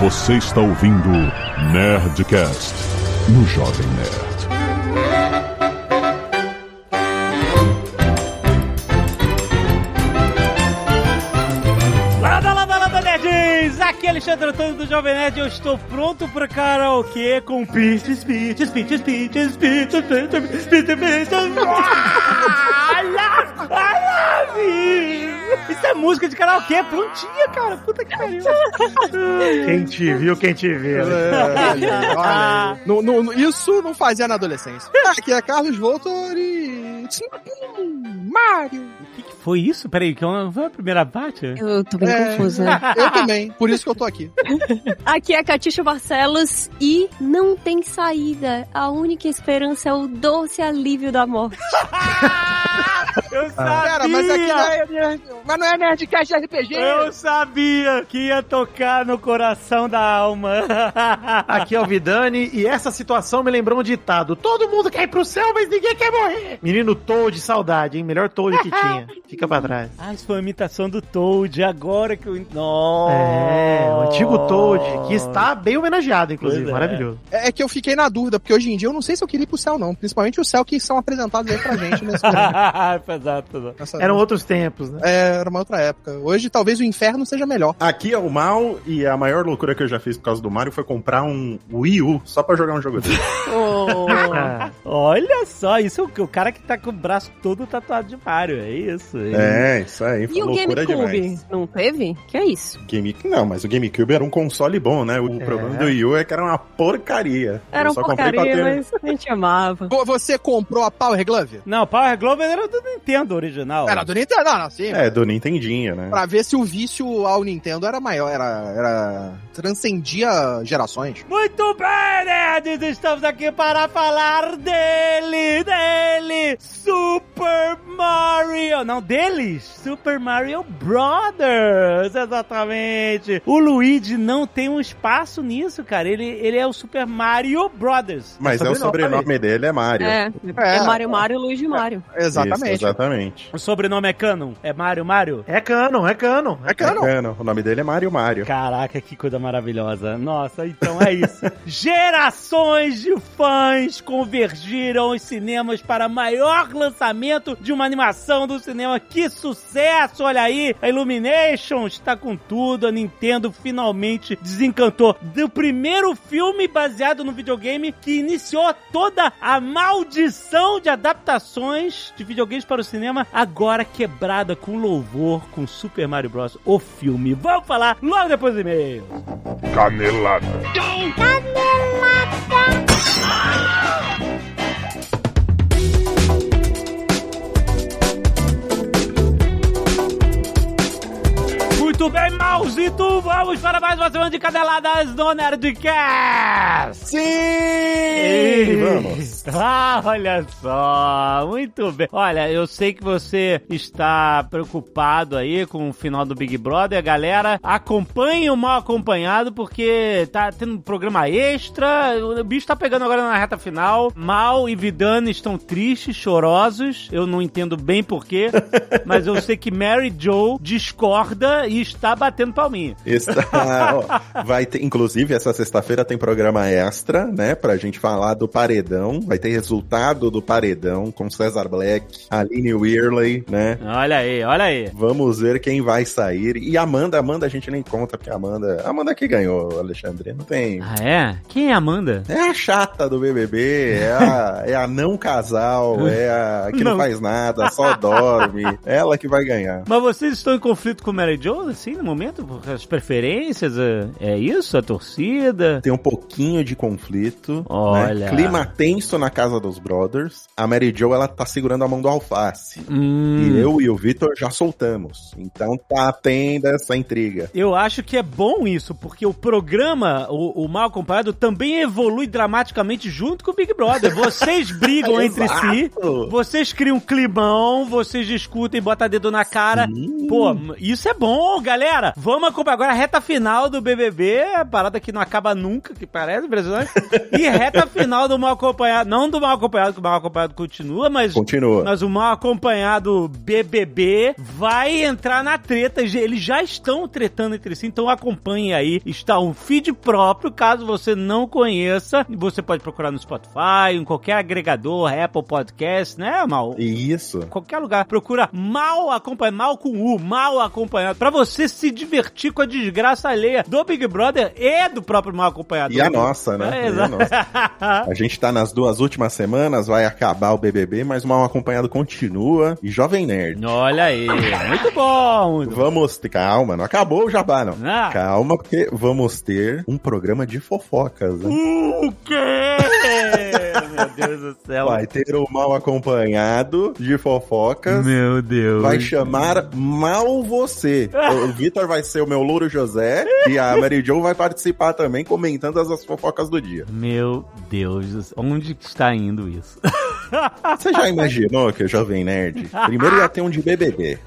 Você está ouvindo Nerdcast no Jovem Nerd. Lada, lada, lada, nerds! Aqui é Alexandre Antônio do Jovem Nerd eu estou pronto para karaokê com pitch, pitch, pitch, pitch, pitch, pitch, pitch, pitch, pitch, I love you! Isso é música de karaokê, prontinha, cara. Puta que pariu. Quem te viu, quem te viu. Olha, aí, olha aí. Não- não- isso não fazia na adolescência. Aqui é Carlos Voltor e. Mario. Foi isso? Peraí, que foi a primeira parte? Eu tô bem É. confusa. Eu também, por isso que eu tô aqui. Aqui é Catixa Barcelos e não tem saída. A única esperança é o doce alívio da morte. Eu sabia! Cara, mas aqui não é, nerd- mas não é Nerdcast RPG. Eu sabia que ia tocar no coração da alma. Aqui é o Vidani e essa situação me lembrou um ditado. Todo mundo quer ir pro céu, mas ninguém quer morrer. Menino Toad, saudade, hein? Melhor Toad que tinha. Fica pra trás. Ah, isso foi uma imitação do Toad, agora que eu... Nossa! É, o antigo Toad, que está bem homenageado, inclusive. Pois é. Maravilhoso. É, é que eu fiquei na dúvida, porque hoje em dia eu não sei se eu queria ir pro céu, não. Principalmente o céu que são apresentados aí pra gente nesse. Exato. Nessa- Eram outros tempos, né? É, era uma outra época. Hoje talvez o inferno seja melhor. Aqui é o Mal e a maior loucura que eu já fiz por causa do Mario foi comprar um Wii U só pra jogar um jogo dele. Ah, Olha só, isso é o, o cara que tá com o braço todo tatuado de Mario, é isso. É, isso aí, foi E o GameCube? demais. Não teve? Que é isso? Game... Não, mas o GameCube era um console bom, né? O problema do Wii U é que era uma porcaria. Era eu uma só comprei pra porcaria, ter... mas a gente amava. Vo- Você comprou a Power Glove? Não, Power Glove era do Nintendo original. Era do Nintendo, não, não, sim. É, do Nintendinho, né? Pra ver se o vício ao Nintendo era maior, era, era transcendia gerações. Muito bem, nerds! Estamos aqui para falar dele, dele, Super Mario. Não, deles, Super Mario Brothers, exatamente. O Luigi não tem um espaço nisso, cara. Ele, ele é o Super Mario Brothers. Mas é o Sobrenome. dele é Mario. É, é Mario Mario Luigi Mario. Exatamente. Isso, exatamente. O sobrenome é Canon? É Mario Mario? é canon, é canon. É canon. Bacana. O nome dele é Mario Mario. Caraca, que coisa maravilhosa. Nossa, então é isso. Gerações de fãs convergiram os cinemas para maior lançamento de uma animação do cinema. Que sucesso! Olha aí, a Illumination está com tudo. A Nintendo finalmente desencantou do primeiro filme baseado no videogame que iniciou toda a maldição de adaptações de videogames para o cinema, agora quebrada com louvor com Super Mario Bros. O filme. Vamos falar logo depois do e-mail. Canelada. Muito bem, Mauzito, vamos para mais uma semana de caneladas do Nerdcast! Sim! Ei, vamos. Ah, olha só, muito bem. Olha, eu sei que você está preocupado aí com o final do Big Brother, galera. Acompanhe o mal acompanhado, porque tá tendo um programa extra. O bicho tá pegando agora na reta final. Mal e Vidani estão tristes, chorosos. Eu não entendo bem porquê, mas eu sei que Mary Joe discorda e está batendo palminha. Está, ó, vai ter, inclusive, essa sexta-feira tem programa extra, né? Pra gente falar do paredão. Vai ter resultado do paredão com Cesar Black, Aline Weirley, né? Olha aí, olha aí. Vamos ver quem vai sair. E Amanda, Amanda a gente nem conta, porque a Amanda. Amanda que ganhou, Alexandre. Não tem. Ah, é? Quem é a Amanda? É a chata do BBB, é a, é a não casal, é a que não, Não. faz nada, só dorme. Ela que vai ganhar. Mas vocês estão em conflito com Mary Jo, assim, no momento? As preferências? É é isso? A torcida? Tem um pouquinho de conflito. Olha. Né? Clima tenso na casa dos brothers. A Mary Jo, ela tá segurando a mão do alface. Hum, E eu e o Vitor já soltamos. Então tá tendo essa intriga. Eu acho que é bom isso, porque o programa, o, o Mal Acompanhado, também evolui dramaticamente junto com o Big Brother. Vocês brigam entre si, vocês criam um climão, vocês discutem, botam dedo na cara. Sim. Pô, isso é bom, galera, vamos acompanhar agora a reta final do BBB, a parada que não acaba nunca, que parece impressionante. e reta final do mal acompanhado, não do mal acompanhado, que o mal acompanhado continua, mas Continua. mas o mal acompanhado BBB vai entrar na treta. Eles já estão tretando entre si, então acompanhe aí. Está um feed próprio, caso você não conheça. Você pode procurar no Spotify, em qualquer agregador, Apple Podcast, né, Mal? Isso. Qualquer lugar. Procura mal acompanhado, mal com U, mal acompanhado, pra você se divertir com a desgraça alheia do Big Brother e do próprio mal acompanhado. E a nossa, né? É, E a exato. nossa. A gente tá nas duas últimas semanas, vai acabar o BBB, mas o mal acompanhado continua. E Jovem Nerd. Olha aí, muito bom. Muito. Vamos ter. Calma, não acabou o jabá, não. Ah. Calma, porque vamos ter um programa de fofocas, né? O quê? Meu Deus do céu. Vai ter o mal acompanhado de fofocas. Meu Deus. Vai chamar Mal Você. O Vitor vai ser o meu louro José e a Mary Jo vai participar também, comentando as, as fofocas do dia. Meu Deus do céu. Onde está indo isso? Você já imaginou que o Jovem Nerd primeiro ia ter um de BBB,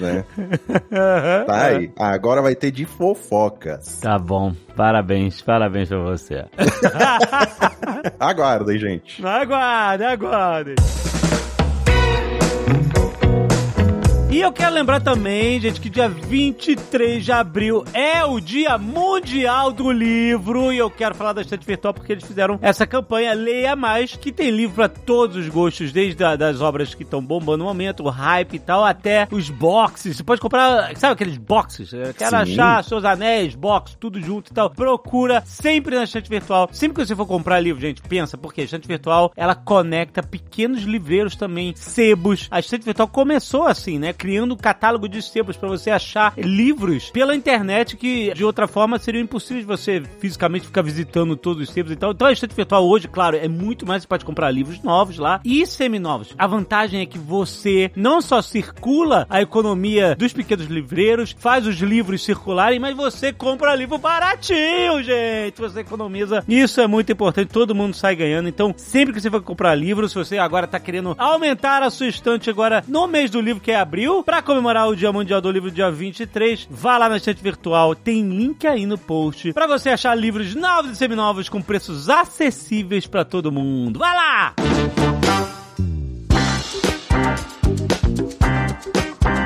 né? Tá aí. Agora vai ter de fofocas. Tá bom. Parabéns, parabéns pra você. Aguardem, gente. Aguarde, aguarde. E eu quero lembrar também, gente, que dia 23 de abril é o Dia Mundial do Livro. E eu quero falar da Estante Virtual porque eles fizeram essa campanha Leia Mais, que tem livro pra todos os gostos, desde a, das obras que estão bombando no momento, o hype e tal, até os boxes. Você pode comprar, sabe aqueles boxes? Quero Sim. achar seus anéis, box, tudo junto e tal. Procura sempre na Estante Virtual. Sempre que você for comprar livro, gente, pensa, porque a Estante Virtual, ela conecta pequenos livreiros também, sebos. A Estante Virtual começou assim, né? Criando um catálogo de sebos pra você achar livros pela internet que, de outra forma, seria impossível de você fisicamente ficar visitando todos os sebos e tal. Então a Estante Virtual hoje, claro, é muito mais, você pode comprar livros novos lá e seminovos. A vantagem é que você não só circula a economia dos pequenos livreiros, faz os livros circularem, mas você compra livro baratinho, gente. Você economiza. Isso é muito importante, todo mundo sai ganhando. Então, sempre que você for comprar livro, se você agora tá querendo aumentar a sua estante agora no mês do livro que é abril, pra comemorar o Dia Mundial do Livro dia 23, vá lá na estante virtual, tem link aí no post pra você achar livros novos e seminovos com preços acessíveis pra todo mundo. Vai lá!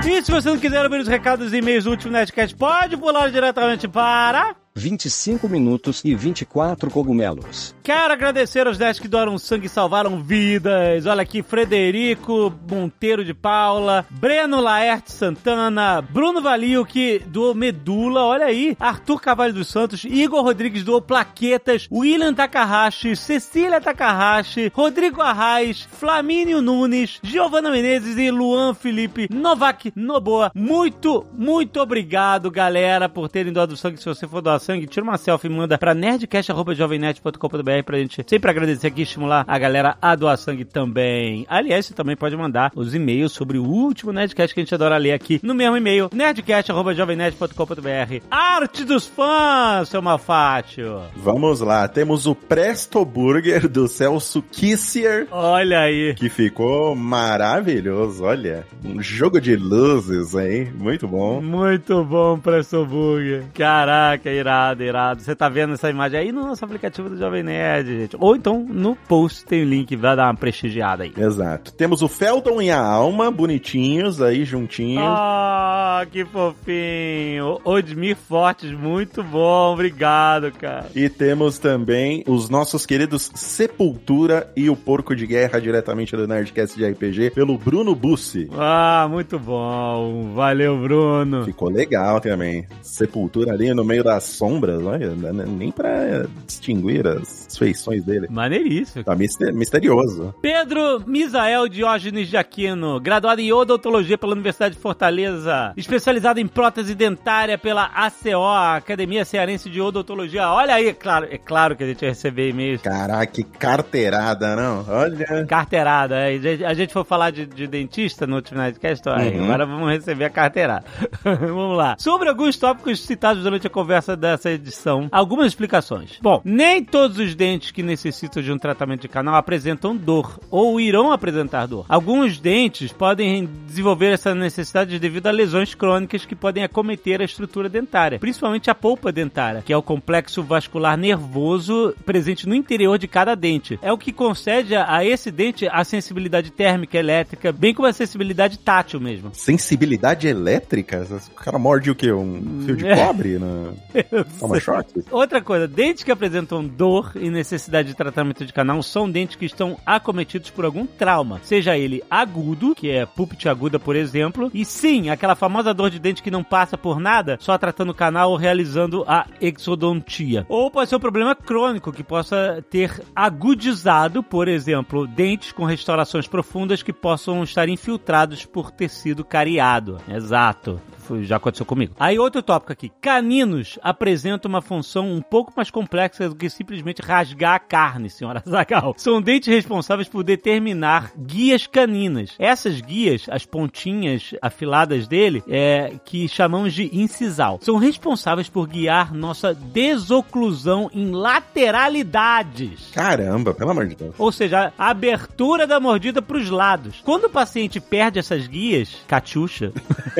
E se você não quiser ouvir os recados e e-mails do último Nerdcast, pode pular diretamente para... 25 minutos e 24 cogumelos. Quero agradecer aos 10 que doaram sangue e salvaram vidas. Olha aqui, Frederico Monteiro de Paula, Breno Laerte Santana, Bruno Valio que doou medula, olha aí, Arthur Cavalho dos Santos, Igor Rodrigues doou plaquetas, William Takahashi, Cecília Takahashi, Rodrigo Arraes, Flamínio Nunes, Giovana Menezes e Luan Felipe Novak Noboa. Muito, muito obrigado, galera, por terem doado sangue. Se você for doar sangue, tira uma selfie e manda pra nerdcast.jovemnet.com.br pra gente sempre agradecer aqui e estimular a galera a doar sangue também. Aliás, você também pode mandar os e-mails sobre o último Nerdcast que a gente adora ler aqui no mesmo e-mail, nerdcast.jovemnet.com.br. Arte dos fãs, seu Malfátio. Vamos lá, temos o Presto Burger do Celso Kissier. Olha aí. Que ficou maravilhoso, olha. Um jogo de luzes aí, muito bom. Muito bom, Presto Burger. Caraca, irado, irado. Você tá vendo essa imagem aí no nosso aplicativo do Jovem Nerd, gente. Ou então no post tem o link, vai dar uma prestigiada aí. Exato. Temos o Feldon e a Alma, bonitinhos aí, juntinhos. Ah, que fofinho. Odmir Fortes, muito bom. Obrigado, cara. E temos também os nossos queridos Sepultura e o Porco de Guerra, diretamente do Nerdcast de RPG, pelo Bruno Bussi. Ah, muito bom. Valeu, Bruno. Ficou legal também. Sepultura ali no meio das sombras, olha, nem pra distinguir as feições dele. Maneiríssimo. Tá mister- misterioso. Pedro Misael Diógenes de Aquino, graduado em odontologia pela Universidade de Fortaleza, especializado em prótese dentária pela ACO, Academia Cearense de Odontologia. Olha aí, é claro, é claro que a gente vai receber e-mails. Caraca, que carteirada, não? Olha. Carteirada, é. A gente- for falar de, de dentista no último Nightcast, Uhum. agora vamos receber a carteirada. vamos lá. Sobre alguns tópicos citados durante a conversa dessa edição algumas explicações. Bom, nem todos os dentes que necessitam de um tratamento de canal apresentam dor ou irão apresentar dor. Alguns dentes podem desenvolver essa necessidade devido a lesões crônicas que podem acometer a estrutura dentária, principalmente a polpa dentária, que é o complexo vascular nervoso presente no interior de cada dente. É o que concede a esse dente a sensibilidade térmica, elétrica, bem como a sensibilidade tátil mesmo. Sensibilidade elétrica? O cara morde o quê? Um fio de É. cobre? Na... Toma choque? Outra coisa, dentes que apresentam dor e necessidade de tratamento de canal são dentes que estão acometidos por algum trauma, seja ele agudo, que é púlpite aguda, por exemplo, e sim, aquela famosa dor de dente que não passa por nada, só tratando o canal ou realizando a exodontia. Ou pode ser um problema crônico que possa ter agudizado, por exemplo, dentes com restaurações profundas que possam estar infiltrados por tecido cariado. Exato. Já aconteceu comigo. Aí outro tópico aqui. Caninos apresentam uma função um pouco mais complexa do que simplesmente rasgar a carne, senhora Zagal. São dentes responsáveis por determinar guias caninas. Essas guias, as pontinhas afiladas dele, é, que chamamos de incisal, são responsáveis por guiar nossa desoclusão em lateralidades. Caramba, pelo amor de Deus. Ou seja, a abertura da mordida para os lados. Quando o paciente perde essas guias, cachucha,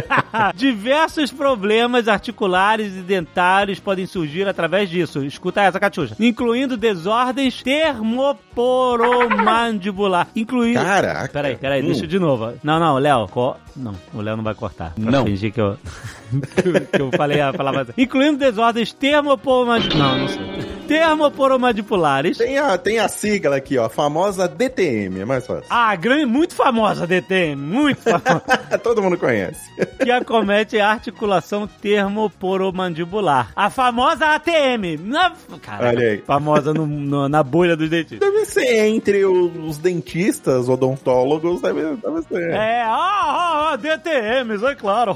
diversos problemas articulares e dentários podem surgir através disso. Escuta essa, cachucha. Incluindo desordens termoporomandibular. Incluindo... Caraca. Peraí, peraí, Hum. deixa eu de novo. Não, não, Léo. co- Não, o Léo não vai cortar. Pra Não. fingir que eu... que eu- que eu falei a palavra... Incluindo desordens termoporomandibular... Não, não sei. Termoporomandibulares. Tem a, tem a sigla aqui, ó, a famosa DTM, é mais fácil. Ah, grande, muito famosa DTM, muito famosa. Todo mundo conhece. que acomete a articulação termoporomandibular. A famosa ATM. Na, cara, Olha aí. famosa no- no- na bolha dos dentistas. Deve ser entre os dentistas, odontólogos, deve, deve ser. É, ah, ah, DTMs, é claro.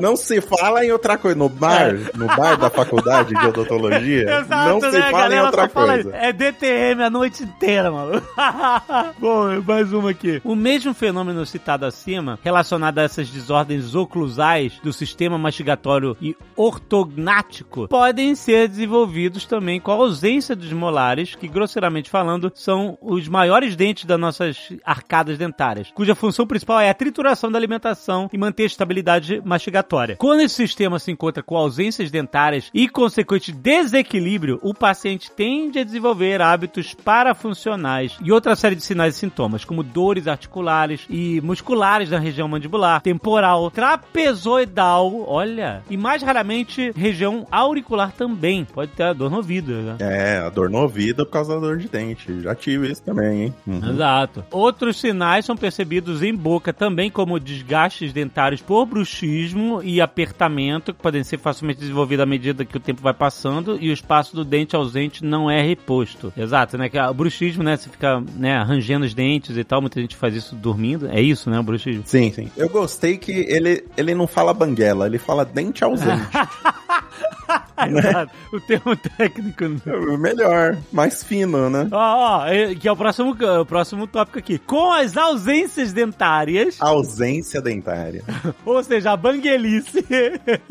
Não se fala em outra coisa. No bar, no bar da faculdade de odontologia, Exato, não né? A galera só fala coisa. É DTM a noite inteira, mano. Bom, mais uma aqui. O mesmo fenômeno citado acima, relacionado a essas desordens oclusais do sistema mastigatório e ortognático, podem ser desenvolvidos também com a ausência dos molares, que grosseiramente falando são os maiores dentes das nossas arcadas dentárias, cuja função principal é a trituração da alimentação e manter a estabilidade mastigatória. Quando esse sistema se encontra com ausências dentárias e consequente desequilíbrio, o paciente tende a desenvolver hábitos parafuncionais e outra série de sinais e sintomas, como dores articulares e musculares na região mandibular, temporal, trapezoidal, olha, e mais raramente região auricular também. Pode ter a dor no ouvido, né? É, a dor no ouvido por causa da dor de dente. Já tive isso também, hein? Uhum. Exato. Outros sinais são percebidos em boca também, como desgastes dentários por bruxismo e apertamento, que podem ser facilmente desenvolvidos à medida que o tempo vai passando e o espaço do dente ausente não é reposto. Exato, né? Que o bruxismo, né? Você fica, né, arranjando os dentes e tal. Muita gente faz isso dormindo. É isso, né? O bruxismo. Sim, sim. Eu gostei que ele, ele não fala banguela, ele fala dente ausente. Exato. O termo técnico. É Melhor, mais fino, né? Ó, ó, que é o próximo, o próximo tópico aqui. Com as ausências dentárias, Ausência dentária. ou seja, a banguelice,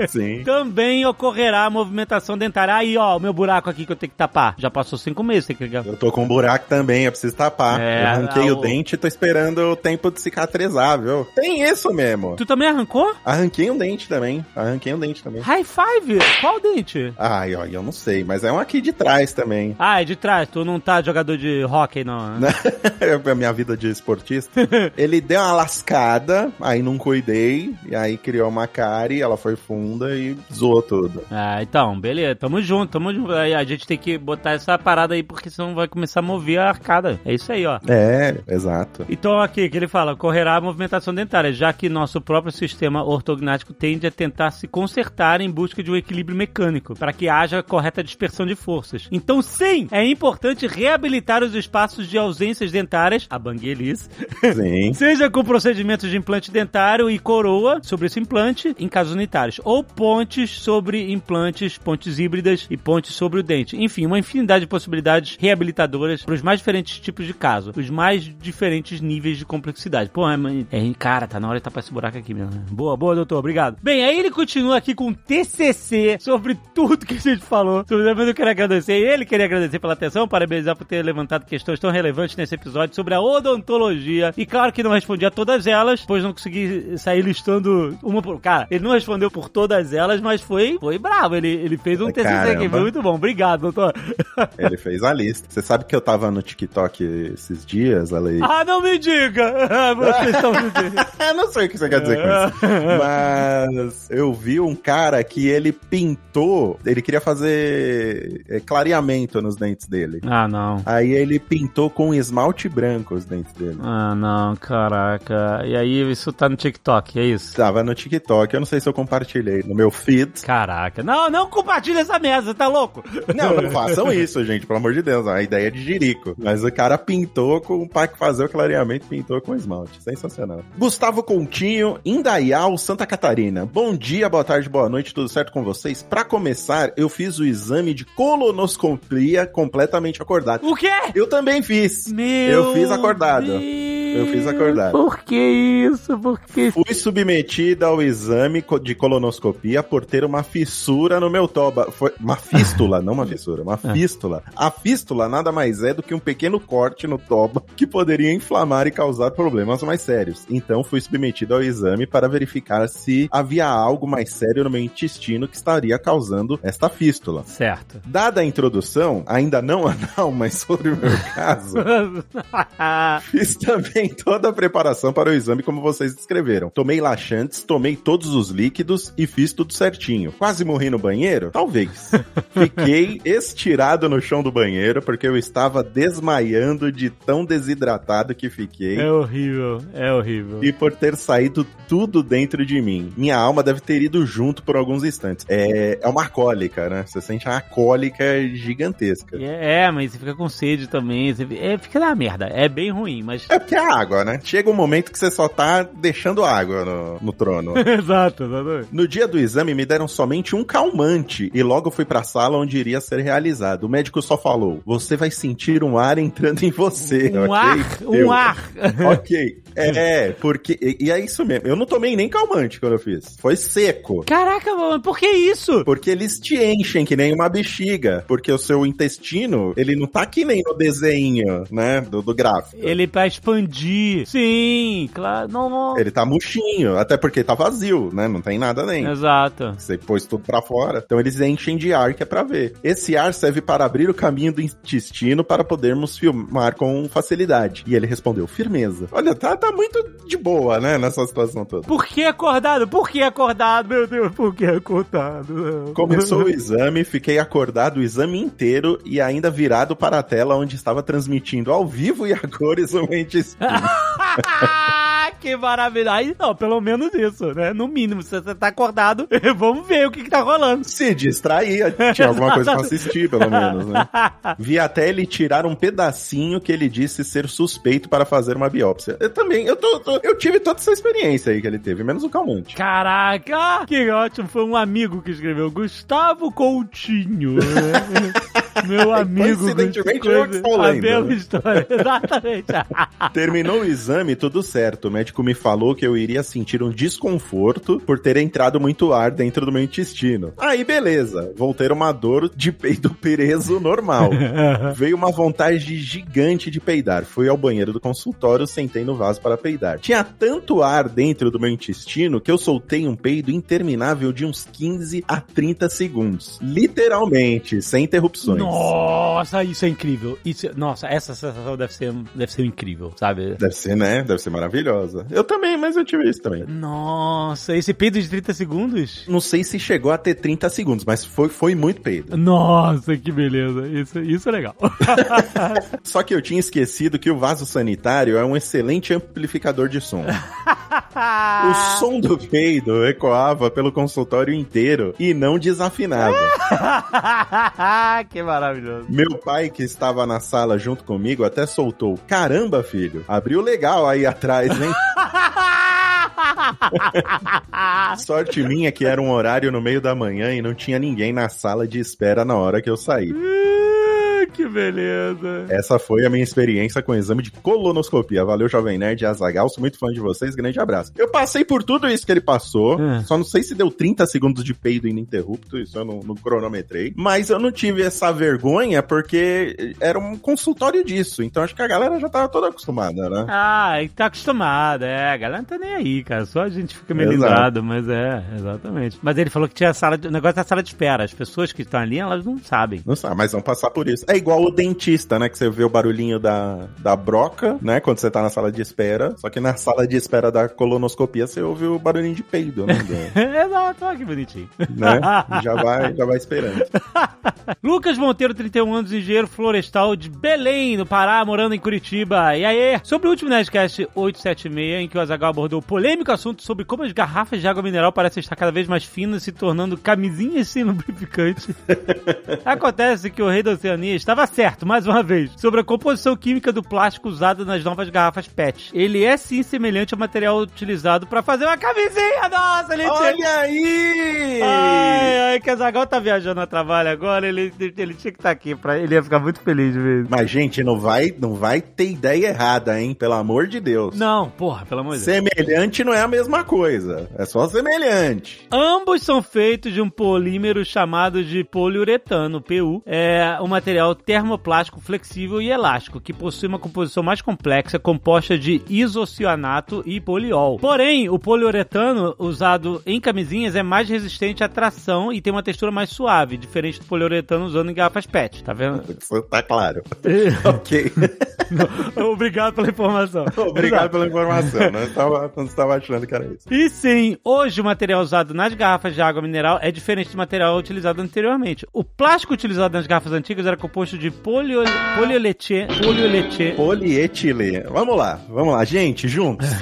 Sim. também ocorrerá a movimentação dentária. Aí, ó, o meu buraco aqui que eu tenho que tapar. Já passou cinco meses, tem que ligar. Eu tô com um buraco também, eu preciso tapar. É, eu arranquei ah, o o- dente e tô esperando o tempo de cicatrizar, viu? Tem isso mesmo. Tu também arrancou? Arranquei um dente também. Arranquei um dente também. High five? Qual dente? Ai, ó, eu não sei, mas é um aqui de trás também. Ah, é de trás. Tu não tá jogador de hockey, não. né? a minha vida de esportista. Ele deu uma lascada, aí não cuidei, e aí criou uma cárie, ela foi funda e zoou tudo. Ah, então, beleza. Tamo junto, tamo junto. Aí a gente tem que botar essa parada aí, porque senão vai começar a mover a arcada. É isso aí, ó. É, exato. Então aqui que ele fala, ocorrerá a movimentação dentária, já que nosso próprio sistema ortognático tende a tentar se consertar em busca de um equilíbrio mecânico, para que haja correta dispersão de forças. Então sim, é importante reabilitar os espaços de ausências dentárias, a banguelice, Sim. seja com procedimentos de implante dentário e coroa sobre esse implante em casos unitários, ou pontes sobre implantes, pontes híbridas e pontes sobre o dente. Enfim, uma infinidade de possibilidades reabilitadoras para os mais diferentes tipos de caso, os mais diferentes níveis de complexidade. Pô, é, é, cara, tá na hora de tapar esse buraco aqui mesmo. Boa, boa, doutor, obrigado. Bem, aí ele continua aqui com TCC sobre tudo que a gente falou. Mas eu quero agradecer ele, queria agradecer pela atenção, parabenizar por ter levantado questões tão relevantes nesse episódio sobre a odontologia. E claro que não respondi a todas elas, pois não consegui sair listando uma por. Cara, ele não respondeu por todas elas, mas foi, foi bravo. Ele, ele fez um TCC aqui, foi muito bom. Obrigado, doutor. Ele fez a lista. Você sabe que eu tava no TikTok esses dias, Ale? Ah, não me diga! Vocês estão me. Eu não sei o que você quer dizer com isso. Mas eu vi um cara que ele pintou, ele queria fazer é, clareamento nos dentes dele. Ah, não. Aí ele pintou com esmalte branco os dentes dele. Ah, não, caraca. E aí, isso tá no TikTok, é isso? Tava no TikTok, eu não sei se eu compartilhei no meu feed. Caraca. Não, não compartilha essa merda, tá louco? Não, não façam isso, gente, pelo amor de Deus. A ideia é de jirico. Mas o cara pintou com para fazer o clareamento, pintou com esmalte. Sensacional. Gustavo Continho, Indaial, Santa Catarina. Bom dia, boa tarde, boa noite, tudo certo com vocês? Pra começar, eu fiz o exame de colonoscopia completamente acordado. O quê? Eu também fiz. Meu Eu fiz acordado. Deus. Eu fiz acordado. Por que isso? Por que Fui submetida ao exame de colonoscopia por ter uma fissura no meu toba. Foi uma fístula, não uma fissura, uma fístula. A fístula nada mais é do que um pequeno corte no toba que poderia inflamar e causar problemas mais sérios. Então fui submetido ao exame para verificar se havia algo mais sério no meu intestino que estaria causando esta fístula. Certo. Dada a introdução, ainda não anal, mas sobre o meu caso, Fiz também toda a preparação para o exame como vocês descreveram. Tomei laxantes, tomei todos os líquidos e fiz tudo certinho. Quase morri no banheiro? Talvez. Fiquei estirado no chão do banheiro porque eu estava desmaiando de tão desidratado que fiquei. é horrível, é horrível. E por ter saído tudo dentro de mim. Minha alma deve ter ido junto por alguns instantes. É, é uma cólica, né? Você sente uma cólica gigantesca. É, mas você fica com sede também. Você, é, fica na merda. É bem ruim, mas. É porque é água, né? Chega um momento que você só tá deixando água no, no trono. Exato, exatamente. No dia do exame, me deram somente um calmante e logo fui pra sala onde iria ser realizado. O médico só falou: Você vai sentir um ar entrando em você. Um ok? ar, um Eu- ar. Ok. É, é, porque. E, e é isso mesmo. Eu não tomei nem calmante quando eu fiz. Foi seco. Caraca, mano, por que isso? Porque eles te enchem que nem uma bexiga. Porque o seu intestino, ele não tá que nem no desenho, né? Do, do gráfico. Ele pra expandir. Sim, claro. Não, não. Ele tá murchinho, até porque tá vazio, né? Não tem nada dentro. Exato. Você pôs tudo pra fora. Então eles enchem de ar que é pra ver. Esse ar serve para abrir o caminho do intestino para podermos filmar com facilidade. E ele respondeu, firmeza. Olha, tá, tá muito de boa, né? Nessa situação toda. Por que acordado? Por que acordado? Meu Deus, por que acordado? Começou o exame, fiquei acordado o exame inteiro e ainda virado para a tela onde estava transmitindo ao vivo e a cores o meu que maravilha. Aí, não, pelo menos isso, né? No mínimo, se você tá acordado, vamos ver o que que tá rolando. Se distraía, tinha alguma coisa pra assistir, pelo menos, né? Vi até ele tirar um pedacinho que ele disse ser suspeito para fazer uma biópsia. Eu também, eu, tô, tô- eu tive toda essa experiência aí que ele teve, menos o calmante. Caraca, que ótimo. Foi um amigo que escreveu, Gustavo Coutinho. né? Meu amigo. Coincidentemente, eu que estou A mesma história, exatamente. Terminou o exame, tudo certo. O médico me falou que eu iria sentir um desconforto por ter entrado muito ar dentro do meu intestino. Aí, beleza. Vou ter uma dor de peido preso normal. Veio uma vontade gigante de peidar. Fui ao banheiro do consultório, sentei no vaso para peidar. Tinha tanto ar dentro do meu intestino que eu soltei um peido interminável de uns 15 a 30 segundos. Literalmente, sem interrupções. Nossa, isso é incrível. Isso, nossa, essa sensação deve ser, deve ser incrível, sabe? Deve ser, né? Deve ser maravilhosa. Eu também, mas eu tive isso também. Nossa, esse peido de 30 segundos? Não sei se chegou a ter 30 segundos, mas foi, foi muito peido. Nossa, que beleza. Isso, isso é legal. Só que eu tinha esquecido que o vaso sanitário é um excelente amplificador de som. O som do peido ecoava pelo consultório inteiro e não desafinava. que maravilhoso. Meu pai, que estava na sala junto comigo, até soltou: Caramba, filho, abriu legal aí atrás, hein? Sorte minha que era um horário no meio da manhã e não tinha ninguém na sala de espera na hora que eu saí. Que beleza. Essa foi a minha experiência com o exame de colonoscopia. Valeu, Jovem Nerd e Azagal. Sou muito fã de vocês. Grande abraço. Eu passei por tudo isso que ele passou. É. Só não sei se deu 30 segundos de peido ininterrupto. Isso eu não, não cronometrei. Mas eu não tive essa vergonha porque era um consultório disso. Então acho que a galera já tava toda acostumada, né? Ah, tá acostumado, é. A galera não tá nem aí, cara. Só a gente fica meio livrado, mas é, exatamente. Mas ele falou que tinha sala de, o negócio da sala de espera. As pessoas que estão ali, elas não sabem. Não sabe, mas vão passar por isso. É igual o dentista, né? Que você vê o barulhinho da, da broca, né? Quando você tá na sala de espera. Só que na sala de espera da colonoscopia você ouve o barulhinho de peido, né? Exato, olha que bonitinho. né? Já vai, já vai esperando. Lucas Monteiro, 31 anos, engenheiro florestal de Belém, no Pará, morando em Curitiba. E aí, sobre o último Nerdcast 876, em que o Azagal abordou o polêmico assunto sobre como as garrafas de água mineral parecem estar cada vez mais finas, se tornando camisinhas sem lubrificante. Acontece que o rei da Oceania estava certo, mais uma vez, sobre a composição química do plástico usado nas novas garrafas PET. Ele é sim semelhante ao material utilizado para fazer uma camisinha. Nossa, ele tinha- Olha aí! Ai, ai, que a Zagal tá viajando a trabalho agora, ele, ele tinha que estar aqui, pra, ele ia ficar muito feliz mesmo. Mas, gente, não vai, não vai ter ideia errada, hein? Pelo amor de Deus. Não, porra, pelo amor de Deus. Semelhante não é a mesma coisa. É só semelhante. Ambos são feitos de um polímero chamado de poliuretano, PU. É um material termoplástico flexível e elástico, que possui uma composição mais complexa, composta de isocianato e poliol. Porém, o poliuretano usado em camisinhas é mais resistente à tração e tem uma textura mais suave, diferente do poliuretano usado em garrafas PET, tá vendo? Tá claro. ok. Obrigado pela informação. Obrigado pela informação. Não estava, não estava achando que era isso. E sim, hoje o material usado nas garrafas de água mineral é diferente do material utilizado anteriormente. O plástico utilizado nas garrafas antigas era composto de polio, poliolete, poliolete, Polietileno. Vamos lá, vamos lá, gente, juntos.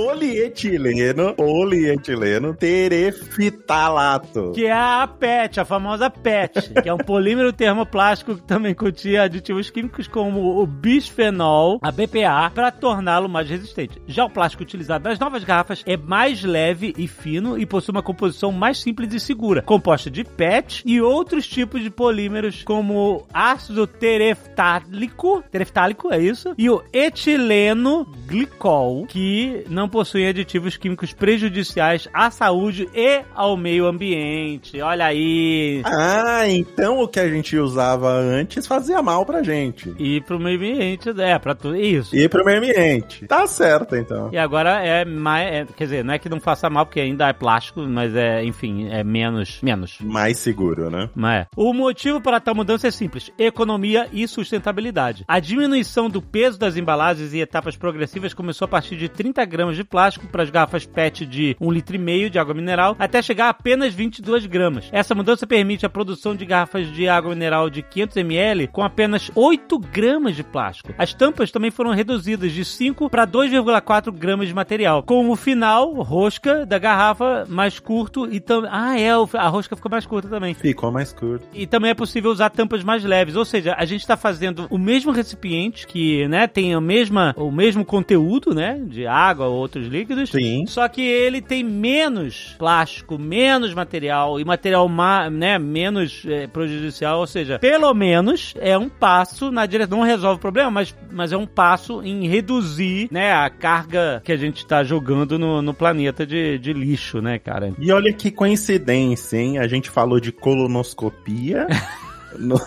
polietileno, polietileno terefitalato. que é a PET, a famosa PET, que é um polímero termoplástico que também continha aditivos químicos como o bisfenol, a BPA, para torná-lo mais resistente. Já o plástico utilizado nas novas garrafas é mais leve e fino e possui uma composição mais simples e segura, composta de PET e outros tipos de polímeros como ácido tereftálico, tereftálico, é isso? E o etileno glicol, que não possui aditivos químicos prejudiciais à saúde e ao meio ambiente. Olha aí. Ah, então o que a gente usava antes fazia mal pra gente. E pro meio ambiente, é, pra tudo. Isso. E pro meio ambiente. Tá certo, então. E agora é mais. é, quer dizer, não é que não faça mal, porque ainda é plástico, mas é, enfim, é menos. Menos. Mais seguro, né? Mas é. O motivo para tal mudança é simples: economia e sustentabilidade. A diminuição do peso das embalagens e etapas progressivas começou a partir de 30 gramas de plástico para as garrafas PET de 1,5 litro e meio de água mineral, até chegar a apenas 22 gramas. Essa mudança permite a produção de garrafas de água mineral de 500 ml com apenas 8 gramas de plástico. As tampas também foram reduzidas de 5 para 2,4 gramas de material, com o final, rosca da garrafa mais curto e também. Ah, é, a rosca ficou mais curta também. Ficou mais curto. E também é possível usar tampas mais leves, ou seja, a gente está fazendo o mesmo recipiente que, né, tem a mesma, o mesmo conteúdo, né, de água ou outros líquidos. Sim. Só que ele tem menos plástico, menos material e material, ma- né, menos é, prejudicial, ou seja, pelo menos é um passo na direção, não resolve o problema, mas, mas é um passo em reduzir, né, a carga que a gente está jogando no, no planeta de, de lixo, né, cara. E olha que coincidência, hein? A gente falou de colonoscopia no,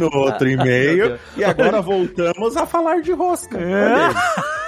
no outro e-mail e agora voltamos a falar de rosca. Olha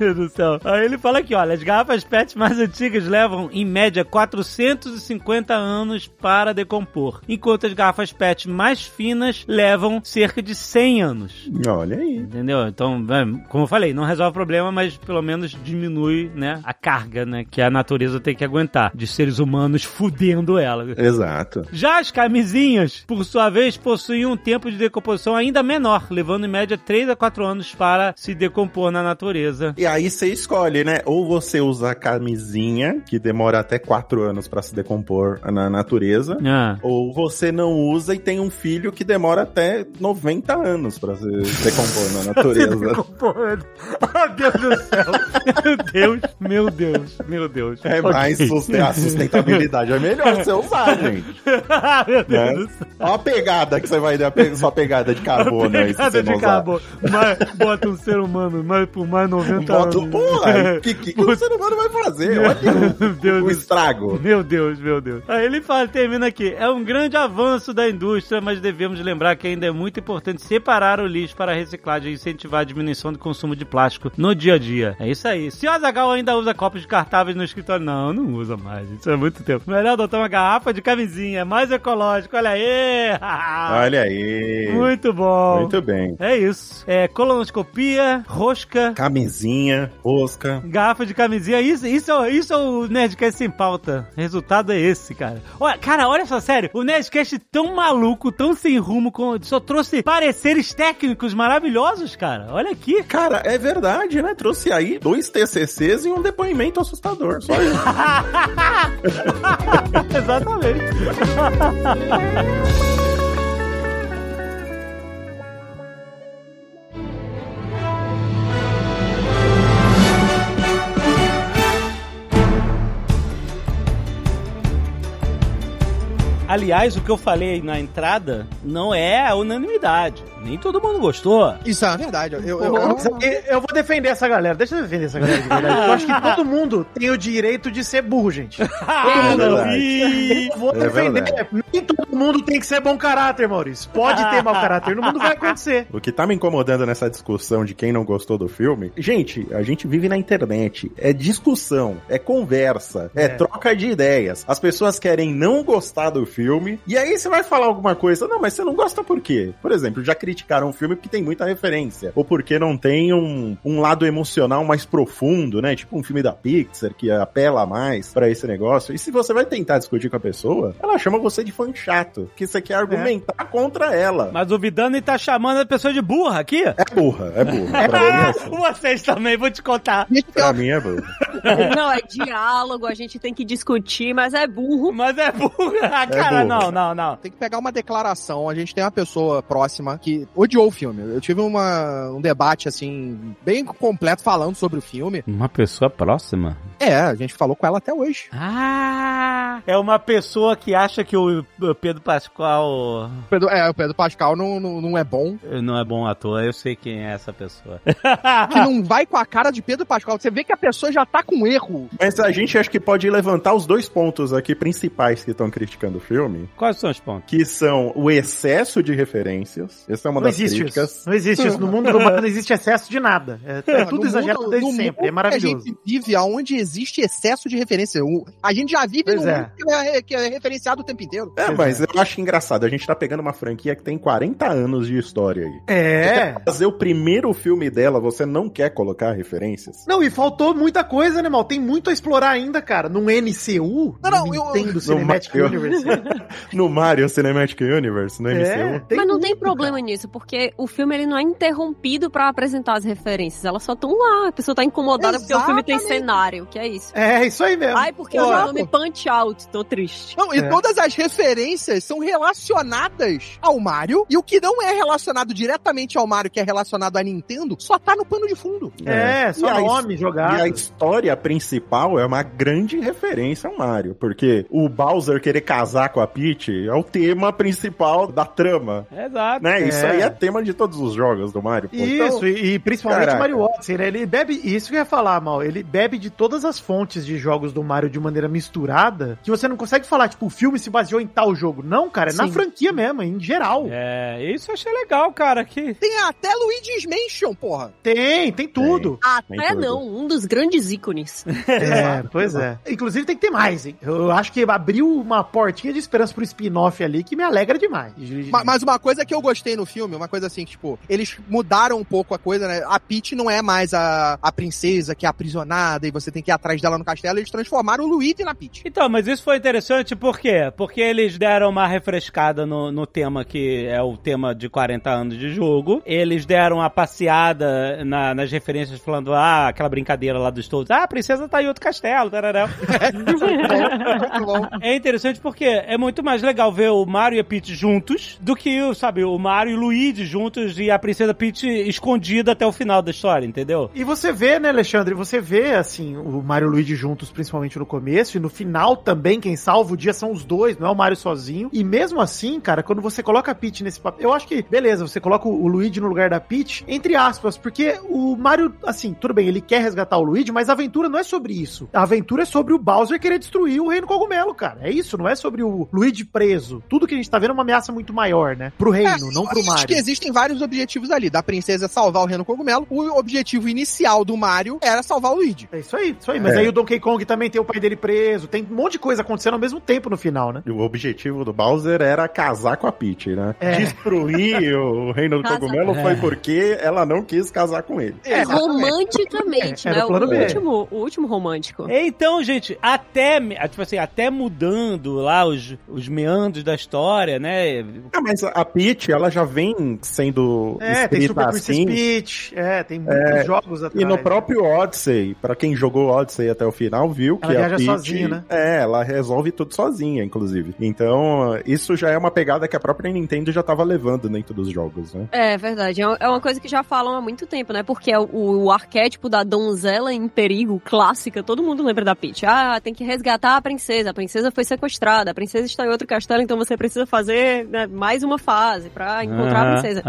Deus do céu. Aí ele fala aqui, olha, as garrafas PET mais antigas levam, em média, 450 anos para decompor, enquanto as garrafas PET mais finas levam cerca de 100 anos. Olha aí. Entendeu? Então, é, como eu falei, não resolve o problema, mas pelo menos diminui, né, a carga, né, que a natureza tem que aguentar de seres humanos fudendo ela. Exato. Já as camisinhas, por sua vez, possuem um tempo de decomposição ainda menor, levando em média 3 a 4 anos para se decompor decompor na natureza. E aí você escolhe, né? Ou você usa a camisinha, que demora até quatro anos pra se decompor na natureza, Ah. ou você não usa e tem um filho que demora até 90 anos pra se decompor na natureza. Decompor. Oh, Deus do céu. Meu Deus, meu Deus, meu Deus. É mais susten- a sustentabilidade. É melhor você usar, gente. meu Deus Né? do céu. Olha a pegada que você vai dar, sua pegada de carbono aí, se Pegada você de usar. cabo. Mais- Bota um ser humano mais, por mais 90 Bota, porra, o que, que, que o ser humano vai fazer? Olha o, o estrago. Meu Deus, meu Deus. Aí ele fala, termina aqui. É um grande avanço da indústria, mas devemos lembrar que ainda é muito importante separar o lixo para a reciclagem e incentivar a diminuição do consumo de plástico no dia a dia. É isso aí. Se o Azagal ainda usa copos descartáveis no escritório, não, não usa mais. Isso é muito tempo. Melhor adotar uma garrafa de camisinha, é mais ecológico. Olha aí. Olha aí. Muito bom. Muito bem. É isso. É colonoscopia, rosca, Camisinha, rosca. Garrafa de camisinha, isso, isso, é- isso é o Nerdcast sem pauta. O resultado é esse, cara. Olha, cara, olha só, sério. O Nerdcast tão maluco, tão sem rumo, com- só trouxe pareceres técnicos maravilhosos, cara. Olha aqui. Cara, é verdade, né? Trouxe aí dois TCCs e um depoimento assustador. Só isso. Exatamente. Aliás, o que eu falei na entrada não é a unanimidade. Nem todo mundo gostou. Isso é uma verdade. Eu, eu, Eu, eu- eu vou defender essa galera. Deixa eu defender essa galera de verdade. Eu acho que todo mundo tem o direito de ser burro, gente. Ah, verdade. Eu vou É defender. Nem todo mundo tem que ser bom caráter, Maurício. Pode ter mau caráter no mundo, vai acontecer. O que tá me incomodando nessa discussão de quem não gostou do filme, gente, a gente vive na internet. É discussão, é conversa, é, É. troca de ideias. As pessoas querem não gostar do filme, e aí você vai falar alguma coisa. Não, mas você não gosta por quê? Por exemplo, já criticaram um filme porque tem muita referência. Ou porque não tem um, um lado emocional mais profundo, né? Tipo um filme da Pixar que apela mais pra esse negócio. E se você vai tentar discutir com a pessoa, ela chama você de fã chato, que você quer argumentar contra ela. Mas o Vidani tá chamando a pessoa de burra aqui. É burra, é burra. Pra mim é Ah, assim. vocês também, vou te contar. Pra mim é burra. Não, é diálogo, a gente tem que discutir, mas é burro. Mas é burra. Ah, cara, burra. não, não, não. Tem que pegar uma declaração. A gente tem uma pessoa próxima que odiou o filme. Eu tive uma, um debate, assim, bem completo falando sobre o filme. Uma pessoa próxima? É, a gente falou com ela até hoje. Ah! É uma pessoa que acha que o Pedro Pascoal O Pedro, é, o Pedro Pascal não, não, não é bom. não é bom ator. Eu sei quem é essa pessoa. Que não vai com a cara de Pedro Pascal. Você vê que a pessoa já tá com erro. Mas a gente acho que pode levantar os dois pontos aqui principais que estão criticando o filme, Quais são os pontos? que são o excesso de referências. Essa é uma Não das existe críticas. isso. Não existe isso. No mundo não existe excesso de nada. É, é tudo No exagerado mundo- desde no sempre. mundo É maravilhoso. Que a gente vive aonde existe excesso de referência. O- A gente já vive Pois num é. mundo que é, que é referenciado o tempo inteiro. É, mas eu acho engraçado. A gente tá pegando uma franquia que tem 40 anos de história aí. É. Fazer o primeiro filme dela, você não quer colocar referências? Não, e faltou muita coisa, né, mal? Tem muito a explorar ainda, cara. Num MCU, Não, não, no eu- Nintendo Cinematic eu- Universe. No Mario Cinematic Universe, no É, MCU? mas não tem problema nisso, porque o filme ele não é interrompido pra apresentar as referências. Elas só estão lá. A pessoa tá incomodada porque o filme tem Exatamente. cenário, que é isso. É, isso aí mesmo. Ai, porque Pô, o nome Punch Out, tô triste. Não, e É. todas as referências são relacionadas ao Mario. E o que não é relacionado diretamente ao Mario, que é relacionado à Nintendo, só tá no pano de fundo. É, só E nome jogado. E a história principal é uma grande referência ao Mario, porque o Bowser querer casar com a Peach é o tema principal da trama, Exato. né? Isso É. aí é tema de todos os jogos do Mario. pô. Isso, Então, e, e principalmente Caraca. Mario Odyssey, né? Ele bebe, isso que eu ia falar, mal, ele bebe de todas as fontes de jogos do Mario de maneira misturada, que você não consegue falar, tipo, o filme se baseou em tal jogo. Não, cara, é na Sim. franquia mesmo, em geral. É, isso eu achei legal, cara. Que... Tem até Luigi's Mansion, porra. Tem, tem tudo. Até Nem tudo. não, um dos grandes ícones. É, pois é. Inclusive tem que ter mais, hein? Eu acho que abriu uma portinha de esperança pro spin-off ali que me alegra demais. Ma- Mas uma coisa que eu gostei no filme filme, uma coisa assim, que, tipo, eles mudaram um pouco a coisa, né? A Peach não é mais a, a princesa que é aprisionada e você tem que ir atrás dela no castelo, eles transformaram o Luigi na Peach. Então, mas isso foi interessante por quê? Porque eles deram uma refrescada no, no tema que é o tema de 40 anos de jogo. Eles deram uma passeada na- nas referências falando, ah, aquela brincadeira lá dos todos. Ah, a princesa tá em outro castelo, tarará. É interessante porque é muito mais legal ver o Mario e a Peach juntos do que, sabe, o Mario e o Luigi juntos e a princesa Peach escondida até o final da história, entendeu? E você vê, né, Alexandre? Você vê, assim, o Mario e o Luigi juntos, principalmente no começo, e no final também, quem salva o dia são os dois, não é o Mario sozinho. E mesmo assim, cara, quando você coloca a Peach nesse papel, eu acho que, beleza, você coloca o Luigi no lugar da Peach, entre aspas, porque o Mario, assim, tudo bem, ele quer resgatar o Luigi, mas a aventura não é sobre isso. A aventura é sobre o Bowser querer destruir o Reino Cogumelo, cara. É isso, não é sobre o Luigi preso. Tudo que a gente tá vendo é uma ameaça muito maior, né? Pro reino, É, não pro Mario. que existem vários objetivos ali. Da princesa salvar o Reino Cogumelo. O objetivo inicial do Mario era salvar o Luigi. É isso aí, isso aí. Mas É. aí o Donkey Kong também tem o pai dele preso, tem um monte de coisa acontecendo ao mesmo tempo no final, né? E O objetivo do Bowser era casar com a Peach, né? É. Destruir o reino do cogumelo foi porque ela não quis casar com ele. É, romanticamente, É, era né? o o, último, o último romântico. Então, gente, até, tipo assim, até mudando lá os, os meandros da história, né? Ah, mas a Peach, ela já vem sendo É, tem Super assim. Peach, é, tem muitos jogos atrás. E no próprio Odyssey, pra quem jogou Odyssey até o final, viu que Ela a Peach, sozinha, né? É, ela resolve tudo sozinha, inclusive. Então, isso já é uma pegada que a própria Nintendo já tava levando dentro dos jogos, né? É verdade. É é uma coisa que já falam há muito tempo, né? Porque é o, o arquétipo da donzela em perigo clássica, todo mundo lembra da Peach. Ah, tem que resgatar a princesa. A princesa foi sequestrada. A princesa está em outro castelo, então você precisa fazer né, mais uma fase pra encontrar a princesa.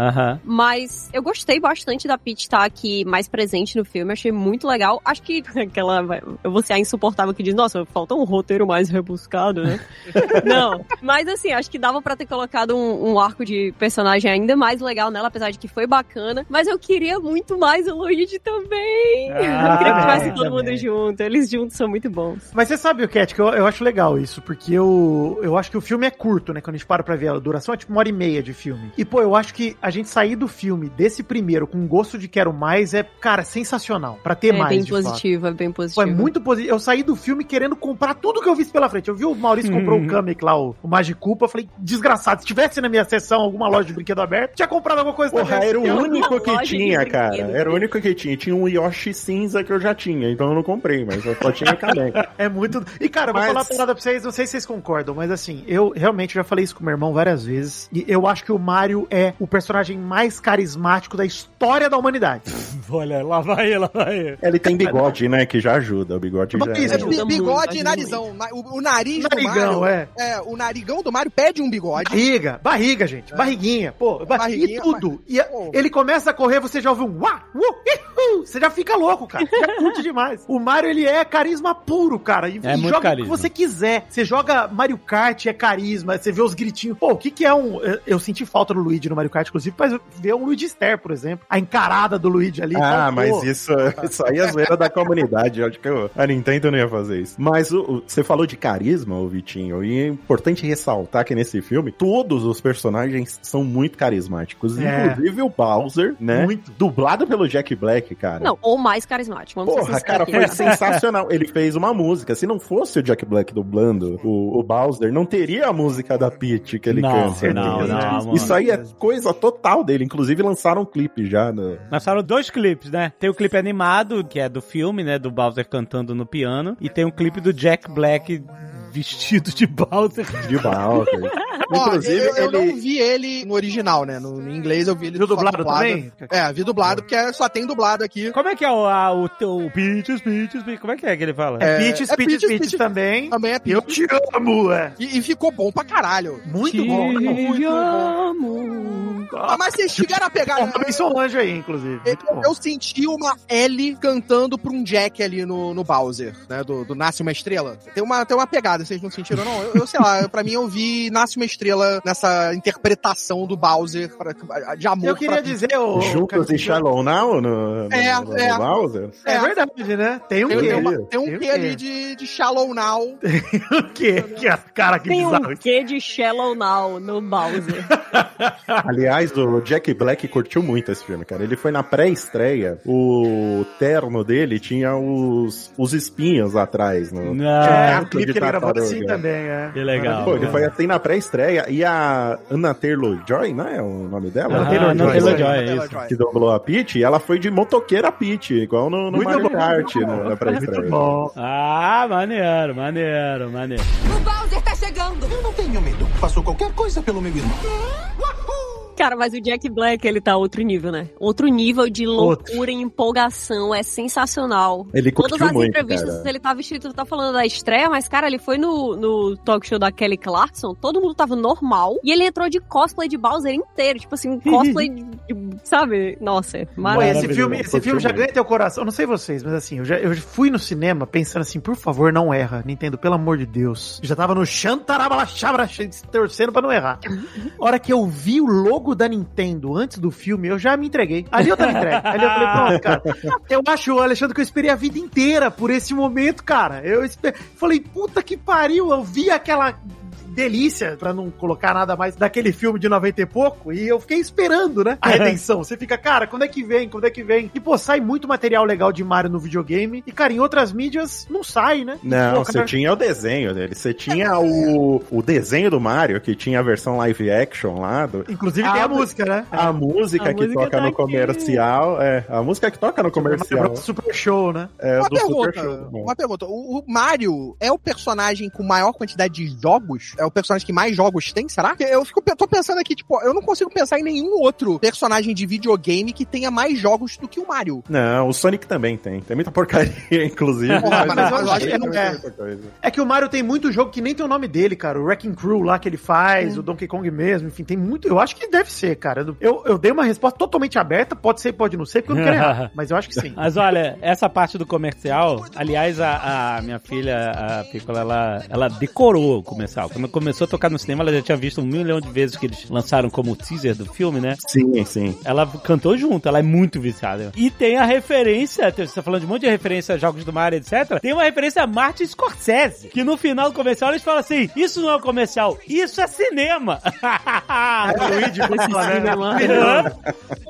Mas eu gostei bastante da Peach estar aqui mais presente no filme, achei muito legal. Acho que aquela. Eu vou ser a insuportável que diz, nossa, falta um roteiro mais rebuscado, né? Não. Mas assim, acho que dava pra ter colocado um, um arco de personagem ainda mais legal nela, apesar de que foi bacana. Mas eu queria muito mais o Luigi também. Ah, eu queria que tivesse também, todo mundo também. junto. Eles juntos são muito bons. Mas você sabe o Cat, que eu, eu acho legal isso, porque eu, eu acho que o filme é curto, né? Quando a gente para pra ver a duração, é tipo uma hora e meia de filme. E, pô, eu acho que a gente sair do filme, desse primeiro, com gosto de quero mais, é, cara, sensacional. Pra ter é mais, bem de fato. positivo, é bem positivo. é muito positivo. Eu saí do filme querendo comprar tudo que eu vi pela frente. Eu vi o Maurício comprou o Kamek lá, o, o Magicupa. Eu falei, desgraçado, se tivesse na minha sessão alguma loja de brinquedo aberto, tinha comprado alguma coisa Porra, também. era o Eu- único que tinha, cara. Era o único que tinha. Tinha um Yoshi cinza que eu já tinha, então eu não comprei, mas eu só tinha caneca. É muito. E, cara, eu vou Mas- falar uma parada pra vocês, não sei se vocês concordam, mas assim, eu realmente já falei isso com meu irmão várias vezes. E eu acho que o Mario é o personagem mais carismático da história da humanidade. Olha, lá vai, lá vai. Ele tem bigode, né? Que já ajuda. O bigode Mas já É, ajuda. Ajuda bigode muito, e narizão. Na- O, o nariz Narigão, do Mario. é. É, o narigão do Mario pede um bigode. Barriga, barriga, gente. Barriguinha, pô. ba- Barriguinha, e tudo. E a- ele começa a correr, você já ouve um uá, uh, ihu, Você já fica louco, cara. Já curte demais. O Mario, ele é carisma puro, cara. E, É e muito joga o carisma. que você quiser. Você joga Mario Kart, é carisma. Você vê os gritinhos. Pô, o que que é um... eu- Eu senti falta do Luigi no Mario Kart, inclusive, mas ver um Luigi Stair, por exemplo. A encarada do Luigi ali. Ah, mas isso, isso aí é zoeira da comunidade. Eu acho que eu- a Nintendo não ia fazer isso. Mas o- o- você falou de carisma, ô Vitinho, e é importante ressaltar que nesse filme todos os personagens são muito carismáticos. É. Inclusive o Bowser, né? Muito. Dublado pelo Jack Black, cara. Não, ou mais carismático. Vamos Porra, cara, foi sensacional. Ele fez uma música. Se não fosse o Jack Black dublando o, o Bowser, não teria a música da Peach que ele Não, canta. não, não, mano. Isso aí é coisa total dele. Inclusive lançaram um clipe já. No... Lançaram dois clipes, né? Tem o clipe animado, que é do filme, né? Do Bowser cantando no piano. E tem um clipe do Jack Black vestido de Bowser. De Bowser. Inclusive, eu, eu ele. não vi ele no original, né? No, no inglês eu vi ele Viu só dublado também? É, vi dublado, porque só tem dublado aqui. Como é que é o, a, o, o Peaches, Peaches, Peaches? Como é que é que ele fala? É, É, Peaches, é Peaches, Peaches, Peaches Peaches. também. Também é Eu te amo, é. E, e ficou bom pra caralho. Muito bom. Te amo. Ah, mas vocês chegaram a pegar. Ó, Também sou anjo aí, inclusive. Eu, Muito bom. eu senti uma L cantando pra um Jack ali no, no Bowser, né? Do, do Nasce uma Estrela. Tem uma, tem uma pegada, vocês não sentiram, não? Eu, eu sei lá, pra mim eu vi Nasce uma Estrela nessa interpretação do Bowser pra- de amor. Eu queria pra- dizer, ô, Juntos e Shallow Now no, no, É, no, é. no Bowser? É verdade, né? Tem um Tem, quê? tem, uma- tem um Tem um quê ali de, de Shallow Now. O quê? Que, cara, que Tem bizarro um isso. quê de Shallow Now no Bowser. Aliás, o Jack Black curtiu muito esse filme, cara. Ele foi na pré-estreia, o terno dele tinha os, os espinhos atrás. No, Não. É, o clipe que ele gravou tartaruga. assim também, é. Que legal. Pô, ele foi assim na pré-estreia. E a Anna Taylor-Joy, não é o nome dela? Aham, Taylor-Joy, Anna. Taylor-Joy, é Taylor isso. Joy. Que dublou a Peach, ela foi de motoqueira Peach, igual no, no Muito Mario bom. Kart, no- na Muito pré-estreia. Ah, maneiro, maneiro, maneiro. O Bowser tá chegando! Eu não tenho medo. Passou qualquer coisa pelo meu irmão. Cara, mas o Jack Black, ele tá outro nível, né? Outro nível de Outro. loucura e empolgação. É sensacional. Ele Todas as muito, entrevistas, cara. ele tá vestido, tu tá falando da estreia, mas, cara, ele foi no, no talk show da Kelly Clarkson, todo mundo tava normal, e ele entrou de cosplay de Bowser inteiro, tipo assim, um cosplay de, de- sabe? Nossa, é maravilhoso. esse filme, esse filme já ganha teu coração. Eu não sei vocês, mas assim, eu, já, eu fui no cinema pensando assim, por favor, não erra. Nintendo, pelo amor de Deus. Já tava no Xantarabalaxabra torcendo pra não errar. hora que eu vi o logo da Nintendo antes do filme, eu já me entreguei. Ali eu tava entregue. Ali eu falei, pronto, cara. Eu acho, Alexandre, que eu esperei a vida inteira por esse momento, cara. Eu espe- falei, puta que pariu. Eu vi aquela delícia, pra não colocar nada mais daquele filme de 90 e pouco, e eu fiquei esperando, né? A redenção. Você fica, cara, quando é que vem? Quando é que vem? E, pô, sai muito material legal de Mario no videogame, e, cara, em outras mídias não sai, né? Não, você tinha o desenho dele. Você tinha o, o desenho do Mario, que tinha a versão live action lá. Do, Inclusive tem Ah, a música, né? a música A que música toca tá no aqui. comercial. É, a música que toca no comercial. Super Show, né? É Uma do Super pergunta, Show. Bom. uma pergunta. O, o Mario é o personagem com maior quantidade de jogos? É o personagem que mais jogos tem, será? Eu fico, tô pensando aqui, tipo, eu não consigo pensar em nenhum outro personagem de videogame que tenha mais jogos do que o Mario. Não, o Sonic também tem. Tem muita porcaria, inclusive. Porra, mas eu acho que não é. coisa. É que o Mario tem muito jogo que nem tem o nome dele, cara. O Wrecking Crew lá que ele faz, o Donkey Kong mesmo, enfim, tem muito. Eu acho que deve ser, cara. Eu, eu dei uma resposta totalmente aberta, pode ser, pode não ser, porque eu não quero errar. Mas eu acho que sim. Mas olha, essa parte do comercial, aliás, a, a minha filha, a Piccola, ela, ela decorou o comercial. Quando começou a tocar no cinema, ela já tinha visto um milhão de vezes que eles lançaram como teaser do filme, né? Sim, sim. Ela cantou junto, ela é muito viciada. E tem a referência, você tá falando de um monte de referência a jogos do Mario, etc. Tem uma referência a Martin Scorsese, que no final do comercial eles falam assim: Isso não é um comercial, isso é cinema. Luigi fala, né? Aham.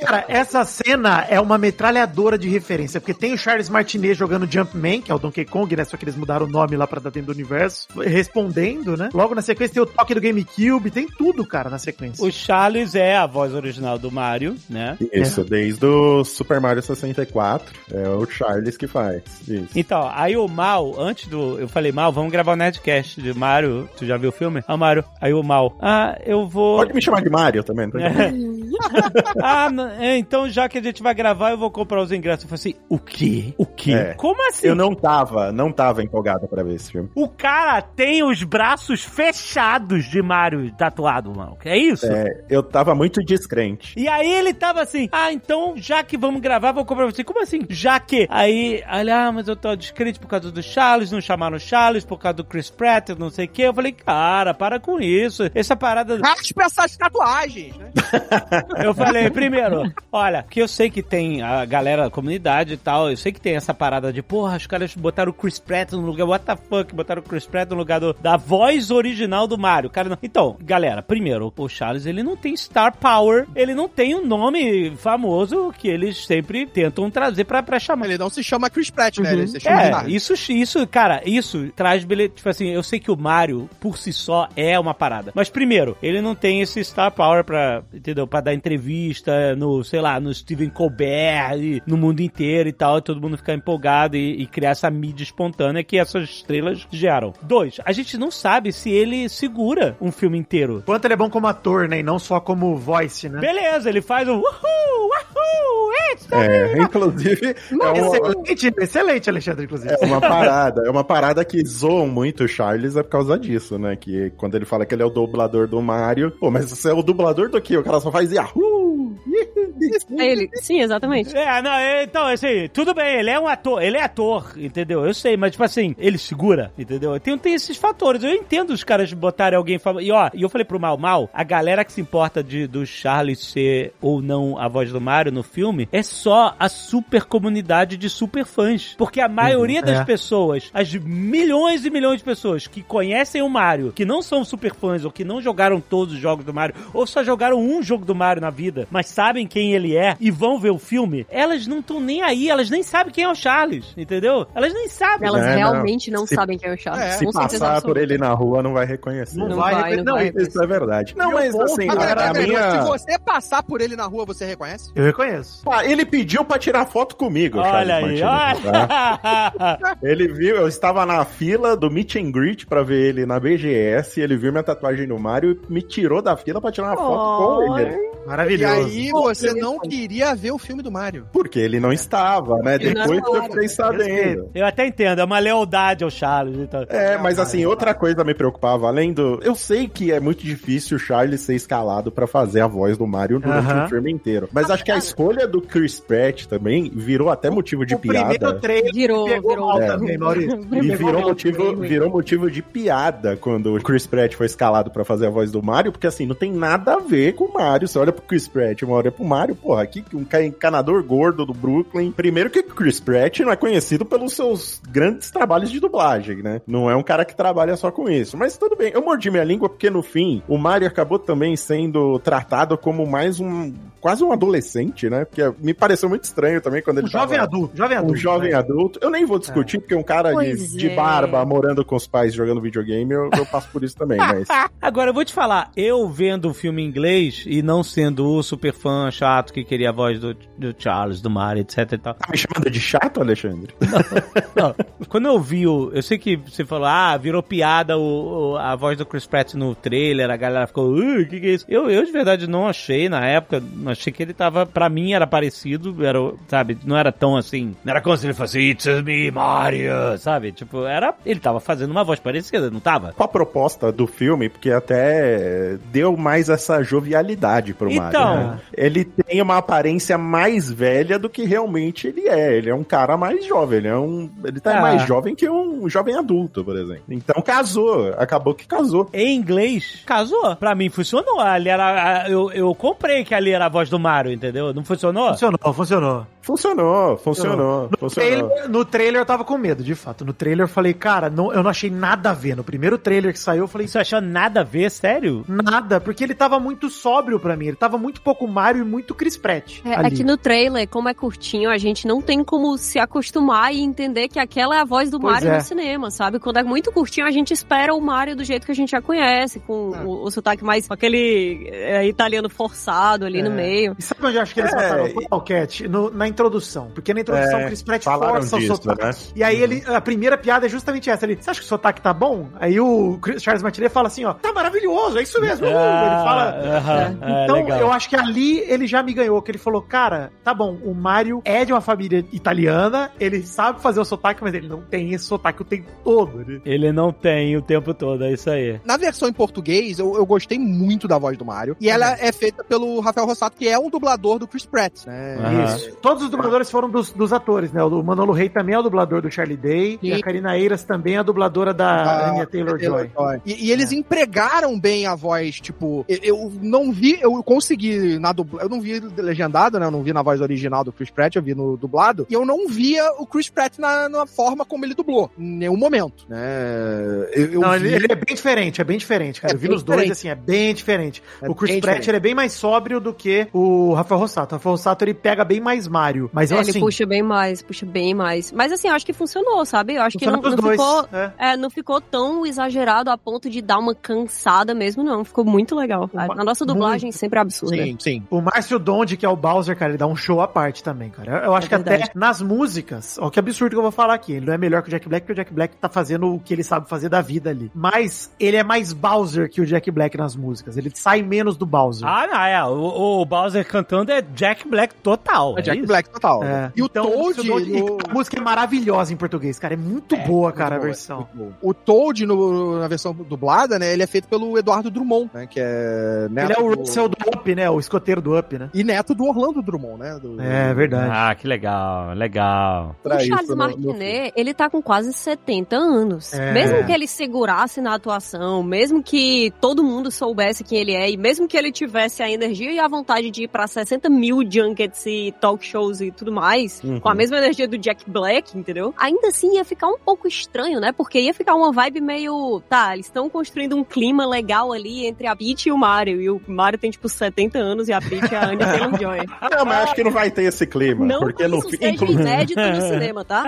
Cara, essa cena é uma metralhadora de referência, porque tem o Charles Martinet jogando Jumpman, que é o Donkey Kong, né? Só que eles mudaram o nome lá pra dar dentro do universo, respondendo, né? Logo na sequência tem o toque do GameCube, tem tudo, cara, na sequência. o Charles é a voz original do Mario, né? Isso, desde o Super Mario 64. É o Charles que faz. Isso. Então, aí o Mal, antes do. Eu falei, Mal, vamos gravar o Nerdcast de Mario. Tu já viu o filme? Ah, Mario. Aí o Mal, ah, eu vou. Pode me chamar de Mario também. não problema. ah, não, é, então já que a gente vai gravar, eu vou comprar os ingressos. Eu falei assim, o quê? O quê? É. Como assim? Eu não tava, não tava empolgado pra ver esse filme. O cara tem os braços fechados de Mario tatuado, mano. É isso? É, eu tava muito descrente. E aí ele tava assim, ah, então já que vamos gravar, vou comprar você. Como assim? Já que? Aí, aí, ah, mas eu tô descrente por causa do Charles, não chamaram o Charles, por causa do Chris Pratt, não sei o quê. Eu falei, cara, para com isso. Essa parada... Raspe essas tatuagens, né? Eu falei, primeiro, olha, que eu sei que tem a galera, a comunidade e tal, eu sei que tem essa parada de, porra, os caras botaram o Chris Pratt no lugar, what the fuck, botaram o Chris Pratt no lugar do- da voz original do Mario. Cara não... Então, galera, primeiro, o Charles, ele não tem star power, ele não tem um nome famoso que eles sempre tentam trazer pra, pra chamar. Ele não se chama Chris Pratt, né? Ele se chama É, Charles. isso, isso, cara, isso traz bilhete. Tipo assim, eu sei que o Mario, por si só, é uma parada. Mas primeiro, ele não tem esse star power pra, entendeu? Pra dar entrevista no, sei lá, no Steven Colbert, e no mundo inteiro e tal, e todo mundo ficar empolgado e, e criar essa mídia espontânea que essas estrelas geram. Dois, a gente não sabe se ele segura um filme inteiro. Quanto ele é bom como ator, né? E não só como voice, né? Beleza, ele faz um uhul, uhul, it's the É, inclusive, é uma, Excelente, excelente, Alexandre, inclusive. é uma parada. É uma parada que zoam muito o Charles é por causa disso, né? Que quando ele fala que ele é o dublador do Mario, pô, mas você é o dublador do quê? O cara só faz Yahoo! É ele. Sim, exatamente. É, não, é, então, assim, tudo bem, ele é um ator, ele é ator, entendeu? Eu sei, mas, tipo assim, ele segura, entendeu? Tem, tem esses fatores. Eu entendo os caras botarem alguém famoso. E ó, e eu falei pro Mal, Mal, a galera que se importa de, do Charlie ser ou não a voz do Mario no filme é só a super comunidade de super fãs. Porque a maioria das é. pessoas, as milhões e milhões de pessoas que conhecem o Mario, que não são super fãs ou que não jogaram todos os jogos do Mario, ou só jogaram um jogo do Mario na vida, mas sabem quem ele é e vão ver o filme, elas não estão nem aí, elas nem sabem quem é o Charles, entendeu? Elas nem sabem. Elas É, realmente não, Se- sabem quem é o Charles. É, Se com passar por ele na rua, não vai reconhecer. Não Não vai, vai, não não, vai. Isso é verdade. Não, mas assim, Agora, a, minha... se você passar por ele na rua, você reconhece? Eu reconheço. Ah, ele pediu pra tirar foto comigo, Olha Charles aí, Martinez, tá? olha! Ele viu, eu estava na fila do meet and greet pra ver ele na BGS, ele viu minha tatuagem no Mario e me tirou da fila pra tirar uma foto com ele. E Maravilhoso. aí você não queria ver o filme do Mario. Porque ele não estava, né? Ele Depois que eu estava. fiquei sabendo. Eu até entendo, é uma lealdade ao Charles. Então. É, mas assim, outra coisa me preocupava, além do. Eu sei que é muito difícil o Charlie ser escalado pra fazer a voz do Mario durante Aham. o filme inteiro. Mas acho que a escolha do Chris Pratt também virou até motivo de o primeiro piada. trailer Virou, virou. É. também, Maurício. E virou motivo, virou motivo de piada quando o Chris Pratt foi escalado pra fazer a voz do Mario, porque assim, não tem nada a ver com o Mario. Você olha pro Chris Pratt, uma olha pro Mario, porra, aqui um ca- encanador gordo do Brooklyn. Primeiro que Chris Pratt não é conhecido pelos seus grandes trabalhos de dublagem, né? Não é um cara que trabalha só com isso. Mas tudo bem, eu mordi minha língua porque no fim, o Mario acabou também sendo tratado como mais um, quase um adolescente, né? Porque me pareceu muito estranho também quando ele Um jovem tava- adulto, jovem adulto. um jovem né? adulto. Eu nem vou discutir, porque um cara de, de é. barba morando com os pais jogando videogame, eu, eu passo por isso também, mas. Agora, eu vou te falar, eu vendo o filme em inglês e não sendo o super fã chato que queria a voz do, do Charles, do Mario, etc e tal. Tá me chamando de chato, Alexandre? Não, quando eu vi o. Eu sei que você falou, ah, virou piada o, o- a voz do Chris Pratt no trailer, a galera ficou, o que, que é isso? Eu, eu de verdade não achei na época, não achei que ele tava. Pra mim era parecido, era, sabe, não era tão assim. Não era como se ele fosse It's me, Mario, sabe? Tipo, era. Ele tava fazendo uma voz parecida, não tava? Qual a proposta do filme? Porque até deu mais essa jovialidade pro Mario. Então. né? Ele tem uma aparência mais velha do que realmente ele é. Ele é um cara mais jovem, ele é um. Ele tá Ah. mais jovem que um jovem adulto, por exemplo. Então casou, acabou que casou. Em inglês, casou. Pra mim funcionou. Ali era. Eu, eu comprei que ali era a voz do Mario, entendeu? Não funcionou? Funcionou, funcionou. Funcionou, funcionou, No funcionou. trailer, no trailer eu tava com medo, de fato. No trailer eu falei, cara, não- eu não achei nada a ver. No primeiro trailer que saiu, eu falei, Você achou nada a ver, sério? nada, porque ele tava muito sóbrio pra mim. Ele tava muito pouco Mario e muito Chris Pratt. É, ali. aqui no trailer, como é curtinho, a gente não tem como se acostumar e entender que aquela é a voz do Pois Mario é. no cinema, sabe? Quando é muito curtinho, a gente espera o Mario do jeito que a gente já conhece, com É. o, o sotaque mais, com aquele é, italiano forçado ali no É. meio. E sabe onde eu acho que eles É, passaram e- o na introdução. Porque na introdução É, o Chris Pratt falaram força disso, o sotaque. né? E aí ele, a primeira piada é justamente essa. Ele, você acha que o sotaque tá bom? Aí o Chris- Charles Martinet fala assim, ó, tá maravilhoso, é isso mesmo. ele fala... aham, é, Então, legal. eu acho que ali ele já me ganhou, que ele falou, cara, tá bom, o Mario é de uma família italiana, ele sabe fazer o sotaque, mas ele não tem esse sotaque o tempo todo. Ele... Ele não tem o tempo todo, é isso aí. Na versão em português, eu, eu gostei muito da voz do Mario. E ela é feita pelo Rafael Rossato, que é um dublador do Chris Pratt, né? Aham. Isso. Todos os dubladores foram dos, dos atores, né? O Manolo Rey também é o dublador do Charlie Day, e Sim. a Karina Eiras também é a dubladora da Ah, Anya Taylor-Joy. E, e eles empregaram bem a voz, tipo, eu, eu não vi, eu consegui na dublagem, eu não vi legendado, né? Eu não vi na voz original do Chris Pratt, eu vi no dublado, e eu não via o Chris Pratt na, na forma como ele dublou, em nenhum momento, né? Eu, eu Não, vi- ele, é bem diferente, é bem diferente, cara. É eu vi nos dois, assim, é bem diferente. É o Chris Pratt, diferente. ele é bem mais sóbrio do que o Rafael Rossato. O Rafael Rossato, ele pega bem mais Mario. Mas eu, É, ele assim, puxa bem mais, puxa bem mais. Mas assim, eu acho que funcionou, sabe? Eu acho que funciona não, pros não dois. ficou. é. É, não ficou tão exagerado a ponto de dar uma cansada mesmo, não. Ficou muito legal. A, a nossa dublagem sempre é absurda. Sim, sim. O Márcio Donde, que é o Bowser, cara, ele dá um show à parte também, cara. Eu, eu acho É que até verdade. nas músicas, ó, que absurdo que eu vou falar aqui. Ele não é melhor que o Jack Black, porque o Jack Black tá fazendo o que ele sabe fazer da vida ali. Mas ele é mais Bowser que o Jack Black nas músicas. Ele sai menos do Bowser. Ah, não, é. O, o Bowser cantando é Jack Black total. É Jack isso? Black total. É. E o Então, Toad. do- e no- A música é maravilhosa em português, cara. É muito boa, cara, a Muito bom, versão. O Toad, no- na versão dublada, né, ele é feito pelo Eduardo Drummond, né, que é neto Ele é o do- Russell do Up, né? O escoteiro do Up, né? E neto do Orlando Drummond, né? do- É verdade. Ah, que legal, legal. O Charles isso Martinet, ele tá com quase 70 anos. É. Mesmo que ele segurasse na atuação, mesmo que todo mundo soubesse quem ele é, e mesmo que ele tivesse a energia e a vontade de ir pra 60 mil junkets e talk shows e tudo mais, Uhum. com a mesma energia do Jack Black, entendeu? Ainda assim ia ficar um pouco estranho, né? Porque ia ficar uma vibe meio. Tá, eles estão construindo um clima legal ali entre a Peach e o Mario. E o Mario tem tipo 70 anos e a Peach é a Anya Taylor-Joy. Não, mas acho que não vai ter esse clima. Não porque que no isso fi- seja inclu- inédito no cinema, tá?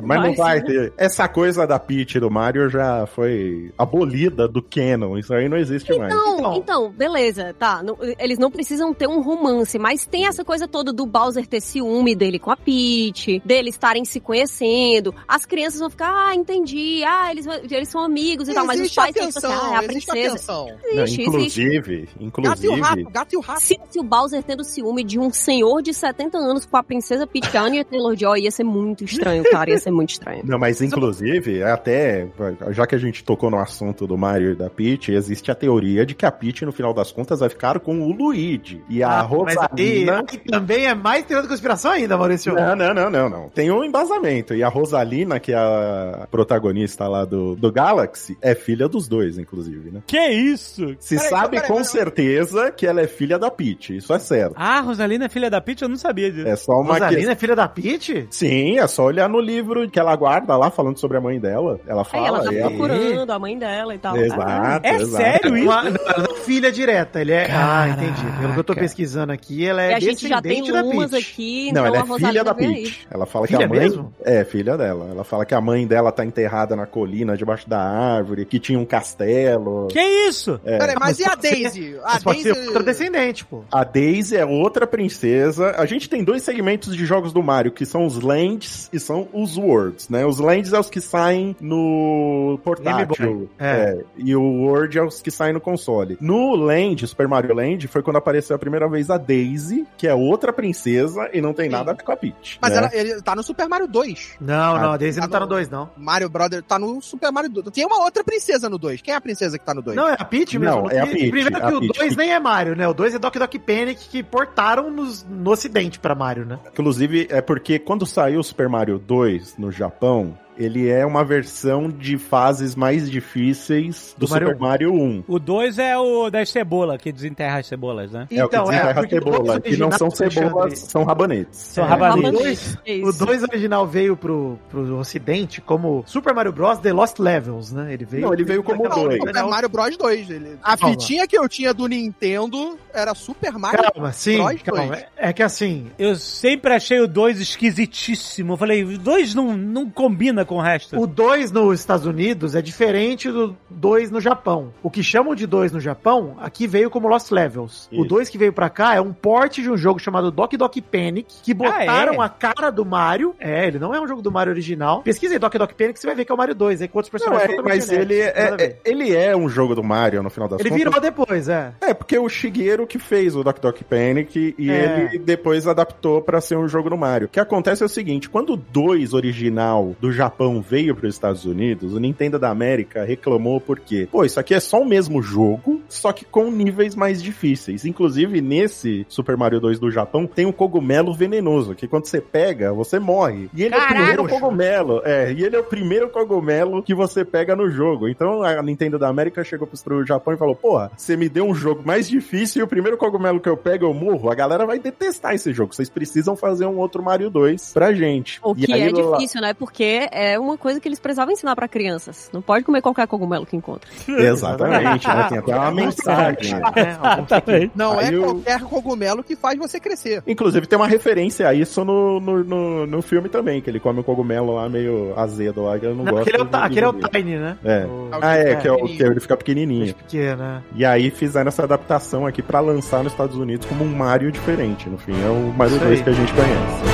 Não, mas não Mas- vai ter. Essa coisa da Peach e do Mario já foi abolida do canon. Isso aí não existe mais. Não, Então. então, beleza, tá. não- eles não precisam ter um romance, mas tem essa coisa toda do Bowser ter ciúme dele com a Peach, deles estarem se conhecendo. As crianças vão ficar, ah, entendi, ah, eles, eles são amigos e tal, mas os Existe a pais têm tipo assim, ah, é a existe a princesa. tensão. Não, Existe, existe. inclusive, Gato e o inclusive. rato, gato e o rato. Se, se o Bowser tendo ciúme de um senhor de 70 anos com a princesa Peach, que é a Anya Taylor-Joy, ia ser muito estranho, cara, ia ser muito estranho. Não, mas inclusive, até, já que a gente tocou no assunto do Mario e da Peach, existe a teoria de que a Peach, no final das contas, vai ficar com o Luigi. E a Ah, mas aí, Rosalina... aí também é mais teoria da conspiração ainda, Maurício. Não, não, não, não, não. Tem um embasamento. E a Rosalina, que é a protagonista lá do, do Galaxy, é filha dos dois, inclusive, né? Que isso? Se Peraí, sabe peraí, com peraí. certeza que ela é filha da Peach. Isso é certo. Ah, Rosalina é filha da Peach? Eu não sabia disso. É só uma Rosalina que... é filha da Peach? Sim, é só olhar no livro que ela guarda lá, falando sobre a mãe dela. Ela Aí fala. ela tá e ela- procurando a mãe dela e tal. Exato, É exato. sério isso? Uma, não, ela não é filha direta, ele é. ah, Caraca. entendi. Pelo que eu tô pesquisando aqui, ela é E a gente já tem da Peach. aqui, Não, então ela a é Rosalina filha da. Peach. Ela fala Filha que a mãe. mesmo? É, filha dela. Ela fala que a mãe dela tá enterrada na colina, debaixo da árvore, que tinha um castelo. Que isso? É. Peraí, mas e a Daisy? A Mas pode ser Daisy... outra descendente, pô. A Daisy é outra princesa. A gente tem dois segmentos de jogos do Mario, que são os Lands e são os Worlds, né? Os Lands é os que saem no portátil. É. É. E o World é os que saem no console. No Land, Super Mario Land, foi quando apareceu a primeira vez a Daisy, que é outra princesa e não tem Sim. nada a ver com a Peach. Mas né? ela, ele tá no Super Mario 2. Não, não, Ah, a Daisy tá não tá no- no 2, não. Mario Brother tá no Super Mario 2. Tem uma outra princesa no 2. Quem é a princesa que tá no 2? Não, é a Peach mesmo. Não, é a Peach, Primeiro a que o Peach. 2 nem é Mario, né? O 2 é Doc Doc Panic que portaram nos- no ocidente pra Mario, né? Inclusive, é porque quando saiu o Super Mario 2 no Japão, ele é uma versão de fases mais difíceis do, Do Mario Super Mario 1. O 2 é o das cebolas, que desenterra as cebolas, né? é o que Então, desenterra a porque o cebola, dois que não são original, cebolas, Alexandre, são rabanetes. São É, rabanetes. O 2 É o isso. dois original veio pro, pro ocidente como Super Mario Bros. The Lost Levels, né? Ele veio... Não, ele veio como Não, dois. não, É Mario Bros 2. Ele... A Calma. fitinha que eu tinha do Nintendo era Super Mario Calma, sim, Bros. calma. 2. É que assim, Eu sempre achei o 2 esquisitíssimo. Eu falei, o 2 não, não combina com o resto. o 2 nos Estados Unidos é diferente do 2 no Japão. O que chamam de 2 no Japão, aqui veio como Lost Levels. O Isso. 2 que veio pra cá é um port de um jogo chamado Doc Doc Panic, que botaram é? a cara do Mario. É, ele não é um jogo do Mario original. Pesquisa aí Doc Doc Panic, você vai ver que é o Mario 2, aí com outros Não, personagens é, mas ele nada é, é- ele é um jogo do Mario, no final das Ele contas. virou depois, é. É, porque o Shigeru que fez o Doc Doc Panic e É. ele depois adaptou pra ser um jogo do Mario. O que acontece é o seguinte, quando o 2 original do Japão veio para os Estados Unidos, o Nintendo da América reclamou porque, pô, isso aqui é só o mesmo jogo, só que com níveis mais difíceis. Inclusive, nesse Super Mario 2 do Japão, tem um cogumelo venenoso, que quando você pega, você morre. E ele é o primeiro cogumelo, é, e ele é o primeiro cogumelo que você pega no jogo. Então a Nintendo da América chegou pro- pro Japão e falou: Porra, você me deu um jogo mais difícil e o primeiro cogumelo que eu pego eu morro. A galera vai detestar esse jogo. Vocês precisam fazer um outro Mario 2 pra gente. O E que aí, é lá- difícil, né? Porque é uma coisa que eles precisavam ensinar pra crianças. Não pode comer qualquer cogumelo que encontra. Exatamente, né? Tem até uma mensagem. É, Não é qualquer cogumelo que faz você crescer. Inclusive tem uma referência a isso no, no, no, no filme também, que ele come um cogumelo lá meio azedo lá, que eu não, Não, gosto. aquele é o, aquele é o. Tiny, né? É. O- Ah, é, que, é o, que ele fica pequenininho. pequeno, né? E aí fizeram essa adaptação aqui pra lançar nos Estados Unidos como um Mario diferente. No fim, é o Mario Isso 2 aí. que a gente conhece.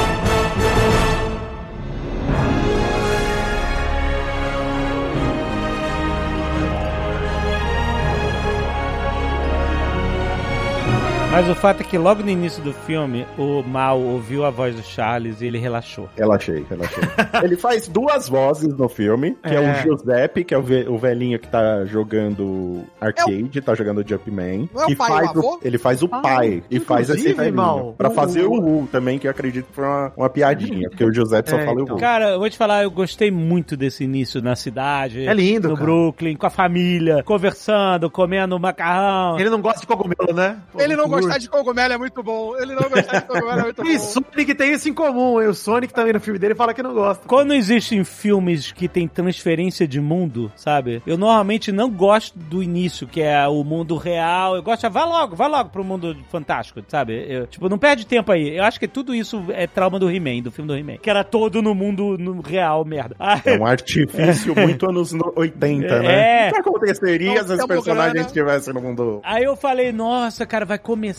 Mas o fato é que logo no início do filme, o Mal ouviu a voz do Charles e ele relaxou. Relaxei, relaxei. ele faz duas vozes no filme, que é, É. o Giuseppe, que é o, ve- o velhinho que tá jogando arcade, tá jogando Jumpman. Não é o que pai, o faz avô? ele faz o pai e faz esse velhinho. Pra o- fazer o U também, que eu acredito que foi uma, uma piadinha, porque o Giuseppe só É, fala então. o U. Cara, eu vou te falar, eu gostei muito desse início na cidade. É lindo, No cara. Brooklyn, com a família, conversando, comendo macarrão. Ele não gosta de cogumelo, né? Ele não curte. Gostar de cogumelo é muito bom. Ele não gostar de cogumelo é muito E bom. Sonic tem isso em comum. E o Sonic também no filme dele fala que não gosta. Quando existem filmes que tem transferência de mundo, sabe? Eu normalmente não gosto do início, que é o mundo real. Eu gosto, de, vá logo, vá logo pro mundo fantástico, sabe? Eu, tipo, não perde tempo aí. Eu acho que tudo isso é trauma do He-Man, do filme do He-Man. Que era todo no mundo no real, merda. Ah, É um artifício muito anos no- 80, né? É. O que aconteceria Não se os personagens estivessem no mundo... Aí eu falei, nossa, cara, vai começar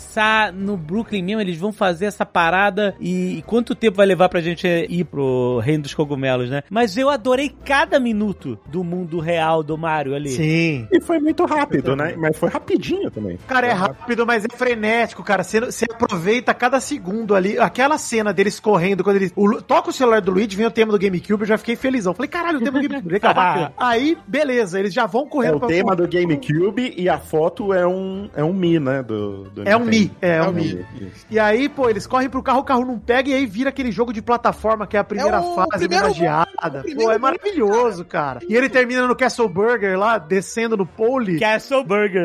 no Brooklyn mesmo, eles vão fazer essa parada e, e quanto tempo vai levar pra gente ir pro Reino dos Cogumelos, né? Mas eu adorei cada minuto do mundo real do Mario ali. Sim. E foi muito rápido, né? Mas foi rapidinho também. Cara, é rápido, mas é frenético, cara. Você, você aproveita cada segundo ali. Aquela cena deles correndo, quando eles. o toca o celular do Luigi, vem o tema do GameCube, eu já fiquei felizão. Falei, caralho, o tema do GameCube, bacana. Aí, beleza, eles já vão É correndo o pra tema do GameCube e a foto é um, é um Mi, né? Do, do É um Mi, Nintendo. é, É um um Mi. Mi. E aí, pô, eles correm pro carro, o carro não pega, e aí vira aquele jogo de plataforma que é a primeira É o fase primeiro homenageada. o Pô, é maravilhoso, cara. E ele termina no Castle Burger lá, descendo no pole. Castle Burger.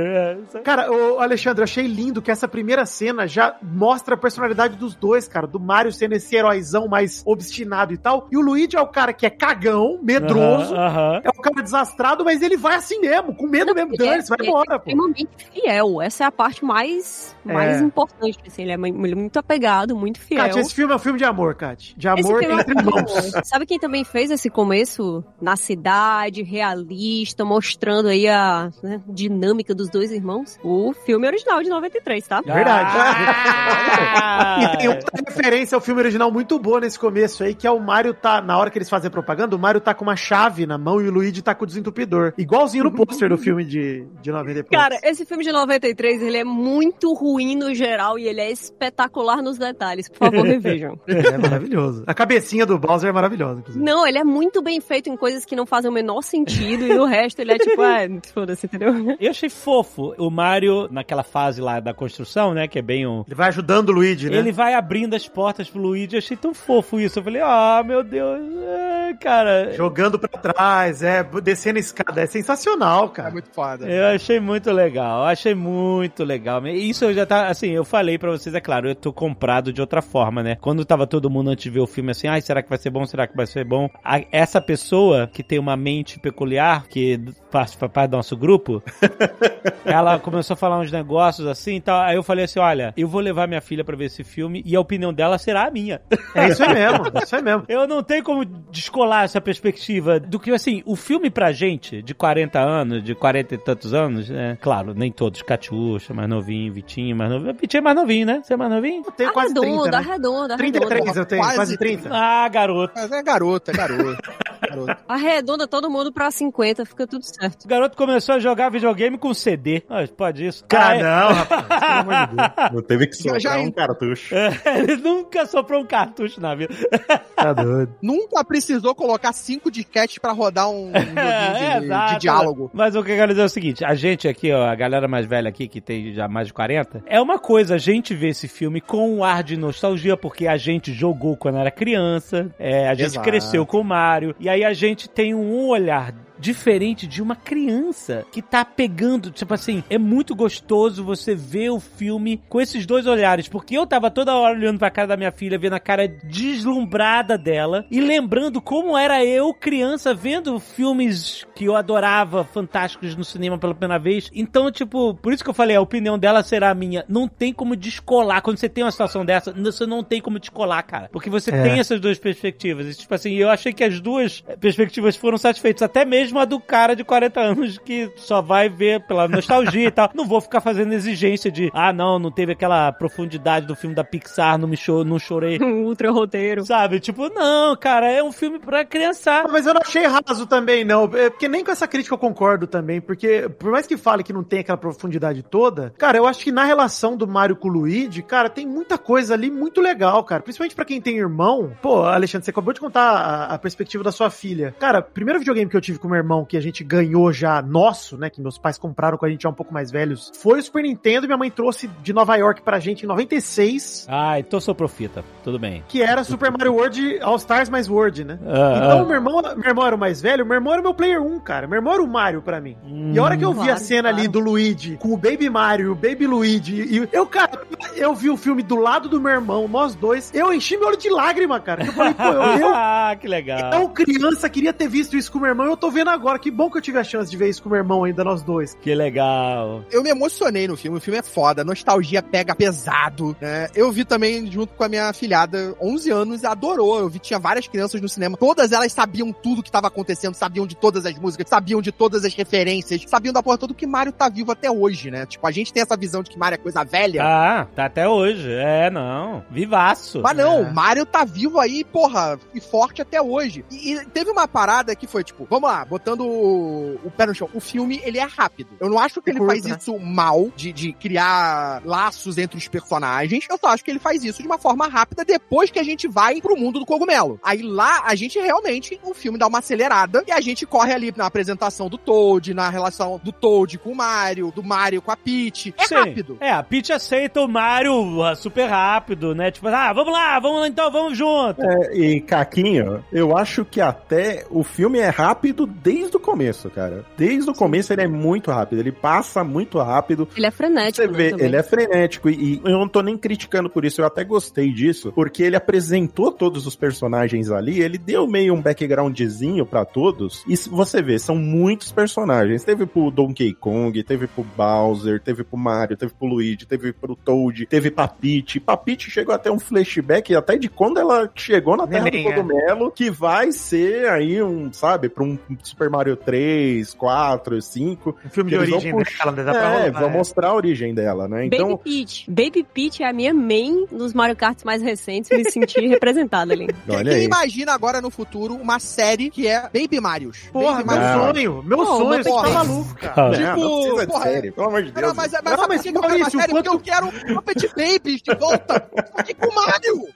é. Cara, ô, Alexandre, eu achei lindo que essa primeira cena já mostra a personalidade dos dois, cara. Do Mario sendo esse heróizão mais obstinado e tal. E o Luigi é o cara que é cagão, medroso. Aham, aham. É o cara desastrado, mas ele vai assim mesmo, com medo mesmo. É- Dane-se, vai é embora, pô. extremamente fiel. Essa é a parte mais, mais É. importante. Assim, ele é é muito apegado, muito fiel. Kátia, esse filme é um filme de amor, Kátia. De amor é entre irmãos. Sabe quem também fez esse começo na cidade, realista, mostrando aí a né, dinâmica dos dois irmãos? O filme original de 93, tá? Verdade. Ah! E tem outra referência ao filme original muito boa nesse começo aí, que é o Mario tá, na hora que eles fazem a propaganda, o Mario tá com uma chave na mão e o Luigi tá com o desentupidor. Igualzinho no pôster do filme de, de 90 e poucos. Cara, esse filme de 93, ele é muito ruim no geral e ele é espetacular nos detalhes. Por favor, revejam. É maravilhoso. A cabecinha do Bowser é maravilhosa, inclusive. Não, ele é muito bem feito em coisas que não fazem o menor sentido e no resto ele é tipo, ah, foda-se, entendeu? Eu achei fofo o Mario naquela fase lá da construção, né? Que é bem um. Ele vai ajudando o Luigi, né? Ele vai abrindo as portas pro Luigi. Eu achei tão fofo isso. Eu falei, ah, meu Deus. É, cara. Jogando pra trás, é, descendo a escada. É sensacional, É cara. muito foda. Eu achei muito legal, eu achei muito legal. Isso eu já tá, assim, eu falei pra vocês, é claro, eu tô comprado de outra forma, né? Quando tava todo mundo antes de ver o filme assim, ai, será que vai ser bom? Será que vai ser bom? A- essa pessoa que tem uma mente peculiar, que faz parte do nosso grupo, ela começou a falar uns negócios assim e tal. Aí eu falei assim: olha, eu vou levar minha filha pra ver esse filme e a opinião dela será a minha. É isso aí mesmo, isso aí mesmo. Eu não tenho como descolar essa perspectiva do que, assim, o filme pra gente, de 40 anos, de 40 e tantos anos, né? Claro, nem todos, Catiuxa, mais novinho, Vitinho, mais novinho. Vitinho é mais novinho, né? Você é mais novinho? Eu tenho quase 30, Arredonda, né? arredonda, arredonda. 33 eu tenho, Quase quase 30. Ah, garoto. Mas é garoto, é garoto. garoto. Arredonda todo mundo pra 50, fica tudo certo. O garoto começou a jogar videogame com CD. Ah, pode isso. Ah, Aí- não, rapaz. Pelo amor de Deus. Eu teve que Já- já soprar um cartucho. Ele nunca soprou um cartucho na vida. Tá doido. Nunca precisou colocar cinco disquetes pra rodar um joguinho de, É, de exato. diálogo. Mas o que eu quero dizer é o seguinte: a gente aqui, ó, a galera mais velha aqui, que tem já mais de 40, é uma coisa a gente ver esse filme com um ar de nostalgia, porque a gente jogou quando era criança, é, a gente Exato. cresceu com o Mario, e aí a gente tem um olhar diferente de uma criança que tá pegando, tipo assim, é muito gostoso você ver o filme com esses dois olhares, porque eu tava toda hora olhando pra cara da minha filha, vendo a cara deslumbrada dela e lembrando como era eu criança vendo filmes que eu adorava, fantásticos no cinema pela primeira vez. Então, tipo, por isso que eu falei, a opinião dela será a minha. Não tem como descolar. Quando você tem uma situação dessa, você não tem como descolar, cara. Porque você É. tem essas duas perspectivas. E, tipo assim, eu achei que as duas perspectivas foram satisfeitas. Até mesmo mesma do cara de 40 anos que só vai ver pela nostalgia e tal. Não vou ficar fazendo exigência de, ah, não, não teve aquela profundidade do filme da Pixar, não me cho não chorei. Um ultra roteiro. Sabe? Tipo, não, cara, é um filme pra criançar. Mas eu não achei raso também, não. É, Porque nem com essa crítica eu concordo também. Porque, por mais que fale que não tem aquela profundidade toda, cara, eu acho que na relação do Mario com o Luigi, cara, tem muita coisa ali muito legal, cara. Principalmente pra quem tem irmão. Pô, Alexandre, você acabou de contar a, a perspectiva da sua filha. Cara, primeiro videogame que eu tive com meu irmão, que a gente ganhou já nosso, né? Que meus pais compraram quando a gente já um pouco mais velhos, foi o Super Nintendo e minha mãe trouxe de Nova York pra gente em 96. Ah, então sou profita. Tudo bem. Que era Super Mario World All Stars mais World, né? Ah, então, ah. meu irmão, meu irmão era o mais velho, meu irmão era o meu player 1, cara. Meu irmão era o Mario pra mim. e a hora que eu vi a Claro, cena ali do Luigi com o Baby Mario, o Baby Luigi, e eu, cara, eu vi o filme do lado do meu irmão, nós dois, eu enchi meu olho de lágrima, cara. Eu falei, pô, eu, eu ah, que legal. então, criança, queria ter visto isso com meu irmão, eu tô vendo agora. Que bom que eu tive a chance de ver isso com meu irmão ainda, nós dois. Que legal. Eu me emocionei no filme, o filme é foda, a nostalgia pega pesado, né? Eu vi também junto com a minha filhada, 11 anos, adorou. Eu vi, tinha várias crianças no cinema, todas elas sabiam tudo que tava acontecendo, sabiam de todas as músicas, sabiam de todas as referências, sabiam da porra toda que Mario tá vivo até hoje, né? Tipo, a gente tem essa visão de que Mario é coisa velha. Ah, tá até hoje. É, não. Vivaço. Mas não, É. Mario tá vivo aí, porra, e forte até hoje. E, e teve uma parada que foi, tipo, vamos lá, botando o, o pé no chão. O filme, ele é rápido. Eu não acho que ele faz isso mal, de, de criar laços entre os personagens. Eu só acho que ele faz isso de uma forma rápida depois que a gente vai pro mundo do cogumelo. Aí lá, a gente realmente, o filme dá uma acelerada e a gente corre ali na apresentação do Toad, na relação do Toad com o Mario, do Mario com a Peach. É Sim. rápido. É, a Peach aceita o Mario ah, super rápido, né? Tipo, ah, vamos lá, vamos lá então, vamos junto. É, e Caquinho, eu acho que até o filme é rápido desde o começo, cara. Desde o começo ele é muito rápido, ele passa muito rápido. Ele é frenético, Você né, vê, também. ele é frenético e, e eu não tô nem criticando por isso, eu até gostei disso, porque ele apresentou todos os personagens ali, ele deu meio um backgroundzinho pra todos, e se você vê, são muitos personagens. Teve pro Donkey Kong, teve pro Bowser, teve pro Mario, teve pro Luigi, teve pro Toad, teve pra Peach. Pra Peach chegou até um flashback até de quando ela chegou na Terra Neném, do é. Cogumelo, que vai ser aí um, sabe, pra um Super Mario 3, 4, 5. Um filme de Eles vão origem puxar- dela, né? Dá pra É, rolar, vão é. mostrar a origem dela, né? Então, Baby Peach. Baby Peach é a minha main nos Mario Kart mais recentes, me senti representada ali. olha Quem aí. imagina agora no futuro uma série que é Baby Marios? Porra, Baby meu Marios. Não. sonho, meu Pô, sonho, você tá maluco, cara. Ah, Não, Tipo, não precisa de porra, série, pelo amor de Deus. Não, mas, mas, Não, sabe mas por que eu quero uma série? quanto- Porque eu quero Puppet Babies de volta. Aqui com o Mario.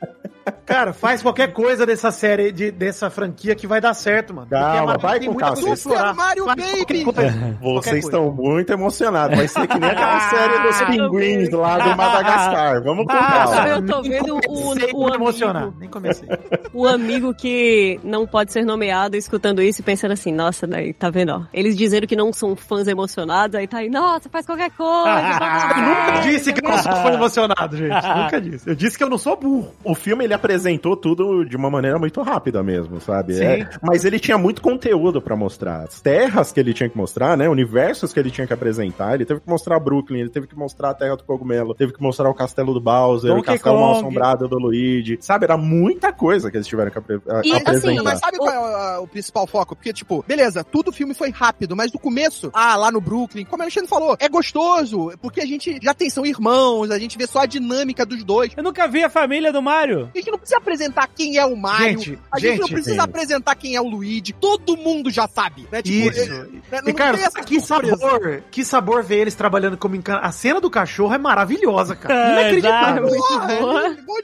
Cara, faz qualquer coisa dessa série, de, dessa franquia que vai dar certo, mano. Calma, vai tem com calma. Super Mario Baby. coisa. Vocês estão muito emocionados. Vai ser que nem aquela série dos pinguins lá do Madagascar. Vamos com Ah, calma. eu tô vendo o, o a me emocionar. amigo, Nem comecei. o amigo que não pode ser nomeado escutando isso e pensando assim, nossa, daí, tá vendo, ó. Eles dizendo que não são fãs emocionados, aí tá aí, nossa, faz qualquer coisa. nunca disse que eu não sou fã emocionado, gente. Nunca disse. Eu disse que eu não sou burro. O filme ele apresentou tudo de uma maneira muito rápida mesmo, sabe? Sim. É, mas ele tinha muito conteúdo pra mostrar. As terras que ele tinha que mostrar, né? Universos que ele tinha que apresentar. Ele teve que mostrar Brooklyn, ele teve que mostrar a Terra do Cogumelo, teve que mostrar o castelo do Bowser, Donkey o castelo mal assombrado do Luigi. Sabe? Era muita coisa que eles tiveram que apre- a- E, assim, apresentar. Mas sabe qual é o, o principal foco? Porque, tipo, beleza, tudo o filme foi rápido, mas no começo, ah, lá no Brooklyn, como a Alexandre falou, é gostoso, porque a gente já tem, são irmãos, a gente vê só a dinâmica dos dois. Eu nunca vi a família do Mario. Gente não precisa apresentar quem é o Mario, Gente, a gente, não gente, precisa sim. apresentar quem é o Luigi, todo mundo já sabe, né? Tipo, Isso. é- é- não E, cara, tem essa que surpresa. sabor, que sabor ver eles trabalhando como encana. A cena do cachorro é maravilhosa, cara. É, Inacreditável. Muito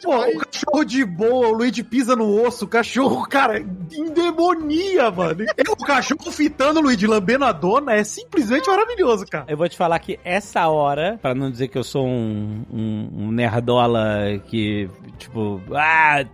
Porra, é Pô, o cachorro de boa, o Luigi pisa no osso, o cachorro, cara, endemonia, mano. O cachorro fitando o Luigi, lambendo a dona, é simplesmente maravilhoso, cara. Eu vou te falar que essa hora, pra não dizer que eu sou um, um, um nerdola que, tipo, ah,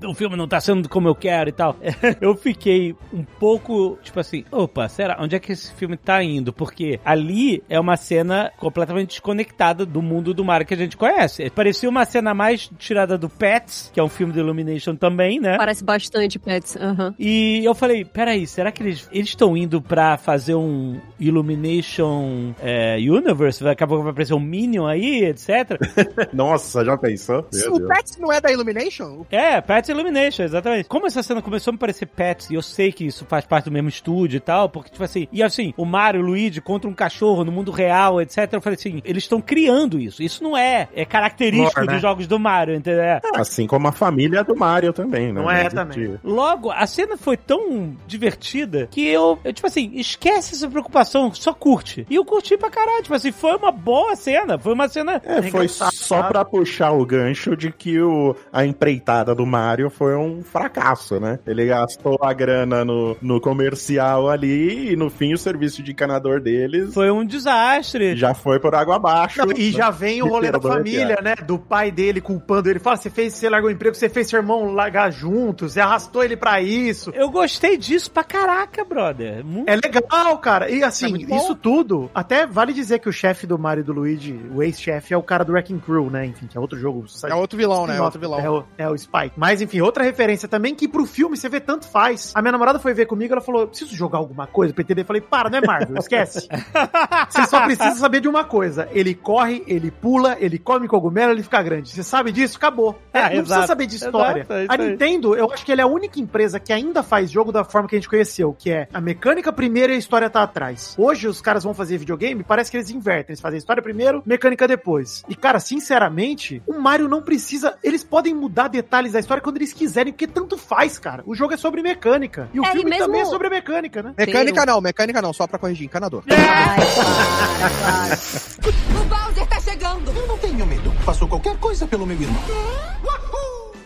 o filme não tá sendo como eu quero e tal. Eu fiquei um pouco, tipo assim, opa, será? Onde é que esse filme tá indo? Porque ali é uma cena completamente desconectada do mundo do Mario que a gente conhece. Parecia uma cena mais tirada do Pets, que é um filme do Illumination também, né? Parece bastante Pets. aham. E eu falei, peraí, será que eles eles estão indo pra fazer um Illumination é, Universe? Daqui a pouco vai aparecer um Minion aí, etc. Nossa, já pensou? Meu o Deus. Pets não é da Illumination? É, É, Pets Illumination, exatamente. Como essa cena começou a me parecer Pets, e eu sei que isso faz parte do mesmo estúdio e tal, porque, tipo assim, e assim, o Mario e o Luigi contra um cachorro no mundo real, etc. Eu falei assim, eles estão criando isso. Isso não é, é característico Lore, né? dos jogos do Mario, entendeu? É. Assim como a família do Mario também, né? Não é também. Logo, a cena foi tão divertida que eu, eu, tipo assim, esquece essa preocupação, só curte. E eu curti pra caralho, tipo assim, foi uma boa cena, foi uma cena... É, foi só pra puxar o gancho de que o, a empreitada do Mario foi um fracasso, né? Ele gastou a grana no, no comercial ali e no fim o serviço de encanador deles Foi um desastre. já foi por água abaixo. Não, e já vem o rolê da família, né? Do pai dele culpando ele. Fala, você fez, você largou o emprego, você fez seu irmão largar juntos, você arrastou ele pra isso. Eu gostei disso pra caraca, brother. Muito É legal, cara. E É assim, bom. isso tudo, até vale dizer que o chefe do Mario e do Luigi, o ex-chefe, é o cara do Wrecking Crew, né? Enfim, que é outro jogo. É outro vilão, né? É outro vilão. É o, é o Mas enfim, outra referência também que pro filme você vê tanto faz. A minha namorada foi ver comigo, ela falou: preciso jogar alguma coisa pra entender. Eu falei, para, não é Marvel, esquece. Você só precisa saber de uma coisa: ele corre, ele pula, ele come cogumelo, ele fica grande. Você sabe disso? Acabou. É, Ah, não precisa exato. saber de história. Exato, é a. Nintendo, eu acho que ela é a única empresa que ainda faz jogo da forma que a gente conheceu, que é a mecânica primeiro e a história tá atrás. Hoje os caras vão fazer videogame, parece que eles invertem. Eles fazem a história primeiro, mecânica depois. E cara, sinceramente, o Mario não precisa. Eles podem mudar detalhes da história quando eles quiserem, porque tanto faz, cara. O jogo é sobre mecânica. E o É, e filme mesmo- também é sobre mecânica, né? Mecânica não, mecânica não, só pra corrigir, encanador. O Bowser tá chegando! Eu não tenho medo. Faço qualquer coisa pelo meu irmão.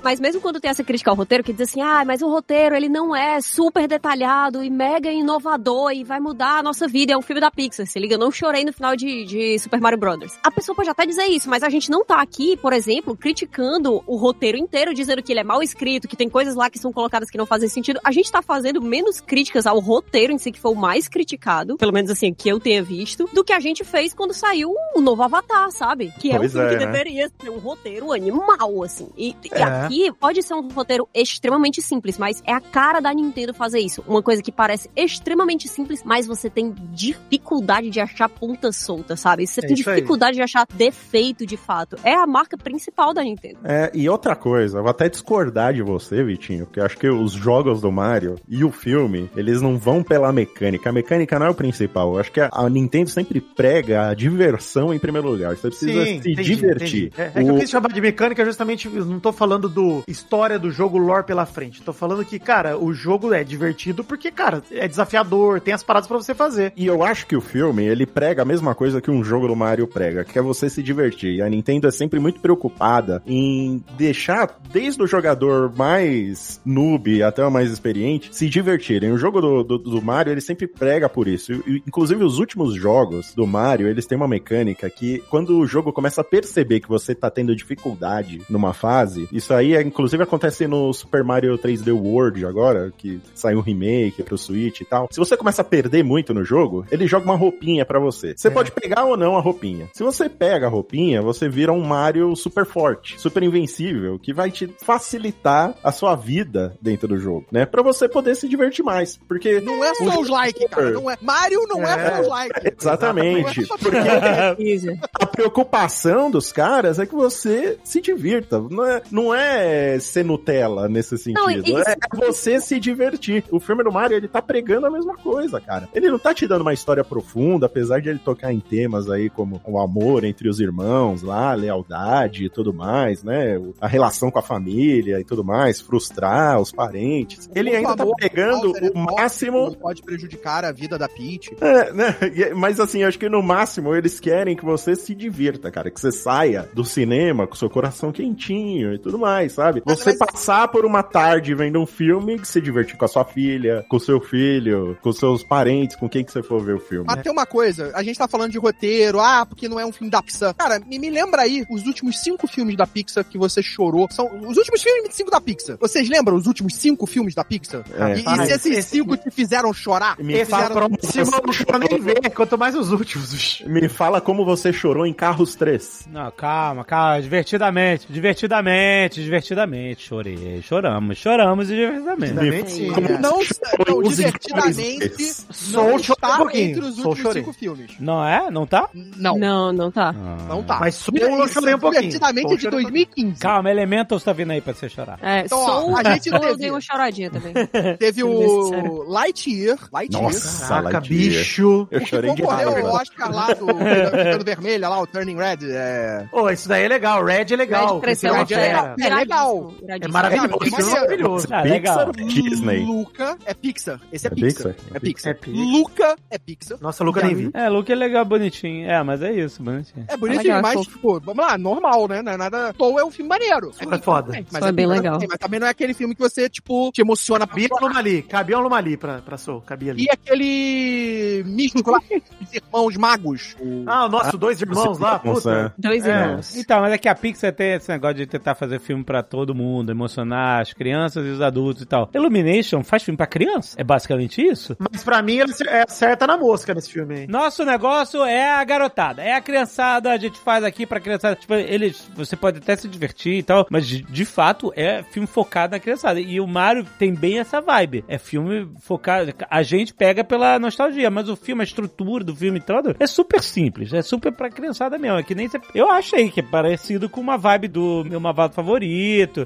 Mas mesmo quando tem essa crítica ao roteiro, que diz assim, ah, mas o roteiro ele não é super detalhado e mega inovador e vai mudar a nossa vida, é um filme da Pixar, se liga, eu não chorei no final de, de Super Mario Brothers. A pessoa pode até dizer isso, mas a gente não tá aqui, por exemplo, criticando o roteiro inteiro, dizendo que ele é mal escrito, que tem coisas lá que são colocadas que não fazem sentido. A gente tá fazendo menos críticas ao roteiro em si, que foi o mais criticado, pelo menos assim, que eu tenha visto, do que a gente fez quando saiu o novo Avatar, sabe? Que é Pois um filme é, que né? deveria ser um roteiro animal, assim. E, e É. aqui pode ser um roteiro extremamente simples, mas é a cara da Nintendo fazer isso. Uma coisa que parece extremamente simples, mas você tem dificuldade de achar ponta solta, sabe? Você É tem isso aí. dificuldade de achar defeito de fato. É a marca principal da Nintendo. É, e outra coisa, eu vou até discordar de você, Vitinho, porque eu acho que os jogos do Mario e o filme, eles não vão pela mecânica. A mecânica não é o principal. Eu acho que a, a Nintendo sempre prega a diversão em primeiro lugar. Você precisa se entendi, divertir. entendi. É, é que eu O- quis chamar de mecânica justamente, não tô falando do história do jogo lore pela frente. Tô falando que, cara, o jogo é divertido porque, cara, é desafiador, tem as paradas pra você fazer. E eu acho que o filme, ele prega a mesma coisa que um jogo do Mario prega, que é você se divertir. E a Nintendo é sempre muito preocupada em deixar, desde o jogador mais noob até o mais experiente, se divertirem. O jogo do, do, do Mario, ele sempre prega por isso. E, inclusive, os últimos jogos do Mario, eles têm uma mecânica que, quando o jogo começa a perceber que você tá tendo dificuldade numa fase, isso aí, é, inclusive, acontece no Super Mario 3D World agora, que saiu um remake pro Switch e tal. Se você começa a perder muito no jogo, ele joga uma roupinha pra você. Você pode pegar ou não a roupinha. Se você pega a roupinha, você vira um Mario super forte, super invencível, que vai te facilitar a sua vida dentro do jogo, né? Pra você poder se divertir mais. Porque. Não é Souls-like, cara. Não é. Mario não é, É. Souls-like. Exatamente. Porque a preocupação dos caras é que você se divirta. Não é, não é ser Nutella nesse sentido. Não, e- é você se divertir. O filme do Mario, ele tá pregando a mesma coisa, cara. Ele não tá te dando uma história profunda, apesar de ele tocar em temas aí como o amor entre os irmãos lá, lealdade e tudo mais, né? A relação com a família e tudo mais, frustrar os parentes. Ele ainda tá amor pegando Bowser é o máximo Pode prejudicar a vida da Peach. é, né? Mas assim, eu acho que no máximo eles querem que você se divirta, cara. Que você saia do cinema com seu coração quentinho e tudo mais, sabe? Mas- Você mas- passar por uma tarde vendo um filme se divertir com a sua filha, com seu filho, com seus parentes, com quem que você for ver o filme. Mas tem uma coisa, a gente tá falando de roteiro, ah, porque não é um filme da Pixar. Cara, me, me lembra aí os últimos cinco filmes da Pixar que você chorou. São os últimos filmes cinco da Pixar. Vocês lembram os últimos cinco filmes da Pixar? É. E, e se esses esse- cinco te fizeram chorar? Me Esse fala, próximo, eu não nem ver, quanto mais os últimos. me fala como você chorou em Carros 3. Não, calma, calma, divertidamente, divertidamente, divertidamente. Chorei, choramos, choramos e divertidamente. Divertidamente, sim, Como- é. Não, não divertidamente. Soul não um está pouquinho. entre os últimos chorei. cinco filmes. Não é? Não tá? Não, Não, não tá. não tá. Mas Soul eu chorei um pouquinho. Divertidamente Soul é de chorei um 2015. Calma, Elementals tá vindo aí pra você chorar. É, Então, ó, Soul, a gente Soul teve- uma choradinha também. Teve o Lightyear. Lightyear. Nossa, Caraca, Lightyear. bicho. Eu O chorei de concorreu raiva. ao Oscar lá do Vermelha, lá, o Turning Red. É, Pô, isso daí é legal. Red é legal. Red cresceu Red é legal. É legal. É maravilhoso. É é maravilhoso. Ah, legal. Pixar, Disney. Luca é Pixar. Esse é, É Pixar. Pixar? É Pixar. É Pixar. Luca é Pixar. Nossa, Luca nem vi. É, Luke é legal, bonitinho. É, mas é isso, bonitinho. É bonitinho, legal, mas, tipo, vamos lá, normal, né? Não é nada. Soul é um filme maneiro. É foda. Mas Soul é bem mas- legal. Mas também não é aquele filme que você, tipo, te emociona. Cabia um Lumali. Cabia um Lumali pra, pra Soul. Cabia ali. E aquele místico lá, os irmãos magos. Ah, o nosso dois irmãos lá, puta. Dois É. irmãos. Então, mas é que a Pixar tem esse negócio de tentar fazer filme pra todo mundo, emocionar as crianças e os adultos e tal. Illumination faz filme pra criança? É basicamente isso? Mas pra mim ele é acerta na mosca nesse filme aí. Nosso negócio é a garotada, é a criançada, a gente faz aqui pra criançada. Tipo, eles, você pode até se divertir e tal, mas de, de fato é filme focado na criançada. E o Mario tem bem essa vibe. É filme focado. A gente pega pela nostalgia, mas o filme, a estrutura do filme todo é super simples, é super pra criançada mesmo. É que nem você. Eu achei que é parecido com uma vibe do meu Mavado favorito.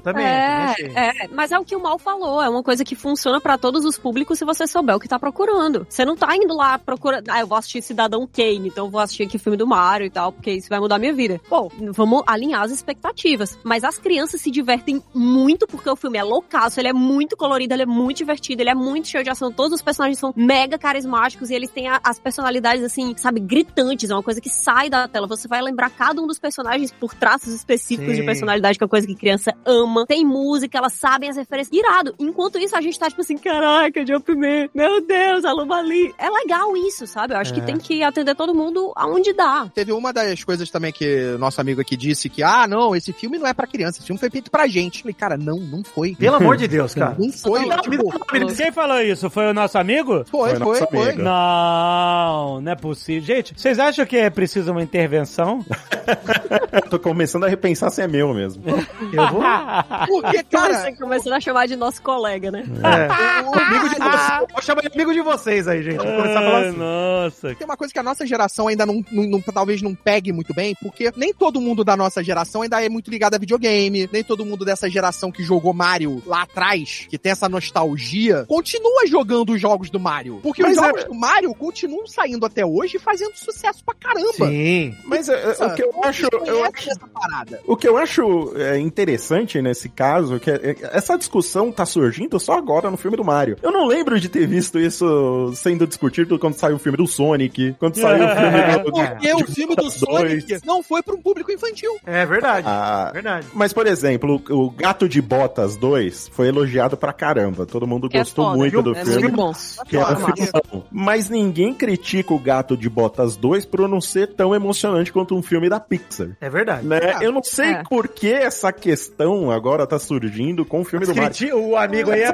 Também, É, também achei. é, mas é o que o Mal falou, é uma coisa que funciona pra todos os públicos se você souber o que tá procurando. Você não tá indo lá procurando, ah, eu vou assistir Cidadão Kane, então eu vou assistir aqui o filme do Mario e tal, porque isso vai mudar a minha vida. Pô, vamos alinhar as expectativas. Mas as crianças se divertem muito porque o filme é loucaço, ele é muito colorido, ele é muito divertido, ele é muito cheio de ação, todos os personagens são mega carismáticos e eles têm a- as personalidades, assim, sabe, gritantes, é uma coisa que sai da tela. Você vai lembrar cada um dos personagens por traços específicos Sim. de personalidade, que é uma coisa que criança ama. Tem música, elas sabem as referências. Irado. Enquanto isso, a gente tá tipo assim, caraca, Jumpman, meu Deus, a Ali. É legal isso, sabe? Eu acho É. que tem que atender todo mundo aonde dá. Teve uma das coisas também que nosso amigo aqui disse que, ah, não, esse filme não é pra criança, esse filme foi feito pra gente. Eu Falei, cara, não, não foi. Pelo amor de Deus, cara. Não foi. Não, tipo, Quem falou isso? Foi o nosso amigo? foi, Foi foi, foi. Não, não é possível. Gente, vocês acham que é preciso uma intervenção? Tô começando a repensar se é meu mesmo. Eu vou. Porque, Cara, cara, você começando a chamar de nosso colega, né? É. o- Amigo de vocês. Vou chamar de amigo de vocês aí, gente. Vou começar a falar assim. Nossa. Tem uma coisa que a nossa geração ainda não, não- não- talvez não pegue muito bem, porque nem todo mundo da nossa geração ainda é muito ligado a videogame, nem todo mundo dessa geração que jogou Mario lá atrás, que tem essa nostalgia, continua jogando os jogos do Mario. Porque Mas os é- jogos do Mario continuam saindo até hoje e fazendo sucesso pra caramba. Sim. Mas é, é, o que eu acho, eu acho essa parada. O que eu acho é, interessante nesse caso, que é- é- essa discussão tá surgindo só agora no filme do Mario. Eu não lembro de ter visto isso sendo discutido quando saiu o filme do Sonic, quando saiu o filme do... Porque o filme do. Sonic não foi pra um público infantil. É verdade. Ah, É verdade. mas, por exemplo, o, Gato de Botas 2 foi elogiado pra caramba. Todo mundo É gostou foda, muito viu? do É filme. muito bom. Que é um Ah, filmão. Mas ninguém critica o Gato de Botas 2 por não ser tão emocionante quanto um filme da Pixar. É verdade. Né? Ah, Eu não sei é. por que essa questão agora tá surgindo com o filme do Mario. Criti- O amigo aí é a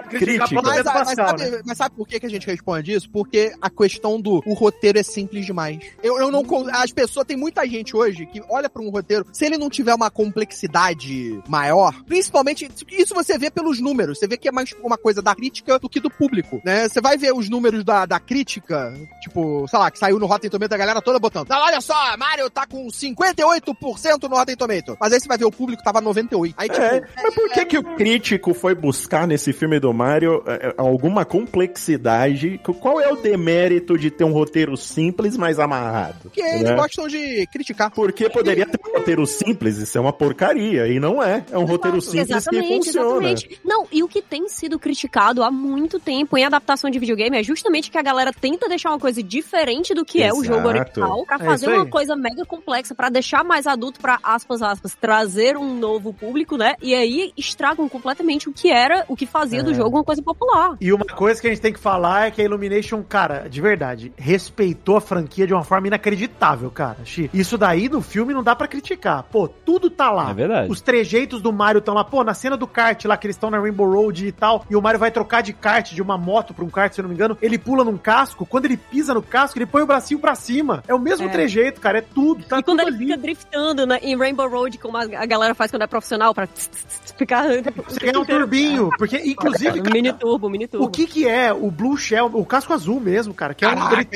Mas, mas sabe, né? mas sabe por que, que a gente responde isso? Porque a questão do o roteiro é simples demais. Eu, eu não As pessoas, tem muita gente hoje que olha pra um roteiro, se ele não tiver uma complexidade maior, principalmente, isso você vê pelos números, você vê que é mais uma coisa da crítica do que do público, né? Você vai ver os números da, da crítica, tipo, sei lá, que saiu no Rotten Tomato, a galera toda botando, "Não, olha só, Mario tá com 58% no Rotten Tomato. Mas aí você vai ver, o público tava 98%. Aí, tipo, É, mas por que, que o crítico foi buscar nesse filme do Mario é, é, alguma complexidade? Qual é o demérito de ter um roteiro simples, mas amarrado? porque eles né? gostam de criticar. Porque poderia ter um roteiro simples e ser uma porcaria, e não é. É um roteiro simples que Exatamente, funciona. exatamente. Não, e o que tem sido criticado há muito tempo em adaptação de videogame é justamente que a galera tenta deixar uma coisa diferente do que é o jogo Exato. original, pra É fazer isso aí. uma coisa mega complexa, pra deixar mais adulto, pra aspas, aspas, trazer um novo público, né? E aí estragam completamente o que era, o que fazia do jogo uma coisa popular. E uma coisa que a gente tem que falar é que a Illumination, cara, de verdade, respeitou a franquia de uma forma inacreditável, cara. Isso daí no filme não dá pra criticar. Pô, tudo tá lá. É verdade. Os trejeitos do Mario estão lá. Pô, na cena do kart lá, que eles estão na Rainbow Road e tal, e o Mario vai trocar de kart, de uma moto pra um kart, se eu não me engano, ele pula num casco. Quando ele pisa no casco, ele põe o bracinho pra cima. É o mesmo É. trejeito, cara. É tudo. Tá e quando tudo ele ali. fica driftando né, em Rainbow Road, como a, a galera faz quando é profissional, pra ficar. Você ganha um turbinho, porque inclusive, cara, Mini turbo, mini turbo. o que que é o Blue Shell, o casco azul mesmo, cara, que é um, ele,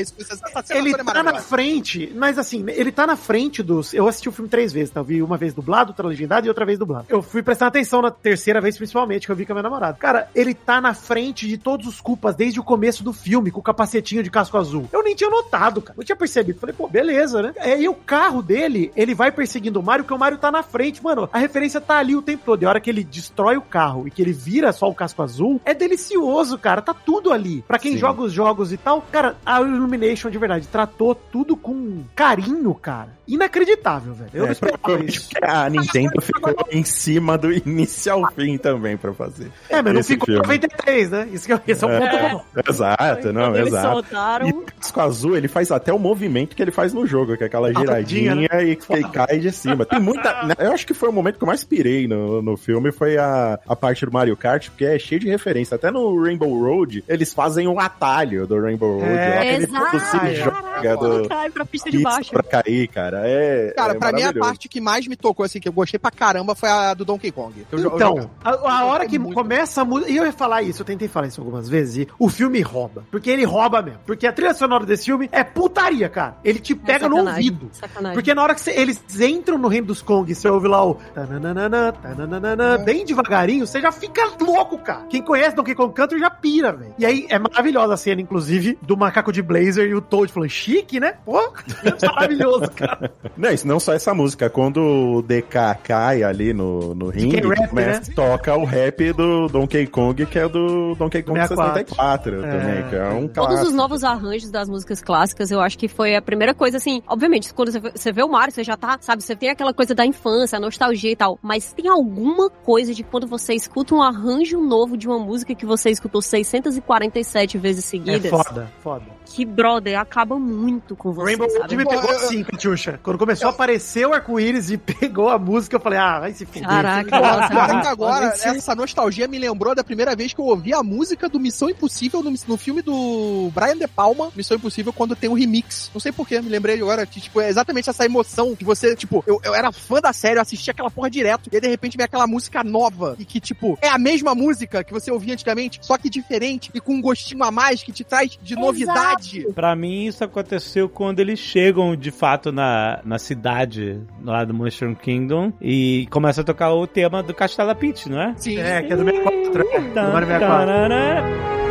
ele é tá na frente, mas assim, ele tá na frente dos. Eu assisti o filme três vezes, tá? Eu vi uma vez dublado, outra legendado e outra vez dublado. Eu fui prestar atenção na terceira vez, principalmente, que eu vi com a minha namorada. Cara, ele tá na frente de todos os culpas desde o começo do filme, com o capacetinho de casco azul. Eu nem tinha notado, cara. Eu tinha percebido. Falei, pô, beleza, né? É, e o carro dele, ele vai perseguindo o Mario, que o Mario tá na frente. Mano, a referência tá ali o tempo todo. E a hora que ele destrói o carro e que ele vira só o casco azul, é delicioso, cara. Tá tudo ali. Pra quem Sim. joga os jogos e tal, cara, a Illumination de verdade tratou tudo com carinho, cara. Inacreditável, velho. Eu É, não esperava isso. a Nintendo ficou em cima do início ao fim também pra fazer. É, mas não ficou filme. 93, né? Isso que é, esse é um ponto É. bom. Exato, não, Quando eles exato. soltaram. E o casco azul, ele faz até o movimento que ele faz no jogo, que é aquela giradinha rodinha, e que cai de cima. Tem muita. né, Eu acho que foi o momento que eu mais pirei no, no filme, foi a, a parte do Mario Kart, porque é cheio de referência. Até no Rainbow Road, eles fazem um atalho do Rainbow Road. É, lá, Exato, se Caraca, joga do cai pra pista de baixo. pra cair, cara. É. Cara, é pra mim a parte que mais me tocou, assim, que eu gostei pra caramba, foi a do Donkey Kong. Eu Então, a, a hora que muito. começa a música. E eu ia falar isso, eu tentei falar isso algumas vezes. E o filme rouba. Porque ele rouba mesmo. Porque a trilha sonora desse filme é putaria, cara. Ele te pega no sacanagem, ouvido. Sacanagem. Porque na hora que cê- eles entram no reino dos Kong, você ouve lá o tananana, tananana, bem devagarinho, você já fica louco, cara. Quem conhece Donkey Kong Country já pira, velho. E aí é maravilhosa a cena, inclusive, do macaco de blazer e o Toad falando, chique, né? Pô, maravilhoso, cara. Não, isso não só essa música. Quando o DK cai ali no, no ringue, rap, começa, né? toca o rap do Donkey Kong, que é do Donkey Kong 64. 64 também, que é um Todos clássico. os novos arranjos das músicas clássicas, eu acho que foi a primeira coisa, assim, obviamente, quando você vê- você vê o Mario, você já tá, sabe, você tem aquela coisa da infância, a nostalgia e tal, mas tem alguma coisa de quando você escuta um arranjo novo de uma música que você escutou 647 vezes É seguidas, foda, foda. Que, brother, acaba muito com você, Rainbow Road sabe? me pegou assim, Catiuxa. Quando começou a aparecer o arco-íris e pegou a música, eu falei, ah, vai se fuder. Caraca, Agora, nossa, agora, essa nostalgia me lembrou da primeira vez que eu ouvi a música do Missão Impossível no, no filme do Brian De Palma, Missão Impossível, quando tem o remix. Não sei porquê, me lembrei agora que, tipo, é exatamente essa emoção que você, tipo, eu, eu era fã da série, eu assistia aquela porra direto, e aí de repente vem aquela música nova, e que, tipo, é a mesma música que você ouvia antigamente, só que diferente, e com um gostinho a mais, que te traz de novidade. Pra mim, isso aconteceu quando eles chegam, de fato, na, na cidade lá do Mushroom Kingdom e começa a tocar o tema do Castelo da Peach, não é? Sim. É, que é do 64, é. Do Mario 64.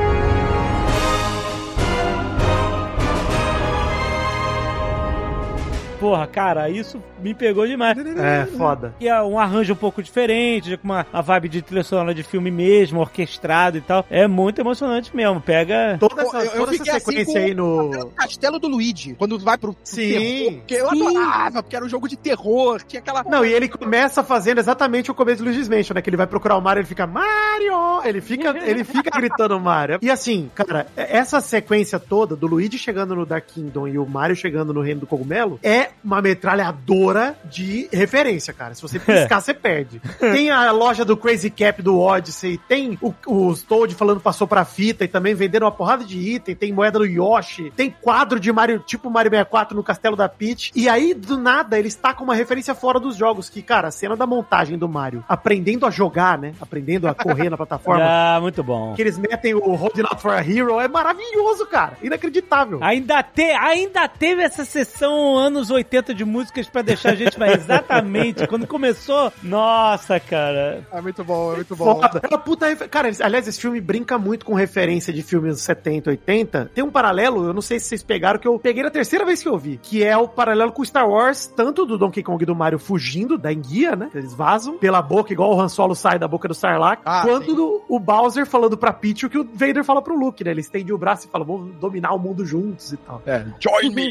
Porra, cara, isso me pegou demais. É, foda. E é um arranjo um pouco diferente, com uma, uma vibe de trilha sonora de filme mesmo, orquestrado e tal. É muito emocionante mesmo. Pega. Toda essa, eu- eu toda essa assim sequência com- aí no... O Castelo do Luigi, quando vai pro, Sim. terror, eu Sim. adorava, porque era um jogo de terror, tinha aquela... Não, e ele começa fazendo exatamente o começo do Luigi's Mansion, né? Que ele vai procurar o Mario, ele fica Mario! Ele fica, ele fica gritando Mario. E assim, cara, essa sequência toda do Luigi chegando no Dark Kingdom e o Mario chegando no Reino do Cogumelo é uma metralhadora de referência, cara. Se você piscar, você perde. Tem a loja do Crazy Cap do Odyssey, tem o, os Toad falando passou pra fita e também vendendo uma porrada de item, tem moeda do Yoshi, tem quadro de Mario, tipo Mario 64 no Castelo da Peach. E aí, do nada, eles tacam uma referência fora dos jogos, que, cara, a cena da montagem do Mario, aprendendo a jogar, né? Aprendendo a correr na plataforma. Ah, muito bom. Que eles metem o Holding Out for a Hero, é maravilhoso, cara. Inacreditável. Ainda, te, ainda teve essa sessão anos 80 de músicas pra deixar a gente mais exatamente. Quando começou, nossa, cara. É muito bom, é muito bom. Foda. É puta refer... Cara, aliás, esse filme brinca muito com referência de filmes 70, 80. Tem um paralelo, eu não sei se vocês pegaram, que eu peguei na terceira vez que eu vi, que é o paralelo com Star Wars, tanto do Donkey Kong e do Mario fugindo da enguia, né? Eles vazam pela boca, igual o Han Solo sai da boca do Sarlacc, Ah, quanto do, o Bowser falando pra Peach o que o Vader fala pro Luke, né? Ele estende o braço e fala, vamos dominar o mundo juntos e tal. É, join me!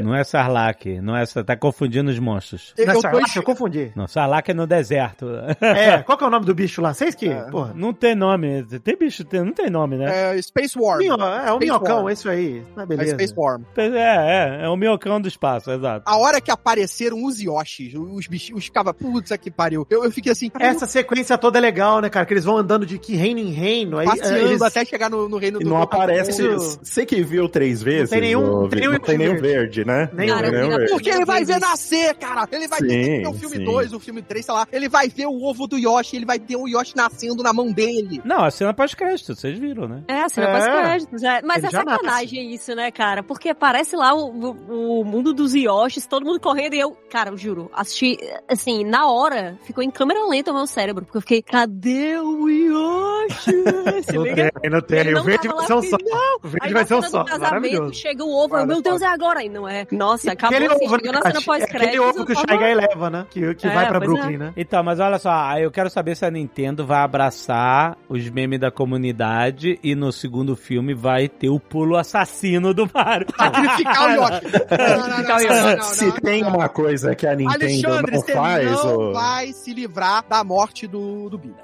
Não é Sarlacc, não é, tá confundindo os monstros. Não é Eu tô Sarlacc? Eu confundi. Não, Sarlacc é no deserto. É, qual que é o nome do bicho lá? Vocês que, porra... Não tem nome. Tem bicho, tem- não tem nome, né? É, Space Worm. Minho- é o Space minhocão, é isso aí. Ah, É beleza. Space Worm. É, é, é o minhocão do espaço, exato. A hora que apareceram os Yoshis, os bichinhos, os cava, putz, que pariu. Eu, eu fiquei assim, Essa sequência toda é legal, né, cara? Que eles vão andando de que reino em reino. Aí, passeando é, eles... até chegar no, no reino E do não do- aparece. Você que viu três vezes? tem nenhum- ô, tem nenhum não tem nenhum verde. né? Nenhum Cara, eu Nenhum vi na verde. Porque ele vai ver nascer, cara. Ele vai Sim, ter o filme sim. 2, o filme 3, sei lá. Ele vai ver o ovo do Yoshi, ele vai ter o Yoshi nascendo na mão dele. Não, a cena pós-crédito, vocês viram, né? É, a cena É. pós-créditos. É. Mas Ele é já nasce. sacanagem isso, né, cara? Porque aparece lá o, o, o mundo dos Yoshis, todo mundo correndo e eu, cara, eu juro, assisti, assim, na hora, ficou em câmera lenta o meu cérebro, porque eu fiquei, cadê o Yoshi? Não liga? tem, não tem. Ele O não verde tava vai ser um só. filho, O verde Aí vai ser um só. casamento, chega o ovo, eu, meu Deus, é agora. E não é. Nossa, acabou Aquele assim, ovo, chegou né, na cena? É pós-crédito. aquele ovo que o Shy Guy leva, né? Que, que É, vai pra é. Brooklyn, né? Então, mas olha só, aí eu quero saber se a Nintendo vai abraçar os memes da comunidade e no segundo filme vai ter o pulo assassino do Mario. Sacrificar o Yoshi. Se não, tem não. uma coisa que a Nintendo Alexandre, não você faz, não ô- vai se livrar da morte do, do Bill.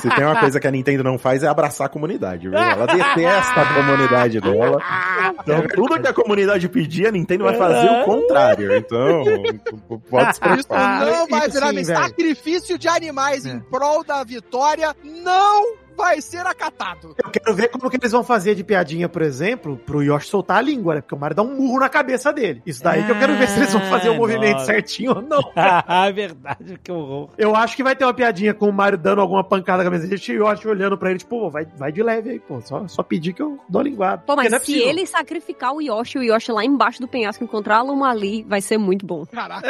se tem uma coisa que a Nintendo não faz é abraçar a comunidade, viu? Ela detesta a comunidade dela. Então, tudo que a comunidade pedir, a Nintendo vai fazer o contrário. Então, pode se Isso preocupar. não vai virar sim, nem velho. sacrifício de animais É. em prol da vitória. Não vai ser acatado. Eu quero ver como que eles vão fazer de piadinha, por exemplo, pro Yoshi soltar a língua, né? Porque o Mario dá um murro na cabeça dele. Isso daí que eu quero ver se eles vão fazer o Ah, movimento nossa. certinho ou não. ah, verdade, que horror. Eu acho que vai ter uma piadinha com o Mario dando alguma pancada na cabeça dele e o Yoshi olhando pra ele, tipo, pô, vai, vai de leve aí, pô. Só, só pedir que eu dou a linguada. Pô, mas é se possível. ele sacrificar o Yoshi, o Yoshi lá embaixo do penhasco encontrar a Luma ali, vai ser muito bom. Caraca.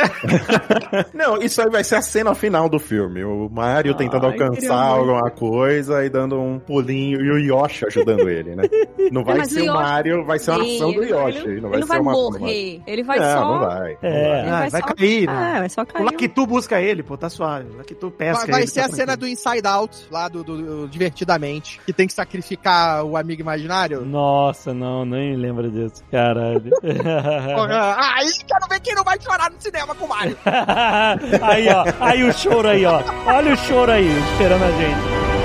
Não, isso aí vai ser a cena final do filme. O Mario tentando Ai, queria alcançar alguma coisa e dando um pulinho e o Yoshi ajudando ele, né? Não vai mas ser o o Yoshi- Mario, vai ser uma Sim, ação do Yoshi. Ele, não vai ele não ser vai uma morrer. Ele vai não, só. não vai. É. Ah, vai só- cair, né? É, vai só O cair. Lakitu busca ele, pô, tá suave. O Lakitu pesca Vai, vai ele. ser tá a cena do Inside Out, lá do, do- do Divertidamente, que tem que sacrificar o amigo imaginário. Nossa, não, nem lembro disso, caralho. Porra, Aí quero ver quem não vai chorar no cinema com o Mario. aí, ó, aí o choro aí, ó. Olha o choro aí, esperando a gente.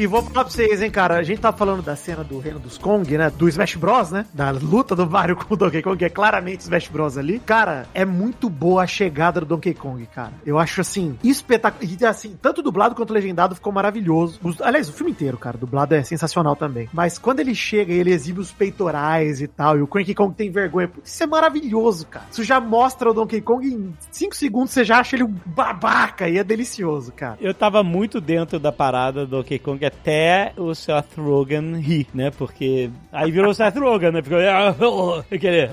E vou falar pra vocês, hein, cara. A gente tá falando da cena do Reino dos Kong, né? Do Smash Bros, né? Da luta do Mario com o Donkey Kong, que é claramente Smash Bros ali. Cara, é muito boa a chegada do Donkey Kong, cara. Eu acho, assim, espetacular. E, assim, tanto dublado quanto legendado ficou maravilhoso. Os- aliás, o filme inteiro, cara. Dublado é sensacional também. Mas quando ele chega e ele exibe os peitorais e tal, e o Donkey Kong tem vergonha, isso é maravilhoso, cara. Isso já mostra o Donkey Kong em 5 segundos, você já acha ele um babaca e é delicioso, cara. Eu tava muito dentro da parada do Donkey Kong até o Seth Rogen rir, né? Porque aí virou o Seth Rogen, né? Ficou aquele...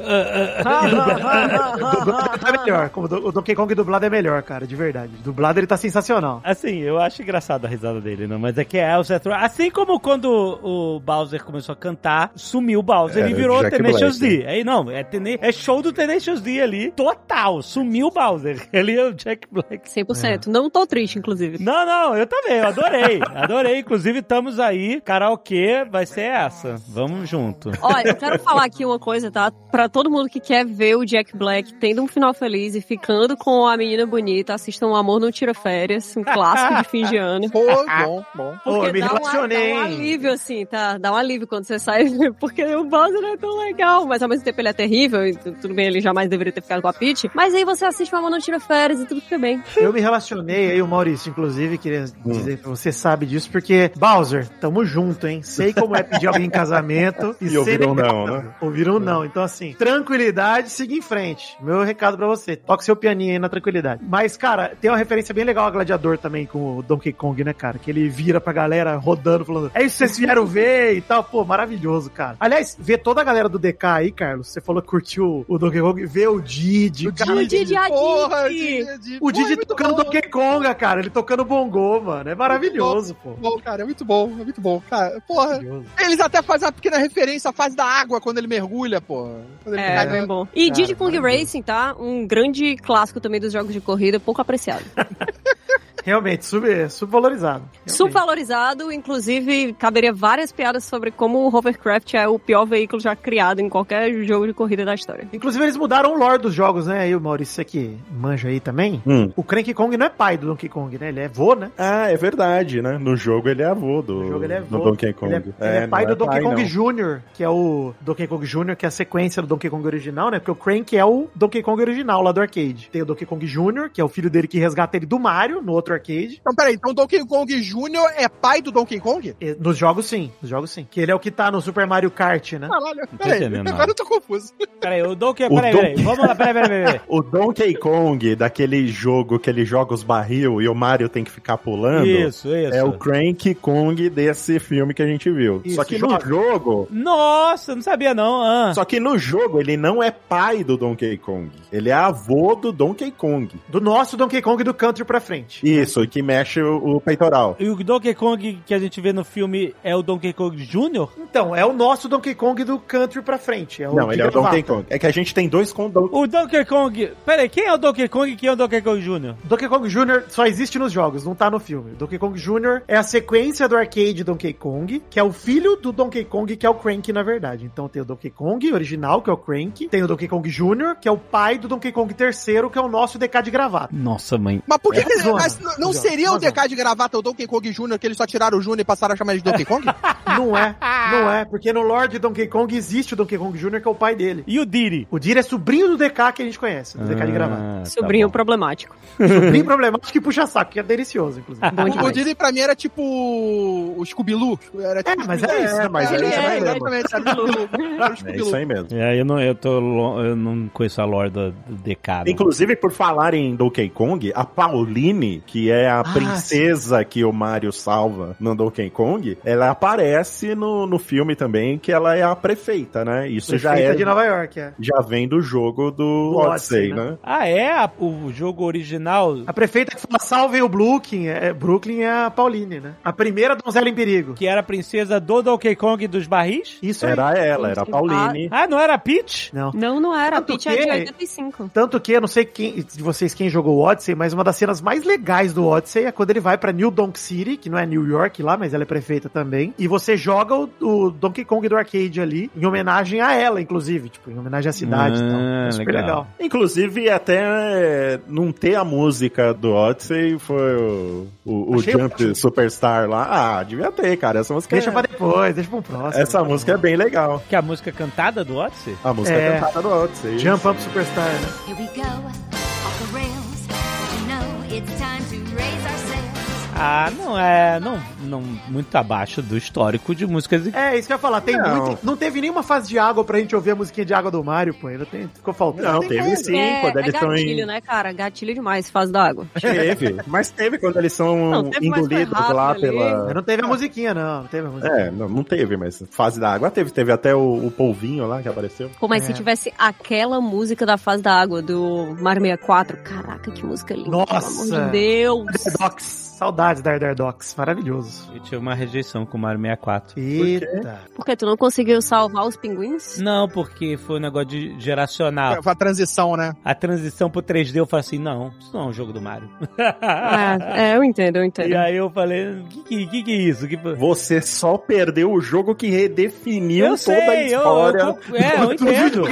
Dublado é melhor. Como do- o Donkey Kong dublado é melhor, cara, de verdade. Dublado ele tá sensacional. Assim, eu acho engraçado a risada dele, não? Mas é que é o Seth Rogen. Assim como quando o Bowser começou a cantar, sumiu o Bowser É, e virou Jack Tenacious Black. D. Aí não, é, tene- é show do Tenacious D ali, total. Sumiu o Bowser. Ele é o Jack Black. 100%. Não tô triste, inclusive. Não, não, eu também, eu adorei. Adorei. Inclusive, estamos aí. Karaokê vai ser essa. Vamos junto. Olha, eu quero falar aqui uma coisa, tá? Pra todo mundo que quer ver o Jack Black tendo um final feliz e ficando com a menina bonita, assistam O Amor Não Tira Férias, um clássico de fim de ano. Pô, bom, bom. Ô, Porque eu me relacionei, dá um alívio, assim, tá? Dá um alívio quando você sai, porque o Bowser não é tão legal, mas ao mesmo tempo ele é terrível, e tu- tudo bem, ele jamais deveria ter ficado com a Peach, mas aí você assiste o Amor Não Tira Férias e tudo fica bem. Eu me relacionei aí, o Maurício, inclusive, queria Hum. dizer pra você sabe disso, porque, Bowser, tamo junto, hein? Sei como é pedir alguém em casamento. E sei ouviram não, né? Ouviram não. Então, assim, tranquilidade, siga em frente. Meu recado pra você. Toque seu pianinho aí na tranquilidade. Mas, cara, tem uma referência bem legal a Gladiador também com o Donkey Kong, né, cara? Que ele vira pra galera rodando, falando, é isso que vocês vieram ver e tal. Pô, maravilhoso, cara. Aliás, ver toda a galera do DK aí, Carlos, você falou que curtiu o Donkey Kong, ver o Didi, cara. O Didi a Porra, Didi. Didi. O Pô, Didi é muito tocando. Donkey Konga, cara. Ele tocando bongô, mano. É maravilhoso, pô. Bom, cara, é muito bom, é muito bom. Cara, porra. Eles até fazem uma pequena referência à fase da água quando ele mergulha, pô. Quando ele É, cai bem bom. E Diddy Kong. Racing, tá? Um grande clássico também dos jogos de corrida, pouco apreciado. Realmente, sub, subvalorizado. Realmente. Subvalorizado, inclusive, caberia várias piadas sobre como o Hovercraft é o pior veículo já criado em qualquer jogo de corrida da história. Inclusive, eles mudaram o lore dos jogos, né? Aí o Maurício, você que manja aí também. Hum. O Cranky Kong não é pai do Donkey Kong, né? Ele é vô, né? Ah, é verdade, né? No jogo ele é avô do, No jogo ele é do vô. Donkey Kong. Ele é, ele é não pai do Donkey pai, Kong não. Jr., que é o Donkey Kong Jr., que é a sequência do Donkey Kong original, né? Porque o Crank é o Donkey Kong original lá do arcade. Tem o Donkey Kong Jr., que é o filho dele que resgata ele do Mario, no outro arcade. Então, peraí, então Donkey Kong Jr. é pai do Donkey Kong? E Nos jogos sim, nos jogos sim. Que ele é o que tá no Super Mario Kart, né? Caralho, peraí, entendendo agora nada. eu tô confuso. Peraí, o Donkey. O Peraí, peraí. Donkey- Vamos lá, peraí, peraí, peraí. peraí. O Donkey Kong, daquele jogo que ele joga os barril e o Mario tem que ficar pulando. Isso, isso. É o Crank Kong desse filme que a gente viu. Isso, Só que que no joga. jogo. Nossa, não sabia não. Ah. Só que no jogo ele não é pai do Donkey Kong. Ele é avô do Donkey Kong. Do nosso Donkey Kong do country pra frente. Isso, que mexe o, o peitoral. E o Donkey Kong que a gente vê no filme é o Donkey Kong Jr.? Então, é o nosso Donkey Kong do country pra frente. É o Não, ele é o. Donkey Kong. É que a gente tem dois com Donkey O Donkey Kong. Peraí, quem é o Donkey Kong e quem é o Donkey Kong Jr.? Donkey Kong Jr. só existe nos jogos, não tá no filme. Donkey Kong Jr. é a sequência do arcade Donkey Kong, que é o filho do Donkey Kong, que é o Crank, na verdade. Então tem o Donkey Kong original, que é o Crank, tem o Donkey Kong Jr., que é o pai do Donkey Kong terceiro, que é o nosso DK de gravata. Nossa, mãe. Mas por que, É que mas não- seria o. DK de gravata o Donkey Kong Jr. que eles só tiraram o Jr. e passaram a chamar ele de Donkey Kong? Não é, não é, porque no Lord Donkey Kong existe o Donkey Kong Jr., que é o pai dele. E o Diddy? O Diri é sobrinho do DK que a gente conhece, do DK de gravata. Ah, tá Sobrinho bom. problemático. Sobrinho problemático e puxa saco, que é delicioso, inclusive. O. Diddy pra mim era tipo o Scooby-Loo. Era tipo É, mas Scooby-Doo. é isso, mas é isso é, aí mesmo. exatamente, era Scooby-Doo. É Scooby-Doo. isso aí mesmo. É, eu não, eu tô, eu não conheço a lore do, DK. Inclusive, por falar em Donkey Kong, a Pauline, que é a Ah, princesa que o Mario salva no Donkey Kong, ela aparece no, no filme também, que ela é a prefeita, né? Isso já Prefeita é. de Nova York, é. Já vem do jogo do, Do Odyssey, Odyssey, né? né? Ah, é? A- o jogo original A prefeita que fala salvem o Brooklyn, é, Brooklyn é a Pauline, né? A primeira donzela em perigo. que era a princesa do Donkey Kong dos barris? Isso aí. Era ela, era a Pauline. Ah, não era a Peach? Não. Não, não era. A Tanto Peach é de que- 85. Tanto que, eu não sei quem de vocês quem jogou o Odyssey, mas uma das cenas mais legais do Odyssey é quando ele vai pra New Donk City, que não é New York lá, mas ela é prefeita também, e você joga o, o Donkey Kong do arcade ali, em homenagem a ela, inclusive, tipo, em homenagem à cidade e tal. Ah, É super legal. legal. Inclusive, até é, não ter a música do Odyssey foi o, o, o Jump ótimo. Superstar lá. Ah, devia ter, cara. Essa música, Deixa é, pra depois, deixa pra um próximo. essa música é bem legal. Que é a música cantada do Odyssey? A música É. cantada do Odyssey. Jump Up Superstar, né? Here we go, Ah, não é. Não, não muito abaixo do histórico de músicas. É, isso que eu ia falar. Tem Não. muito, não teve nenhuma fase de água pra gente ouvir a musiquinha de água do Mario, pô. Ainda tem, ficou faltando. Não, Tem teve coisa. sim, é, quando é eles gatilho, em. né, cara? Gatilho demais, fase da água. Teve, mas teve quando eles são Não, engolidos rápido lá ali. pela. Não teve a musiquinha, não. Não teve a musiquinha. É, não, não teve, mas fase da água teve. Teve até o, o polvinho lá que apareceu. Pô, mas É. se tivesse aquela música da fase da água do Mario 64, caraca, que música linda, Nossa! pelo amor de Deus. Saudades da Dardox. Maravilhoso. Eu tive uma rejeição com o Mario 64. Eita. Por que tu não conseguiu salvar os pinguins? Não, porque foi um negócio de geracional. Foi a transição, né? A transição pro 3D eu falei assim, não, isso não é um jogo do Mario. É, é, eu entendo, eu entendo. e aí eu falei, o que, que, que que é isso? Que... Você só perdeu o jogo que redefiniu Eu toda a sei, eu, história. eu, é, eu entendo.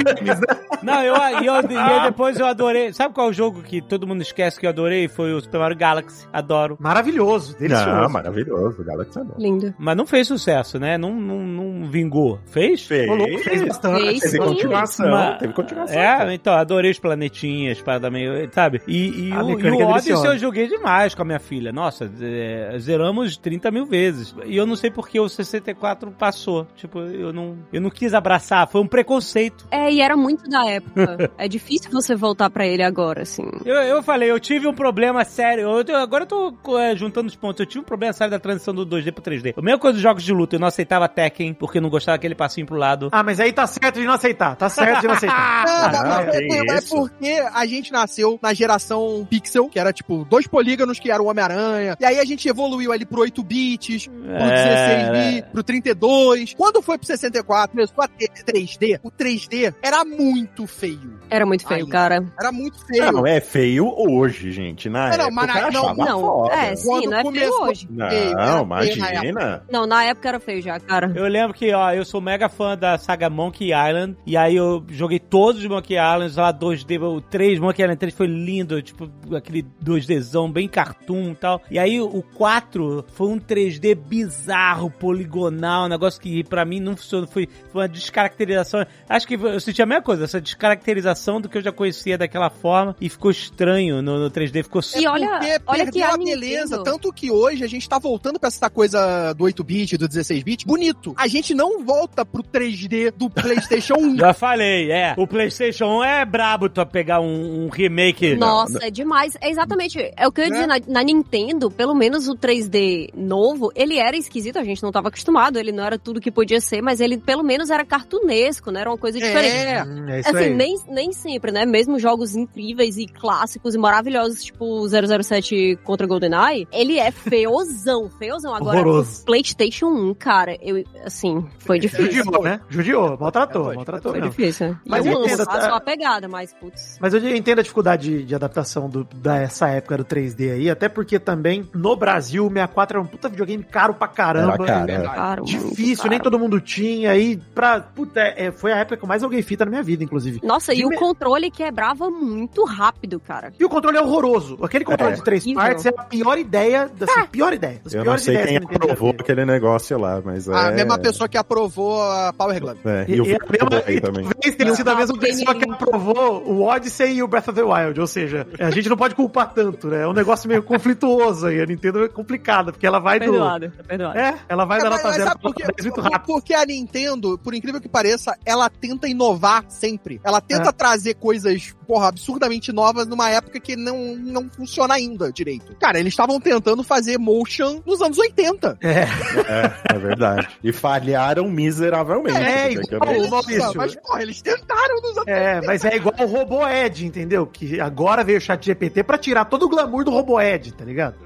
Não, eu, e eu, eu depois eu adorei. Sabe qual é o jogo que todo mundo esquece que eu adorei? Foi o Super Mario Galaxy. Adoro. Maravilhoso. Delicioso. Não, maravilhoso. Galaxy é bom. Lindo. Mas não fez sucesso, né? Não, não, não vingou. Fez? Fez. Ô, louco, fez bastante. Fez. Teve Sim. continuação. Mas- Teve continuação. É, então, adorei os planetinhas, parada meio, sabe? E, e o, e o é Odyssey eu joguei demais com a minha filha. Nossa, é, zeramos 30 mil vezes. E eu não sei porque o 64 passou. Tipo, eu não, eu não quis abraçar, foi um preconceito. É, e era muito da época. é difícil você voltar pra ele agora, assim. Eu, eu falei, eu tive um problema sério. Eu- eu- agora eu tô é, juntando os pontos. Eu tive um problema sério da transição do 2D pro 3D. A mesma coisa dos jogos de luta. Eu não aceitava Tekken porque não gostava daquele passinho pro lado. Ah, mas aí tá certo de não aceitar. Tá certo de não aceitar. Não, Ah, mas- mas- que é, é porque a gente nasceu na geração pixel, que era tipo dois polígonos que era o Homem-Aranha. E aí a gente evoluiu ali pro 8 bits, pro É, 16 bits, pro 32. Quando foi pro 64, começou a ter 3D. O 3D era muito feio. Era muito feio, Aí. cara. Era muito feio. Não, é feio hoje, gente. Na É, não, época mas na- não, não, foda. é, sim, Quando não é feio hoje. Não, Na imagina. Não, na época era feio já, cara. Eu lembro que, ó, eu sou mega fã da saga Monkey Island, e aí eu joguei todos os Monkey Islands lá, 2D, o 3, Monkey Island 3 foi lindo, tipo, aquele 2Dzão bem cartoon e tal. E aí o 4 foi um 3D bizarro, poligonal, um negócio que pra mim não funcionou, foi, foi uma descaracterização. Acho que eu senti a mesma coisa, essa descaracterização do que eu já conhecia daquela forma, e ficou estranho no, no 3D, ficou E olha, Porque olha que perdeu a a beleza. Nintendo... Tanto que hoje a gente tá voltando pra essa coisa do 8-bit, do 16-bit, bonito. A gente não volta pro 3D do PlayStation 1. Já falei, é. O PlayStation 1 é brabo tu pegar um, um remake. Nossa, é demais. É exatamente. É o que eu ia dizer, na, na Nintendo, pelo menos o 3D novo, ele era esquisito, a gente não tava acostumado, ele não era tudo que podia ser, mas ele pelo menos era cartunesco, né? Era uma coisa diferente. É. É isso Assim, aí. nem, nem sempre, né? Mesmo jogos incríveis e clássicos e maravilhosos, tipo 007 contra GoldenEye, ele é feozão, feozão. Agora, Horroroso. o PlayStation 1, cara, eu, assim, foi difícil. Judiou, né? Judiou, maltratou, Foi, maltratou Foi mesmo. difícil. né? Mas eu eu entendo, faço tá? uma pegada, mas, putz. Mas eu entendo a dificuldade de, de adaptação do, dessa época do 3D aí, até porque também no Brasil o 64 era um puta videogame caro pra caramba. Era caro, é. Cara, Difícil, muito nem caro. todo mundo tinha. E pra. Puta, é, foi a época que eu mais joguei fita na minha vida, inclusive. Nossa, e De o me- controle quebrava muito rápido, cara. E o controle é horroroso. Aquele controle É. de três partes é a pior ideia. Assim, pior ideia. Das Eu não piores sei ideias quem que aprovou aquele negócio lá, mas é... A mesma pessoa que aprovou a Power Glove. É, E, e, o e a Felipe mesma, aí também. talvez tenha sido a mesma pessoa que aprovou o Odyssey e o Breath of the Wild. Ou seja, a gente não pode culpar tanto, né? É um negócio meio conflituoso aí. A Nintendo é complicada, porque ela vai do. Perdoado, tá perdoado. É, ela vai da É, mas- nota mas zero sabe pra por quê? nota 10 muito rápido. Porque a Nintendo, por incrível que pareça, ela tenta inovar sempre. Ela tenta É. trazer coisas, porra, absurdamente novas numa época que não, não funciona ainda direito. Cara, eles estavam tentando fazer motion nos anos 80. É, É, é verdade. E falharam miseravelmente. É, igual- Ô, Maurício. Mas, porra, eles tentaram nos anos é, mas é igual o RoboEd, entendeu? Que agora veio o chat GPT pra tirar todo o glamour do RoboEd, tá ligado?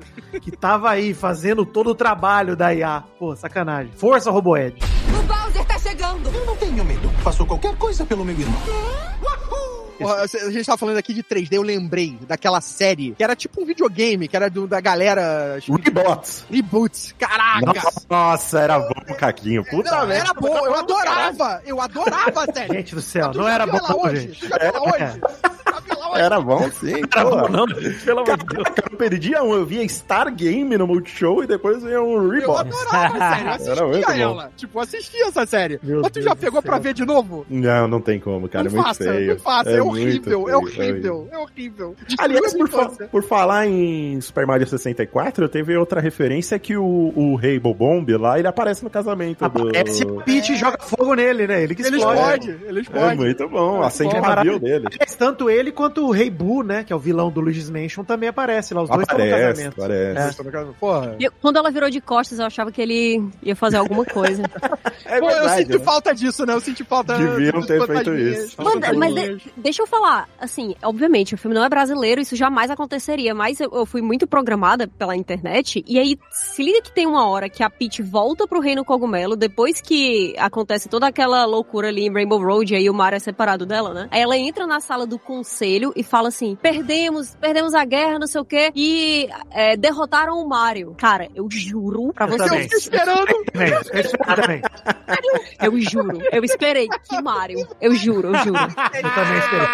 Que tava aí fazendo todo o trabalho da IA. Pô, sacanagem. Força, RoboEd. O Bowser tá chegando! Eu não tenho medo. Faço qualquer coisa pelo meu irmão. Porra, a gente tava falando aqui de 3D, eu lembrei daquela série que era tipo um videogame, que era do, da galera. Rebots. Reboots. Caraca! Nossa, era bom, Caquinho. Puta Não, merda. era bom, eu adorava! Eu adorava a série! Gente do céu, não era bom, hoje? gente. Tu já viu ela hoje? Já viu ela hoje? Era bom, sim. Era pô. bom, não, pelo amor de Deus. Eu perdia um. Eu via Star Game no Multishow e depois veio um Eu Rebots. adorava a série, eu Era muito assistia bom. ela. Tipo, eu assistia essa série. Meu Mas tu Deus já do pegou pra ver de novo? Não, não tem como, cara. não é muito faça, feio. não faça. É, muito horrível, feio, é horrível, é horrível. Aliás, por, fa- por falar em Super Mario 64, teve outra referência que o, o Rei Bobomb lá, ele aparece no casamento do... Aparece o Peach e joga fogo nele, né? Ele que Ele explode. explode, ele É explode. muito bom, acende o navio dele. Tanto ele quanto o Rei Boo, né? Que é o vilão do Luigi's Mansion, também aparece lá. Os dois estão no Aparece, casamento. aparece. Porra. E eu- quando ela virou de costas, eu achava que ele ia fazer alguma coisa. É Pô, eu verdade, senti né? falta disso, né? Eu senti falta. Deviam ter feito isso. Mas de- deixa eu falar, assim, obviamente, o filme não é brasileiro, isso jamais aconteceria, mas eu, eu fui muito programada pela internet, e aí se liga que tem uma hora que a Peach volta pro Reino Cogumelo, depois que acontece toda aquela loucura ali em Rainbow Road, e aí o Mario é separado dela, né? Aí ela entra na sala do conselho e fala assim, perdemos, perdemos a guerra, não sei o quê, e é, derrotaram o Mario. Cara, eu juro pra Eu você. Eu fiquei esperando. Também, eu também. eu juro, eu esperei, que Mario, eu juro, eu juro. Eu também espero.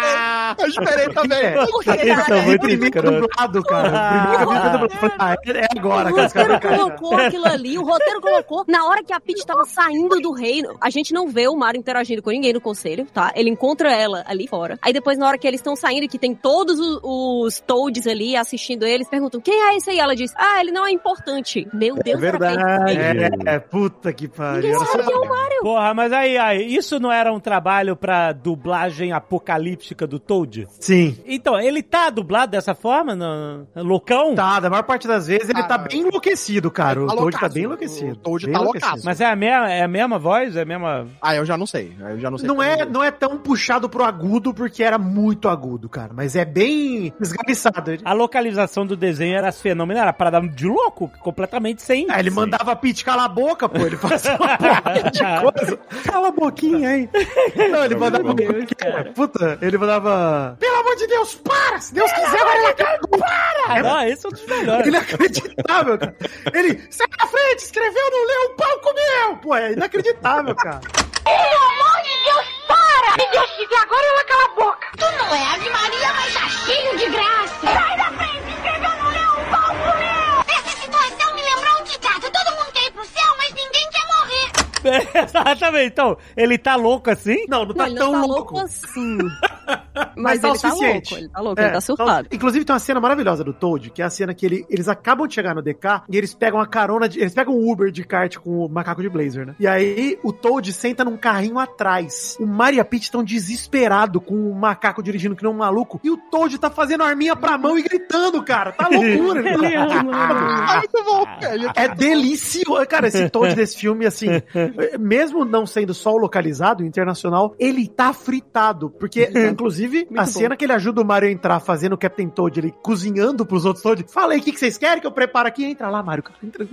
Eu esperei também. É. Porque, Eles cara, são muito escrotos. dublado, cara. Eu falei, ah, é é agora O os caras roteiro encaixam. colocou aquilo ali, o roteiro colocou. Na hora que a Peach tava saindo do reino, a gente não vê o Mario interagindo com ninguém no conselho, tá? Ele encontra ela ali fora. Aí depois, na hora que eles estão saindo, que tem todos os, os Toads ali assistindo eles, perguntam: quem é esse aí? Ela diz: Ah, ele não é importante. Meu Deus, era verdade. perfeito. É, puta que pariu. Ninguém Era sabe só- quem é o Mario. Porra, mas aí, aí, isso não era um trabalho pra dublagem apocalíptica do Toad? Sim. Então, ele tá dublado dessa forma, no, no loucão? Tá, da maior parte das vezes ele tá Ah, bem enlouquecido, cara. O tá Toad tá bem enlouquecido. O Toad tá enlouquecido. loucaço. Mas é a, mesma, é a mesma voz? É a mesma... Ah, eu já não sei. Eu já não sei. Não é, não é tão puxado pro agudo, porque era muito agudo, cara. Mas é bem esganiçado. A localização do desenho era fenomenal, era parada de louco, completamente sem... ah, ele mandava a Pete calar a boca, pô. Ele fazia uma de Cala a boquinha aí. Não, ele mandava. Meu Deus, cara. Puta, ele mandava. Pelo amor de Deus, para! Se Deus quiser, vai lá, cara, para! Não, esse é um dos melhores. Inacreditável, cara. Ele, sai na frente, escreveu, não leu, o pau comeu! Pô, é inacreditável, cara. Pelo amor de Deus, para! Se Deus quiser, agora ela cala a boca. Tu não é Ave Maria, mas tá cheio de graça. Sai da frente, escreveu, Exatamente. Então, ele tá louco assim? Não, não Não, tá ele tão não tá louco. louco assim. Mas Mas, tá o ele tá suficiente. louco, ele tá louco, É, ele tá surtado. então, inclusive tem uma cena maravilhosa do Toad, que é a cena que ele- eles acabam de chegar no DK e eles pegam a carona, de, eles pegam um Uber de kart com o macaco de Blazer, né? E aí o Toad senta num carrinho atrás. O Mario e a Peach estão desesperados com o macaco dirigindo que nem um maluco e o Toad tá fazendo arminha pra mão e gritando, cara. Tá loucura. Ele ama. Ah, muito bom, cara. É delicioso. Cara, esse Toad desse filme, assim, mesmo não sendo só o localizado, o internacional, ele tá fritado. Porque, inclusive, a bom. cena que ele ajuda o Mario a entrar fazendo o Captain Toad, ele cozinhando pros outros Toad. Fala aí, o que, que vocês querem que eu preparo aqui? Entra lá, Mario.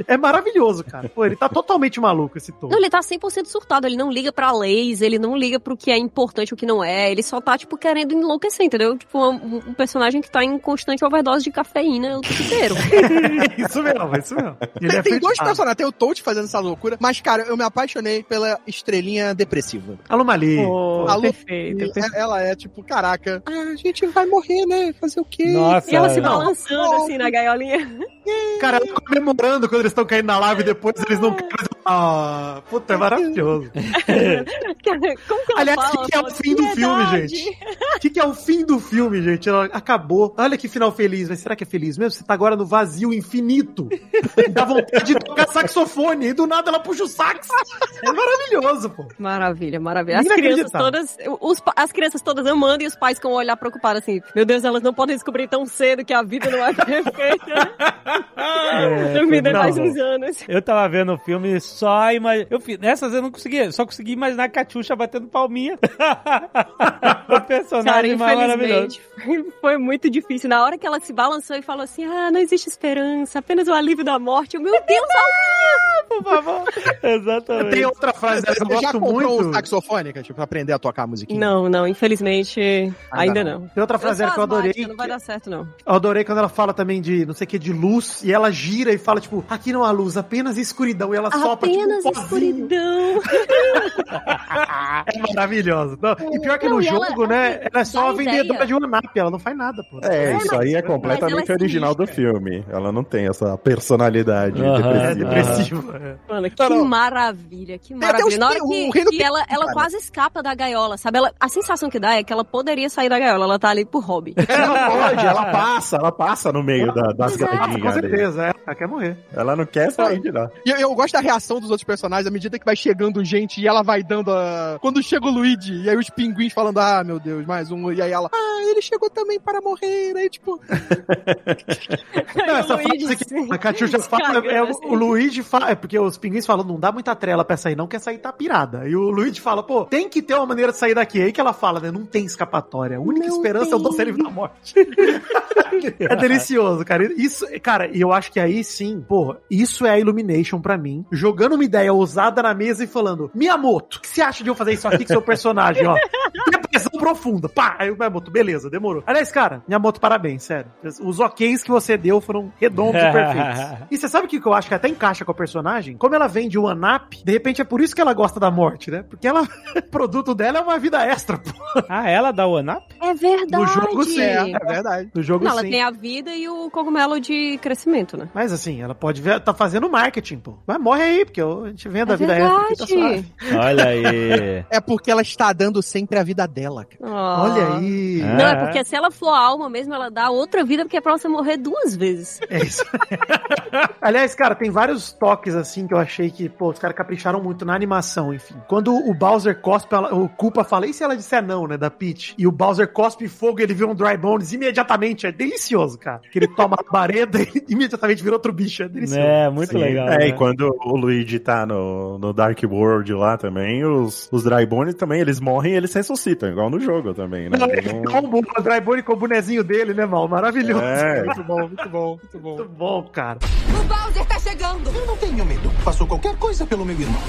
É maravilhoso, cara. Pô, ele tá totalmente maluco, esse Toad. Não, ele tá 100% surtado, ele não liga pra leis, ele não liga pro que é importante e o que não é, ele só tá, tipo, querendo enlouquecer, entendeu? Tipo, um, um personagem que tá em constante overdose de cafeína o tempo inteiro. isso mesmo, isso mesmo. Ele Tem, é tem dois personagens, tem o Toad fazendo essa loucura, mas, cara, eu me apaixonei pela estrelinha depressiva. Alô, Mali. Pô, A Lu- perfeito, perfeito. E Ela é tipo, caraca, a gente vai morrer, né? Fazer o quê? Nossa. E ela se não. balançando assim na gaiolinha. Cara, ela comemorando quando eles estão caindo na lava e depois eles não querem. Ah, puta, é maravilhoso. Como que ela Aliás, o que, que é o fim do filme, gente? O que, que é o fim do filme, gente? Ela acabou. Olha que final feliz, mas será que é feliz mesmo? Você tá agora no vazio infinito. Dá vontade de tocar saxofone. E do nada ela puxa o sax. É maravilhoso, pô. Maravilha, maravilha. As crianças todas, os as crianças todas amando e os pais com o olhar preocupado assim, meu Deus, elas não podem descobrir tão cedo que a vida não é perfeita. É, não. mais uns anos. Eu tava vendo o filme só imag... eu Nessas eu não conseguia, só consegui imaginar a Catiuxa batendo palminha. o Cara, personagem mais maravilhoso. foi muito difícil. Na hora que ela se balançou e falou assim, ah, não existe esperança, apenas o alívio da morte. Eu, meu Deus, Por favor. Exatamente. Tem outra frase dela que eu Você já gosto comprou muito. um saxofone, cara, tipo, pra aprender a tocar a musiquinha? Não, não, infelizmente, ainda não. Tem outra frase que eu adorei. asmática, Não vai dar certo, não. Eu adorei quando ela fala também de não sei o que, de luz, e ela gira e fala, tipo, aqui não há luz, apenas escuridão. E ela sopra, Apenas escuridão. É maravilhoso. Não, e pior que Não, no e ela- jogo, né? Ela é só a vendedora ideia. de one-up, ela não faz nada, pô. É, É, isso mas- aí é completamente é original do filme. Ela não tem essa personalidade. É depressiva. é. Mano, que Não, não. maravilha, que maravilha. Na hora que, que ela, ela cara. quase escapa da gaiola, sabe? Ela, a sensação que dá é que ela poderia sair da gaiola, ela tá ali por hobby. Ela pode, ela passa, ela passa no meio da- das Exato, com certeza, é. Ela quer morrer. Ela não quer sair de lá. E eu, eu gosto da reação dos outros personagens à medida que vai chegando gente e ela vai dando a. Quando chega o Luigi, e aí os pinguins falando, ah, meu Deus, mais um. E aí ela, ah, ele chegou também para morrer. Aí, tipo, Não, essa Luigi frase que a Catiuxa fala, é, é o- assim. o Luigi fala, é porque os pinguins falam, não dá muita trela pra sair, não quer sair tá pirada. E o Luigi fala, pô, tem que ter uma maneira de sair daqui. Aí que ela fala, né, não tem escapatória. A única Não esperança é o tem. doce livre da morte. é delicioso, cara. Isso, cara, e eu acho que aí sim, pô, isso é a Illumination pra mim, jogando uma ideia ousada na mesa e falando, Miyamoto, o que você acha de eu fazer isso aqui com seu personagem, ó? Profunda. Pá, aí o Miyamoto, beleza, demorou. Aliás, cara, Miyamoto, parabéns, sério. Os oks que você deu foram redondos e perfeitos. E você sabe o que que eu acho que até encaixa com a personagem? Como ela vem de One Up, de repente é por isso que ela gosta da morte, né? Porque ela, o produto dela é uma vida extra, pô. Ah, ela dá one up? É verdade. No jogo, sim. é, é verdade. No jogo, Não, ela sim. tem a vida e o cogumelo de crescimento, né? Mas assim, ela pode ver, tá fazendo marketing, pô. Mas morre aí, porque a gente vende a É vida extra aqui, tá verdade. suave. Olha aí. É porque ela está dando sempre a vida dela, Ah. Olha aí. É. Não, é porque se ela for a alma mesmo, ela dá outra vida, porque é pra você morrer duas vezes. É isso. Aliás, cara, tem vários toques assim que eu achei que, pô, os caras capricharam muito na animação, enfim. Quando o Bowser cospe, ela- o Culpa fala, e se ela disser não, né, da Peach? E o Bowser cospe fogo e ele vira um Dry Bones imediatamente. É delicioso, cara. Que ele toma a bareda e imediatamente vira outro bicho. É delicioso. É, muito Sim. legal. É, né? e quando o Luigi tá no, no Dark World lá também, os, os Drybones também, eles morrem e eles ressuscitam, igual no jogo também, né? Tem um- Com o Dry Bone com o bonezinho dele, né, mal? Maravilhoso. É. Muito bom, muito bom, muito bom. Muito bom, cara. O Bowser tá chegando. Eu não tenho medo. Faço qualquer coisa pelo meu irmão.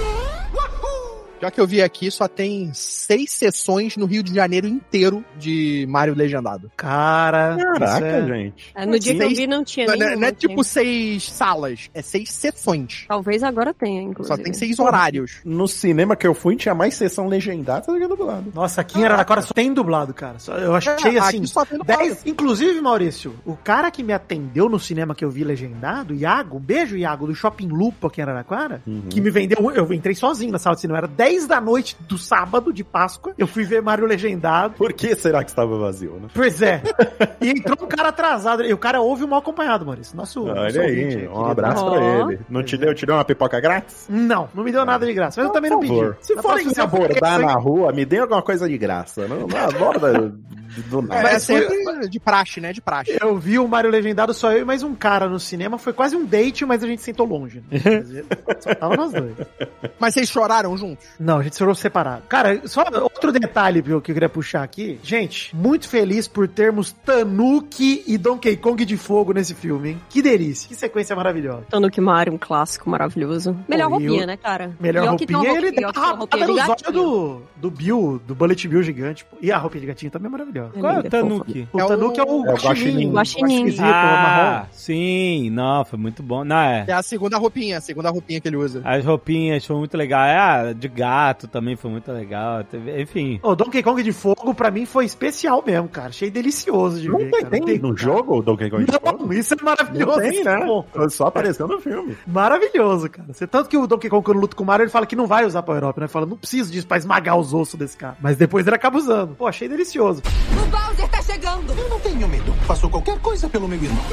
Já que eu vi aqui, só tem seis sessões no Rio de Janeiro inteiro de Mario Legendado. Cara, Caraca, é- gente. É, no dia que eu vi não tinha Não, é- não é aqui. tipo seis salas, é seis sessões. Talvez agora tenha, inclusive. Só tem seis horários. No cinema que eu fui, tinha mais sessão legendada do que dublado. Nossa, aqui em Araraquara só tem dublado, cara. Eu achei É, assim. só tem dublado. 10, inclusive, Maurício, o cara que me atendeu no cinema que eu vi legendado, Iago, beijo, Iago, do Shopping Lupo aqui em Araraquara, que me vendeu. Eu entrei sozinho na sala de cinema, era 10 da noite do sábado de Páscoa. Eu fui ver Mario legendado. Por que será que estava vazio, né? Pois é. e entrou um cara atrasado. E o cara ouve mal acompanhado, Maurício. Nosso. nosso Olha aí, ouvinte um querido. abraço pra ele. Não te deu, te deu uma pipoca grátis? Não, não me deu nada de graça. Mas eu também não pedi. Se forem me abordar na rua, me dê alguma coisa de graça. Não, não aborda do nada. Mas é sempre de praxe, né? De praxe. Eu vi o Mario Legendado só eu e mais um cara no cinema. Foi quase um date, mas a gente sentou longe. Né? Quer dizer, só tava nós dois. Mas vocês choraram juntos? Não, a gente chorou separado. Cara, só outro detalhe que eu que eu queria puxar aqui. Gente, muito feliz por termos Tanuki e Donkey Kong de fogo nesse filme, hein? Que delícia, que sequência maravilhosa. Tanuki Mario, um clássico maravilhoso. Melhor Pô, roupinha, o- né, cara? Melhor Pior que tem uma roupinha, ele dá uma roupinha rapada nos olhos do, do Bill, do Bullet Bill gigante. pô. E a roupinha de gatinho também é maravilhosa. Qual é o Linda, Tanuki? O É o- Tanuki é o é o guaxinim. guaxinim. Ah, sim, não, foi muito bom. Não, é. É a segunda roupinha, a segunda roupinha que ele usa. As roupinhas foi muito legal. É, a de gato também foi muito legal. Teve- Enfim. O Donkey Kong de fogo, pra mim, foi especial mesmo, cara. Achei delicioso de Não ver, tem, cara. tem no jogo o Donkey Kong? Não, isso é maravilhoso. Não tem, né? Só apareceu no filme. Maravilhoso, cara. Você, tanto que o Donkey Kong, quando luta com o Mario, ele fala que não vai usar Power Up, né? Fala, não preciso disso pra esmagar os ossos desse cara. Mas depois ele acaba usando. Pô, achei delicioso. O Bowser tá chegando. Eu não tenho medo. Faço qualquer coisa pelo meu irmão.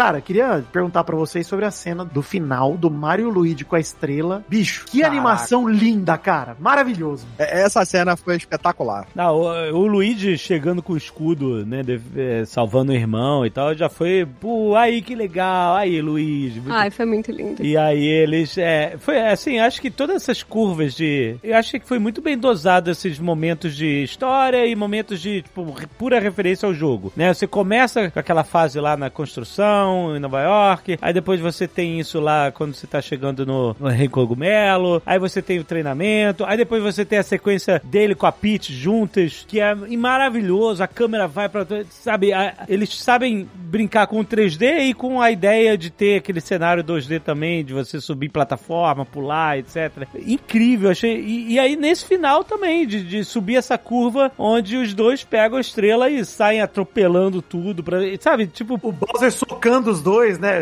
Cara, queria perguntar pra vocês sobre a cena do final do Mario Luigi com a estrela. Bicho, que Caraca. animação linda, cara. Maravilhoso. É- Essa cena foi espetacular. Não, o, o Luigi chegando com o escudo, né, de- é, salvando o irmão e tal, já foi, pô, aí que legal, aí Luigi. muito Ai, foi muito lindo. E aí eles. É, foi assim, acho que todas essas curvas de. Eu acho que foi muito bem dosado esses momentos de história e momentos de, tipo, pura referência ao jogo. Né? Você começa com aquela fase lá na construção, em Nova York. Aí depois você tem isso lá quando você tá chegando no, no Rei Cogumelo. Aí você tem o treinamento. Aí depois você tem a sequência dele com a Peach juntas, que é maravilhoso. A câmera vai pra. Sabe, a- eles sabem brincar com o 3D e com a ideia de ter aquele cenário 2D também, de você subir plataforma, pular, etc. Incrível, achei. E, e aí nesse final também, de, de subir essa curva onde os dois pegam a estrela e saem atropelando tudo. Pra, sabe, tipo. O Bowser socando os dois, né?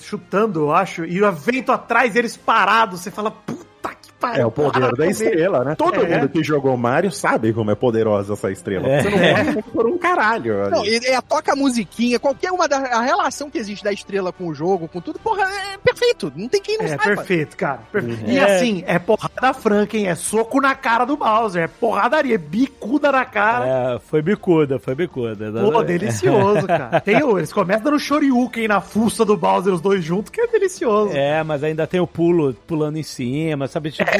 Chutando, eu acho. E o vento atrás, eles parados. Você fala, puta pariu. É o poder da estrela, né? Todo É. mundo que jogou Mario sabe como é poderosa essa estrela. É. Você não morre por um caralho. Não, e, e toca a musiquinha, qualquer uma da a relação que existe da estrela com o jogo, com tudo, porra, é perfeito. Não tem quem não É, saiba. perfeito, cara. Perfeito. E É. assim, é porrada franca, hein? É soco na cara do Bowser. É porradaria, é bicuda na cara. É, foi bicuda, foi bicuda. Pô, delicioso, cara. Tem, o- eles começam dando shoryuken na fuça do Bowser, os dois juntos, que é delicioso. É, mas ainda tem o pulo pulando em cima, sabe? Tipo,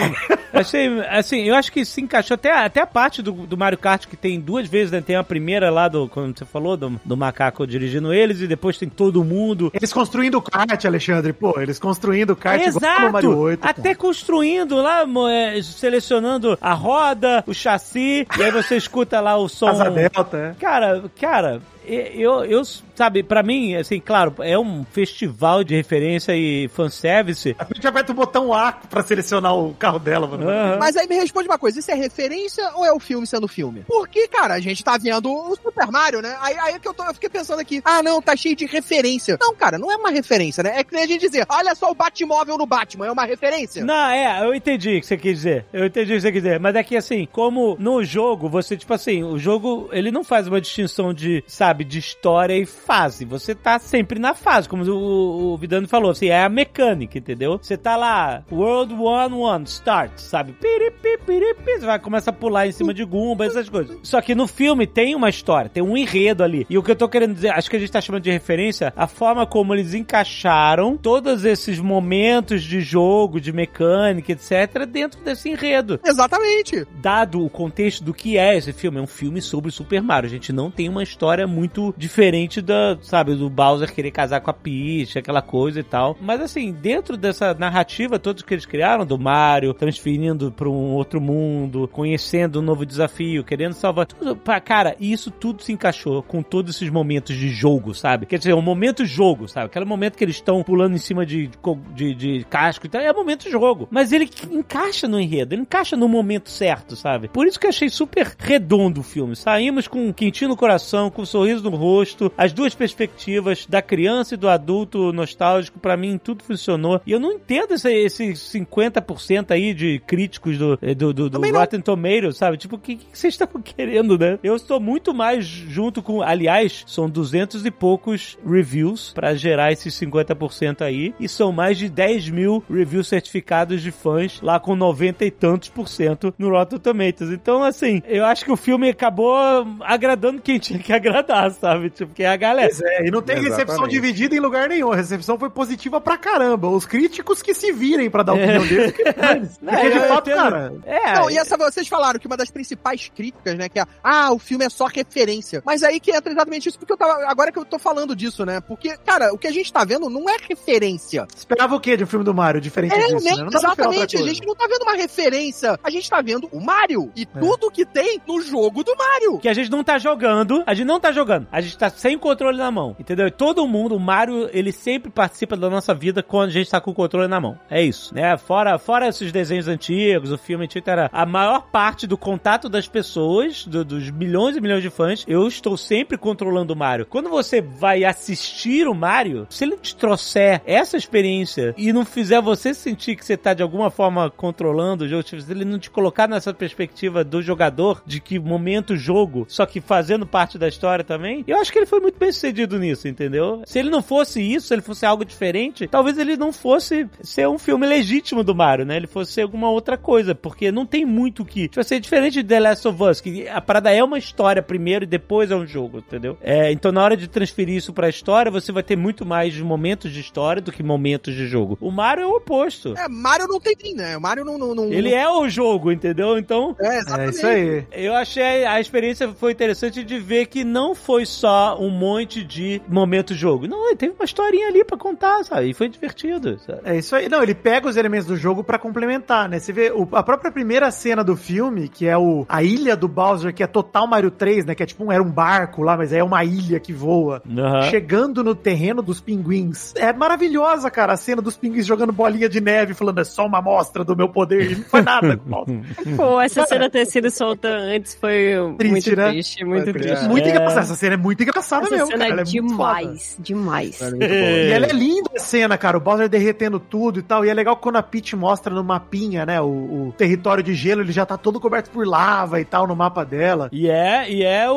achei, assim, eu acho que se encaixou até, a- até a parte do, do Mario Kart que tem duas vezes, né? Tem a primeira lá do, como você falou, do, do macaco dirigindo eles, e depois tem todo mundo. Eles construindo o kart, Alexandre. Pô, eles construindo o kart no Mario Exato! 8. Até construindo lá, é, selecionando a roda, o chassi, e aí você escuta lá o som. Asa Delta, é. Cara, cara, eu, eu, sabe, pra mim, assim, claro, é um festival de referência e fanservice. A gente aperta o botão A pra selecionar o carro dela, mano. Aham. Mas aí me responde uma coisa, isso é referência ou é o filme sendo filme? Porque, cara, a gente tá vendo o Super Mario, né? Aí, aí que eu, tô, eu fiquei pensando aqui, ah, não, tá cheio de referência. Não, cara, não é uma referência, né? É que nem a gente dizer, olha só o Batmóvel no Batman, é uma referência. Não, é, eu entendi o que você quis dizer. Eu entendi o que você quis dizer. Mas é que assim, como no jogo, você, tipo assim, o jogo, ele não faz uma distinção de, sabe, de história e fase. Você tá sempre na fase, como o, o Vidano falou, assim, é a mecânica, entendeu? Você tá lá, World 1-1, start, sabe? Piripi, piripi, você vai começar a pular em cima de Goomba, essas coisas. Só que no filme tem uma história, tem um enredo ali. E o que eu tô querendo dizer, acho que a gente tá chamando de referência a forma como eles encaixaram todos esses momentos de jogo, de mecânica, etc., dentro desse enredo. Exatamente. Dado o contexto do que é esse filme, é um filme sobre Super Mario. A gente não tem uma história muito muito diferente da, sabe, do Bowser querer casar com a Peach, aquela coisa e tal. Mas assim, dentro dessa narrativa todos que eles criaram, do Mario transferindo para um outro mundo, conhecendo um novo desafio, querendo salvar tudo, cara, isso tudo se encaixou com todos esses momentos de jogo, sabe? Quer dizer, o momento jogo, sabe? Aquele momento que eles estão pulando em cima de, de, de casco e tal, é momento jogo. Mas ele encaixa no enredo, ele encaixa no momento certo, sabe? Por isso que eu achei super redondo o filme. Saímos com um quentinho no coração, com um sorriso no rosto, as duas perspectivas da criança e do adulto nostálgico, para mim tudo funcionou. E eu não entendo esse, esse 50% aí de críticos do, do, do, do Rotten Tomatoes, sabe? Tipo, o que, que vocês estão querendo, né? Eu estou muito mais junto com. Aliás, são duzentos e poucos reviews para gerar esses 50% aí. E são mais de 10 mil reviews certificados de fãs lá com 90 e tantos por cento no Rotten Tomatoes. Então, assim, eu acho que o filme acabou agradando quem tinha que agradar, sabe? Tipo, que é a galera. Pois é, e não tem Exatamente. recepção dividida em lugar nenhum. A recepção foi positiva pra caramba. Os críticos que se virem pra dar opinião deles. que. Porque É, de eu fato, cara. É, Não, e essa vocês falaram que uma das principais críticas, né, que é, ah, o filme é só referência. Mas aí que entra exatamente isso, porque eu tava, agora que eu tô falando disso, né? Porque, cara, o que a gente tá vendo não é referência. Esperava o quê de um filme do Mario, diferente É, disso, né? Não exatamente. A gente não tá vendo uma referência. A gente tá vendo o Mario. E tudo que tem no jogo do Mario. que a gente não tá jogando, a gente não tá jogando, a gente tá sem controle na mão, entendeu? E todo mundo, o Mario, ele sempre participa da nossa vida quando a gente tá com o controle na mão. É isso, né? Fora, fora esses desenhos antigos, o filme antigo, era a maior parte do contato das pessoas, do- dos milhões e milhões de fãs, eu estou sempre controlando o Mario. Quando você vai assistir o Mario, se ele te trouxer essa experiência e não fizer você sentir que você tá de alguma forma controlando o jogo, tipo, se ele não te colocar nessa perspectiva do jogador, de que momento jogo, só que fazendo parte da história também, eu acho que ele foi muito bem sucedido nisso, entendeu? Se ele não fosse isso, se ele fosse algo diferente, talvez ele não fosse ser um filme legítimo do Mario, né? Ele fosse ser alguma outra coisa, porque não tem muito o que. Tipo assim, é diferente de The Last of Us, que a parada é uma história primeiro e depois é um jogo, entendeu? É, então na hora de transferir isso pra história, você vai ter muito mais momentos de história do que momentos de jogo. O Mario é o oposto. É, Mario não tem fim, né? O Mario não. não, não Ele é o jogo, entendeu? Então, É, É exatamente. isso aí. eu achei a experiência foi interessante de ver que não foi só um monte de momento jogo. Não, ele teve uma historinha ali pra contar, sabe? E foi divertido, sabe? É isso aí. Não, ele pega os elementos do jogo pra complementar, né? Você vê o- a própria primeira cena do filme, que é o a ilha do Bowser, que é total Mario 3, né? Que é tipo um, era um barco lá, mas é uma ilha que voa. Aham. Chegando no terreno dos pinguins. É maravilhosa, cara, a cena dos pinguins jogando bolinha de neve, falando é só uma amostra do meu poder. E não foi nada. Pô, essa cena ter sido solta antes foi Triste, muito né? triste, muito Foi triste. muito É. engraçada. Essa cena é muito engraçada Essa mesmo, cena cara. é Ela muito foda. demais, demais. E ela é linda a cena, cara. O Bowser derretendo tudo e tal. E é legal quando a Peach mostra no mapinha, né? O, o território de gelo, ele já tá todo coberto por lava e tal no mapa dela. E é, e é o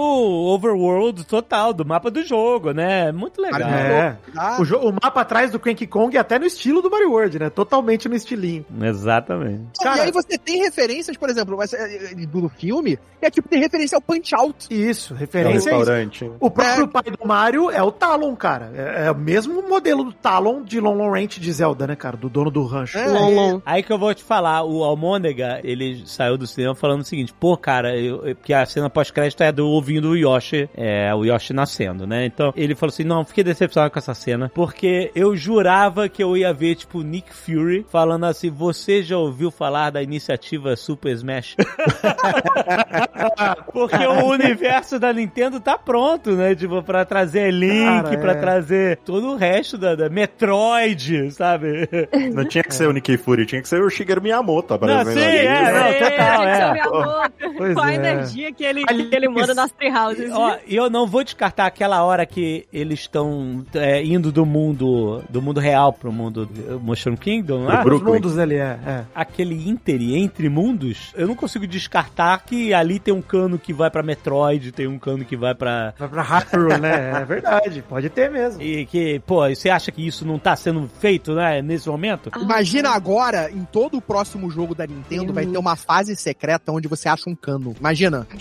overworld total do mapa do jogo, né? Muito legal. É. Ah, O, o mapa atrás do Cranky Kong é até no estilo do Mario World, né? Totalmente no estilinho. Exatamente. Cara- e aí você tem referências, por exemplo, é, é, do filme, que é tipo, tem referência ao Punch Out. Isso, É um O próprio pai do Mario é o Talon, cara. É, é o mesmo modelo do Talon de Long Long Ranch de Zelda, né, cara? Do dono do rancho. É. Long, long. Aí que eu vou te falar, o Almôndega, ele saiu do cinema falando o seguinte, pô, cara, eu, eu- porque a cena pós-crédito é do ouvindo o Yoshi, é, o Yoshi nascendo, né? Então, ele falou assim, não, fiquei decepcionado com essa cena, porque eu jurava que eu ia ver, tipo, Nick Fury falando assim, você já ouviu falar da iniciativa Super Smash? porque o universo da Nintendo tá pronto, né? Tipo, pra trazer Link, Cara, pra é. trazer todo o resto da, da Metroid, sabe? Não tinha que ser o Nick Fury, tinha que ser o Shigeru Miyamoto Não, sim, ali. é, não, É, total, é. a Com é. energia que ele, que ele manda nas treehouses. Ó, e eu não vou descartar aquela hora que eles estão é, indo do mundo do mundo real pro mundo do Mushroom Kingdom lá. Pro Os Brooklyn. mundos ali, é. é. Aquele inter entre mundos, eu não consigo descartar que ali tem um cano que vai pra Metroid, tem um cano que vai pra. Vai pra Hyrule, né? É verdade, pode ter mesmo. E que, pô, você acha que isso não tá sendo feito, né, nesse momento? Imagina agora, em todo o próximo jogo da Nintendo, vai ter uma fase secreta onde você acha um cano. Imagina.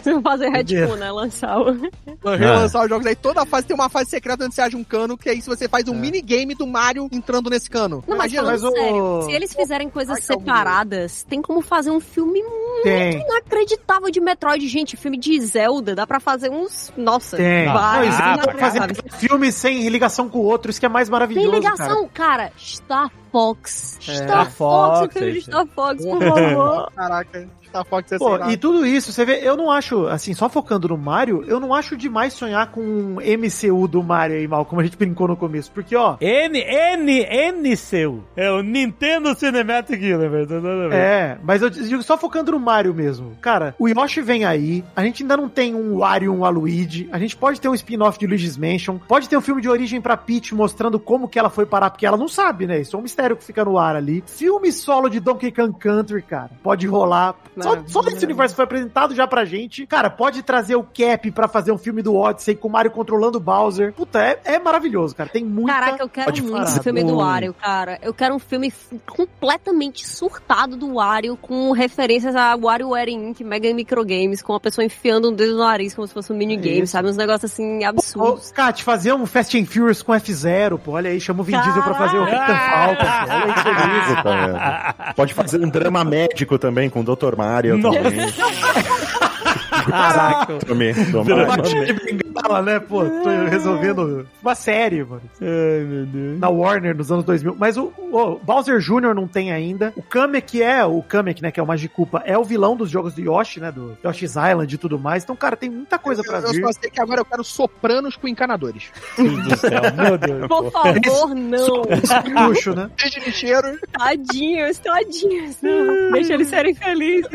Vocês vão fazer retcon, né? Lançar o... Vai relançar os jogos aí. Toda fase tem uma fase secreta onde você acha um cano, que aí se você faz um minigame do Mario entrando nesse cano. Não, mas Imagina. mas o- sério, se eles fizerem coisas Ai, separadas, tem como fazer um filme Tem. inacreditável de Metroid. Gente, filme de Zelda, dá pra fazer uns. Nossa, Tem. Vários. dá pra fazer filme sem ligação com o outro, isso que é mais maravilhoso. Tem cara. ligação, cara. Star Fox. É. Star Fox, Fox, eu filme de. Star Fox, por favor. Caraca, Star Fox é Pô, e tudo isso, você vê, eu não acho, assim, só focando no Mario, eu não acho demais sonhar com um MCU do Mario aí, mal, como a gente brincou no começo. Porque, ó, N, N, N seu. É o Nintendo Cinematic Universe. É, mas eu digo só focando no Mario mesmo. Cara, o Yoshi vem aí, a gente ainda não tem um Wario, um Waluigi, a gente pode ter um spin-off de Luigi's Mansion, pode ter um filme de origem pra Peach mostrando como que ela foi parar, porque ela não sabe, né? Isso é um mistério que fica no ar ali. Filme solo de Donkey Kong Country, cara, pode rolar. Só, só esse universo foi apresentado já pra gente. Cara, pode trazer o Cap pra fazer um filme do Odyssey com o Mario controlando o Bowser. Puta, é, é maravilhoso, cara. Tem muita... Caraca, eu quero pode muito esse filme do. Wario, cara. Eu quero um filme completamente surtado do Wario, com referências a WarioWare Inc., Mega Microgames, com a pessoa enfiando um dedo no nariz como se fosse um minigame, Isso. sabe? Uns negócios assim Ô, absurdos. Kat, fazer um Fast and Furious com F0, pô, olha aí, chama o Vin Diesel pra fazer o Captain Falcon, olha aí que delícia. Isso, vendo? Pode fazer um drama médico também com o Dr. Mario Nossa. também. Caraca. Também, do Mario. Bengala, né, pô, tô resolvendo uma série, mano. Ai, meu Deus. Na Warner, nos anos 2000. Mas o, o Bowser Jr. não tem ainda. O Kamek é, o Kamek, né, que é o Magiculpa, é o vilão dos jogos do Yoshi, né, do Yoshi's Island e tudo mais. Então, cara, tem muita coisa pra eu, eu vir. só sei que agora eu quero sopranos com encanadores. Deus do céu, meu Deus. Por favor, não. Luxo, né? Cheio de lixeiro. Tadinhos, tadinhos. Não. Deixa eles serem felizes.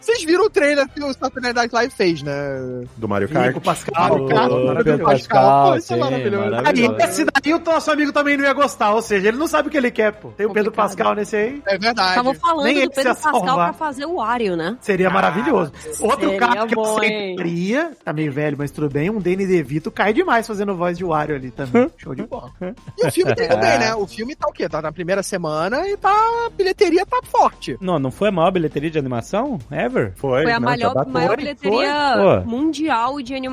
Vocês viram o trailer que o Saturday Night Live fez, né? Do Mario Kart. O Pascal, cara, Pedro maravilhoso. Pascal, Pô, isso é sim, maravilhoso. Aí, esse daí o nosso amigo também não ia gostar, ou seja, ele não sabe o que ele quer, pô. Tem o Pedro Complicado. Pascal nesse aí, É verdade. Estavam falando Nem do Pedro Pascal salvar. pra fazer o Wario, né? seria maravilhoso. Outro seria cara que eu bom, hein? aceitaria, tá meio velho, mas tudo bem, um Danny DeVito cai demais fazendo voz de Wario ali também. Show de bola. E o filme tem também, né? O filme tá o quê? Tá na primeira semana e tá. A bilheteria tá forte. Não, não foi a maior bilheteria de animação ever? Foi, Foi a não, maior, maior bilheteria foi. mundial de animação.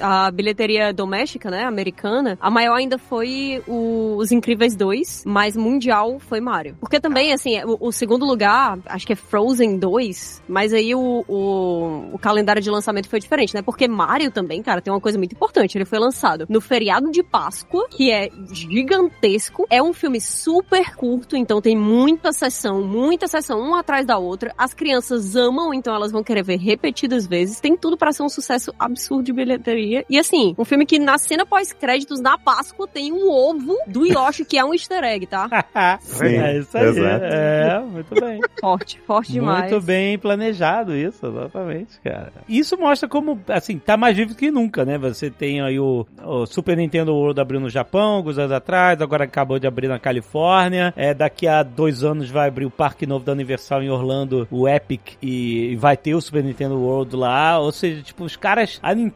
A bilheteria doméstica, né, americana, a maior ainda foi o- Os Incríveis 2, mas mundial foi Mario. Porque também, assim, o, o segundo lugar, acho que é Frozen 2, mas aí o, o, o calendário de lançamento foi diferente, né? Porque Mario também, cara, tem uma coisa muito importante. Ele foi lançado no feriado de Páscoa, que é gigantesco. É um filme super curto, então tem muita sessão, muita sessão, uma atrás da outra. As crianças amam, então elas vão querer ver repetidas vezes. Tem tudo pra ser um sucesso absurdo de bilheteria. E assim, um filme que na cena pós-créditos, na Páscoa, tem um ovo do Yoshi, que é um easter egg, tá? Sim, é isso aí. exato. É, muito bem. Forte, forte demais. Muito bem planejado isso, exatamente, cara. Isso mostra como, assim, tá mais vivo que nunca, né? Você tem aí o, o Super Nintendo World abriu no Japão, alguns anos atrás, agora acabou de abrir na Califórnia. É, daqui a dois anos vai abrir o Parque Novo da Universal em Orlando, o Epic, e, e vai ter o Super Nintendo World lá. Ou seja, tipo, os caras, a Nintendo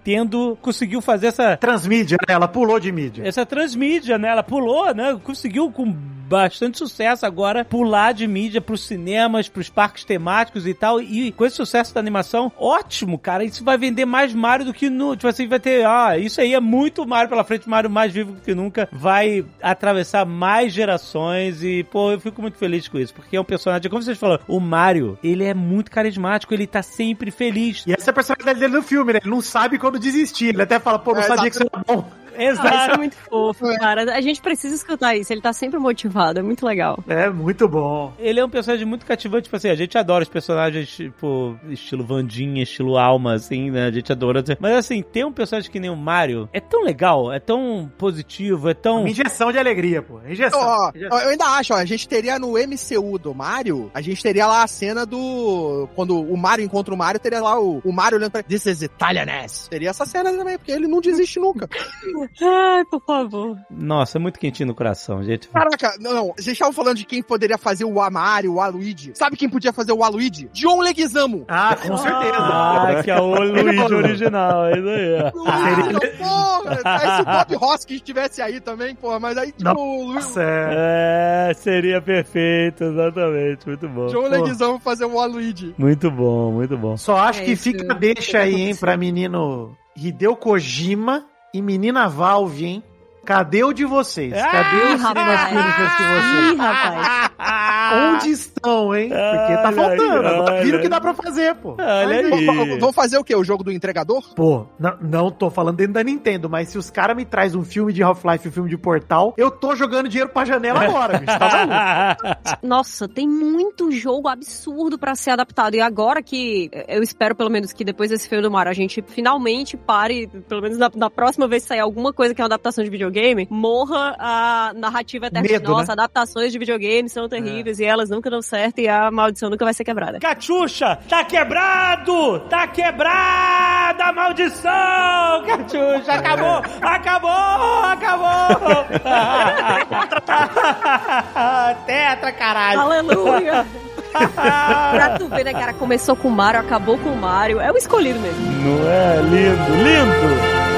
conseguiu fazer essa Transmídia, né? Ela pulou de mídia. essa transmídia, né? Ela pulou, né? Conseguiu com bastante sucesso agora pular de mídia pros cinemas, pros parques temáticos e tal. E com esse sucesso da animação, ótimo, cara. Isso vai vender mais Mario do que no. Tipo assim, vai ter. Ah, isso aí é muito Mario pela frente, Mario mais vivo do que nunca. Vai atravessar mais gerações e, pô, eu fico muito feliz com isso. Porque é um personagem, como vocês falaram, o Mario, ele é muito carismático, ele tá sempre feliz. E essa é a personalidade dele no filme, né? Ele não sabe quando desistir. Ele até fala, pô, não É, sabia que isso era bom. Ah, isso é Exato. muito fofo, cara. A gente precisa escutar isso. Ele tá sempre motivado. É muito legal. É, muito bom. Ele é um personagem muito cativante, tipo assim, a gente adora os personagens, tipo, estilo Vandinha, estilo Alma, assim, né? A gente adora. Mas assim, ter um personagem que nem o Mario é tão legal, é tão positivo, é tão. Uma injeção de alegria, pô. Injeção. Ó, eu ainda acho, ó, a gente teria no MCU do Mario, a gente teria lá a cena do. Quando o Mario encontra o Mario, teria lá o, o Mario olhando pra ele. This is Italianess. Teria essa cena também, porque ele não desiste nunca. Ai, por favor. Nossa, é muito quentinho no coração, gente. Caraca, não, não. Vocês estavam falando de quem poderia fazer o Mario, o Aluigi. Sabe quem podia fazer o Aluigi? John Leguizamo. Ah, com certeza. Ah, que é o Luigi original, é isso aí. Luigi, porra! Aí se o Bob Hoskins estivesse aí também, porra, mas aí, tipo, o Lu- Nossa, é. É, seria perfeito, exatamente. Muito bom. John Leguizamo fazer o Aluigi. Muito bom, muito bom. Só acho É que isso. fica a deixa aí, hein, pra menino Hideo Kojima e menina Valve, hein? Cadê o de vocês? Cadê o Cinema rapaz. Universe de vocês? Ih, rapaz. Onde estão, hein? Porque tá Olha faltando. aí, Agora olha Viram o que dá pra fazer, pô. Olha Mas, aí. V- Vamos fazer o quê? O jogo do entregador? Pô, não, não tô falando dentro da Nintendo, mas se os caras me trazem um filme de Half-Life e um filme de Portal, eu tô jogando dinheiro pra janela agora, bicho. Tá maluco? Nossa, tem muito jogo absurdo pra ser adaptado. E agora que eu espero, pelo menos, que depois desse filme do Mario a gente finalmente pare, pelo menos na, na próxima vez que sair alguma coisa que é uma adaptação de videogame, morra a narrativa eterna. Medo, Nossa, né? adaptações de videogame são terríveis e elas nunca dão certo e a maldição nunca vai ser quebrada. Cachucha, tá quebrado! Tá quebrada a maldição! Cachucha, acabou! Acabou! Acabou! Tetra, caralho! Aleluia! pra tu ver, né, cara? Começou com o Mario, acabou com o Mario. É o escolhido mesmo. Não é lindo, lindo!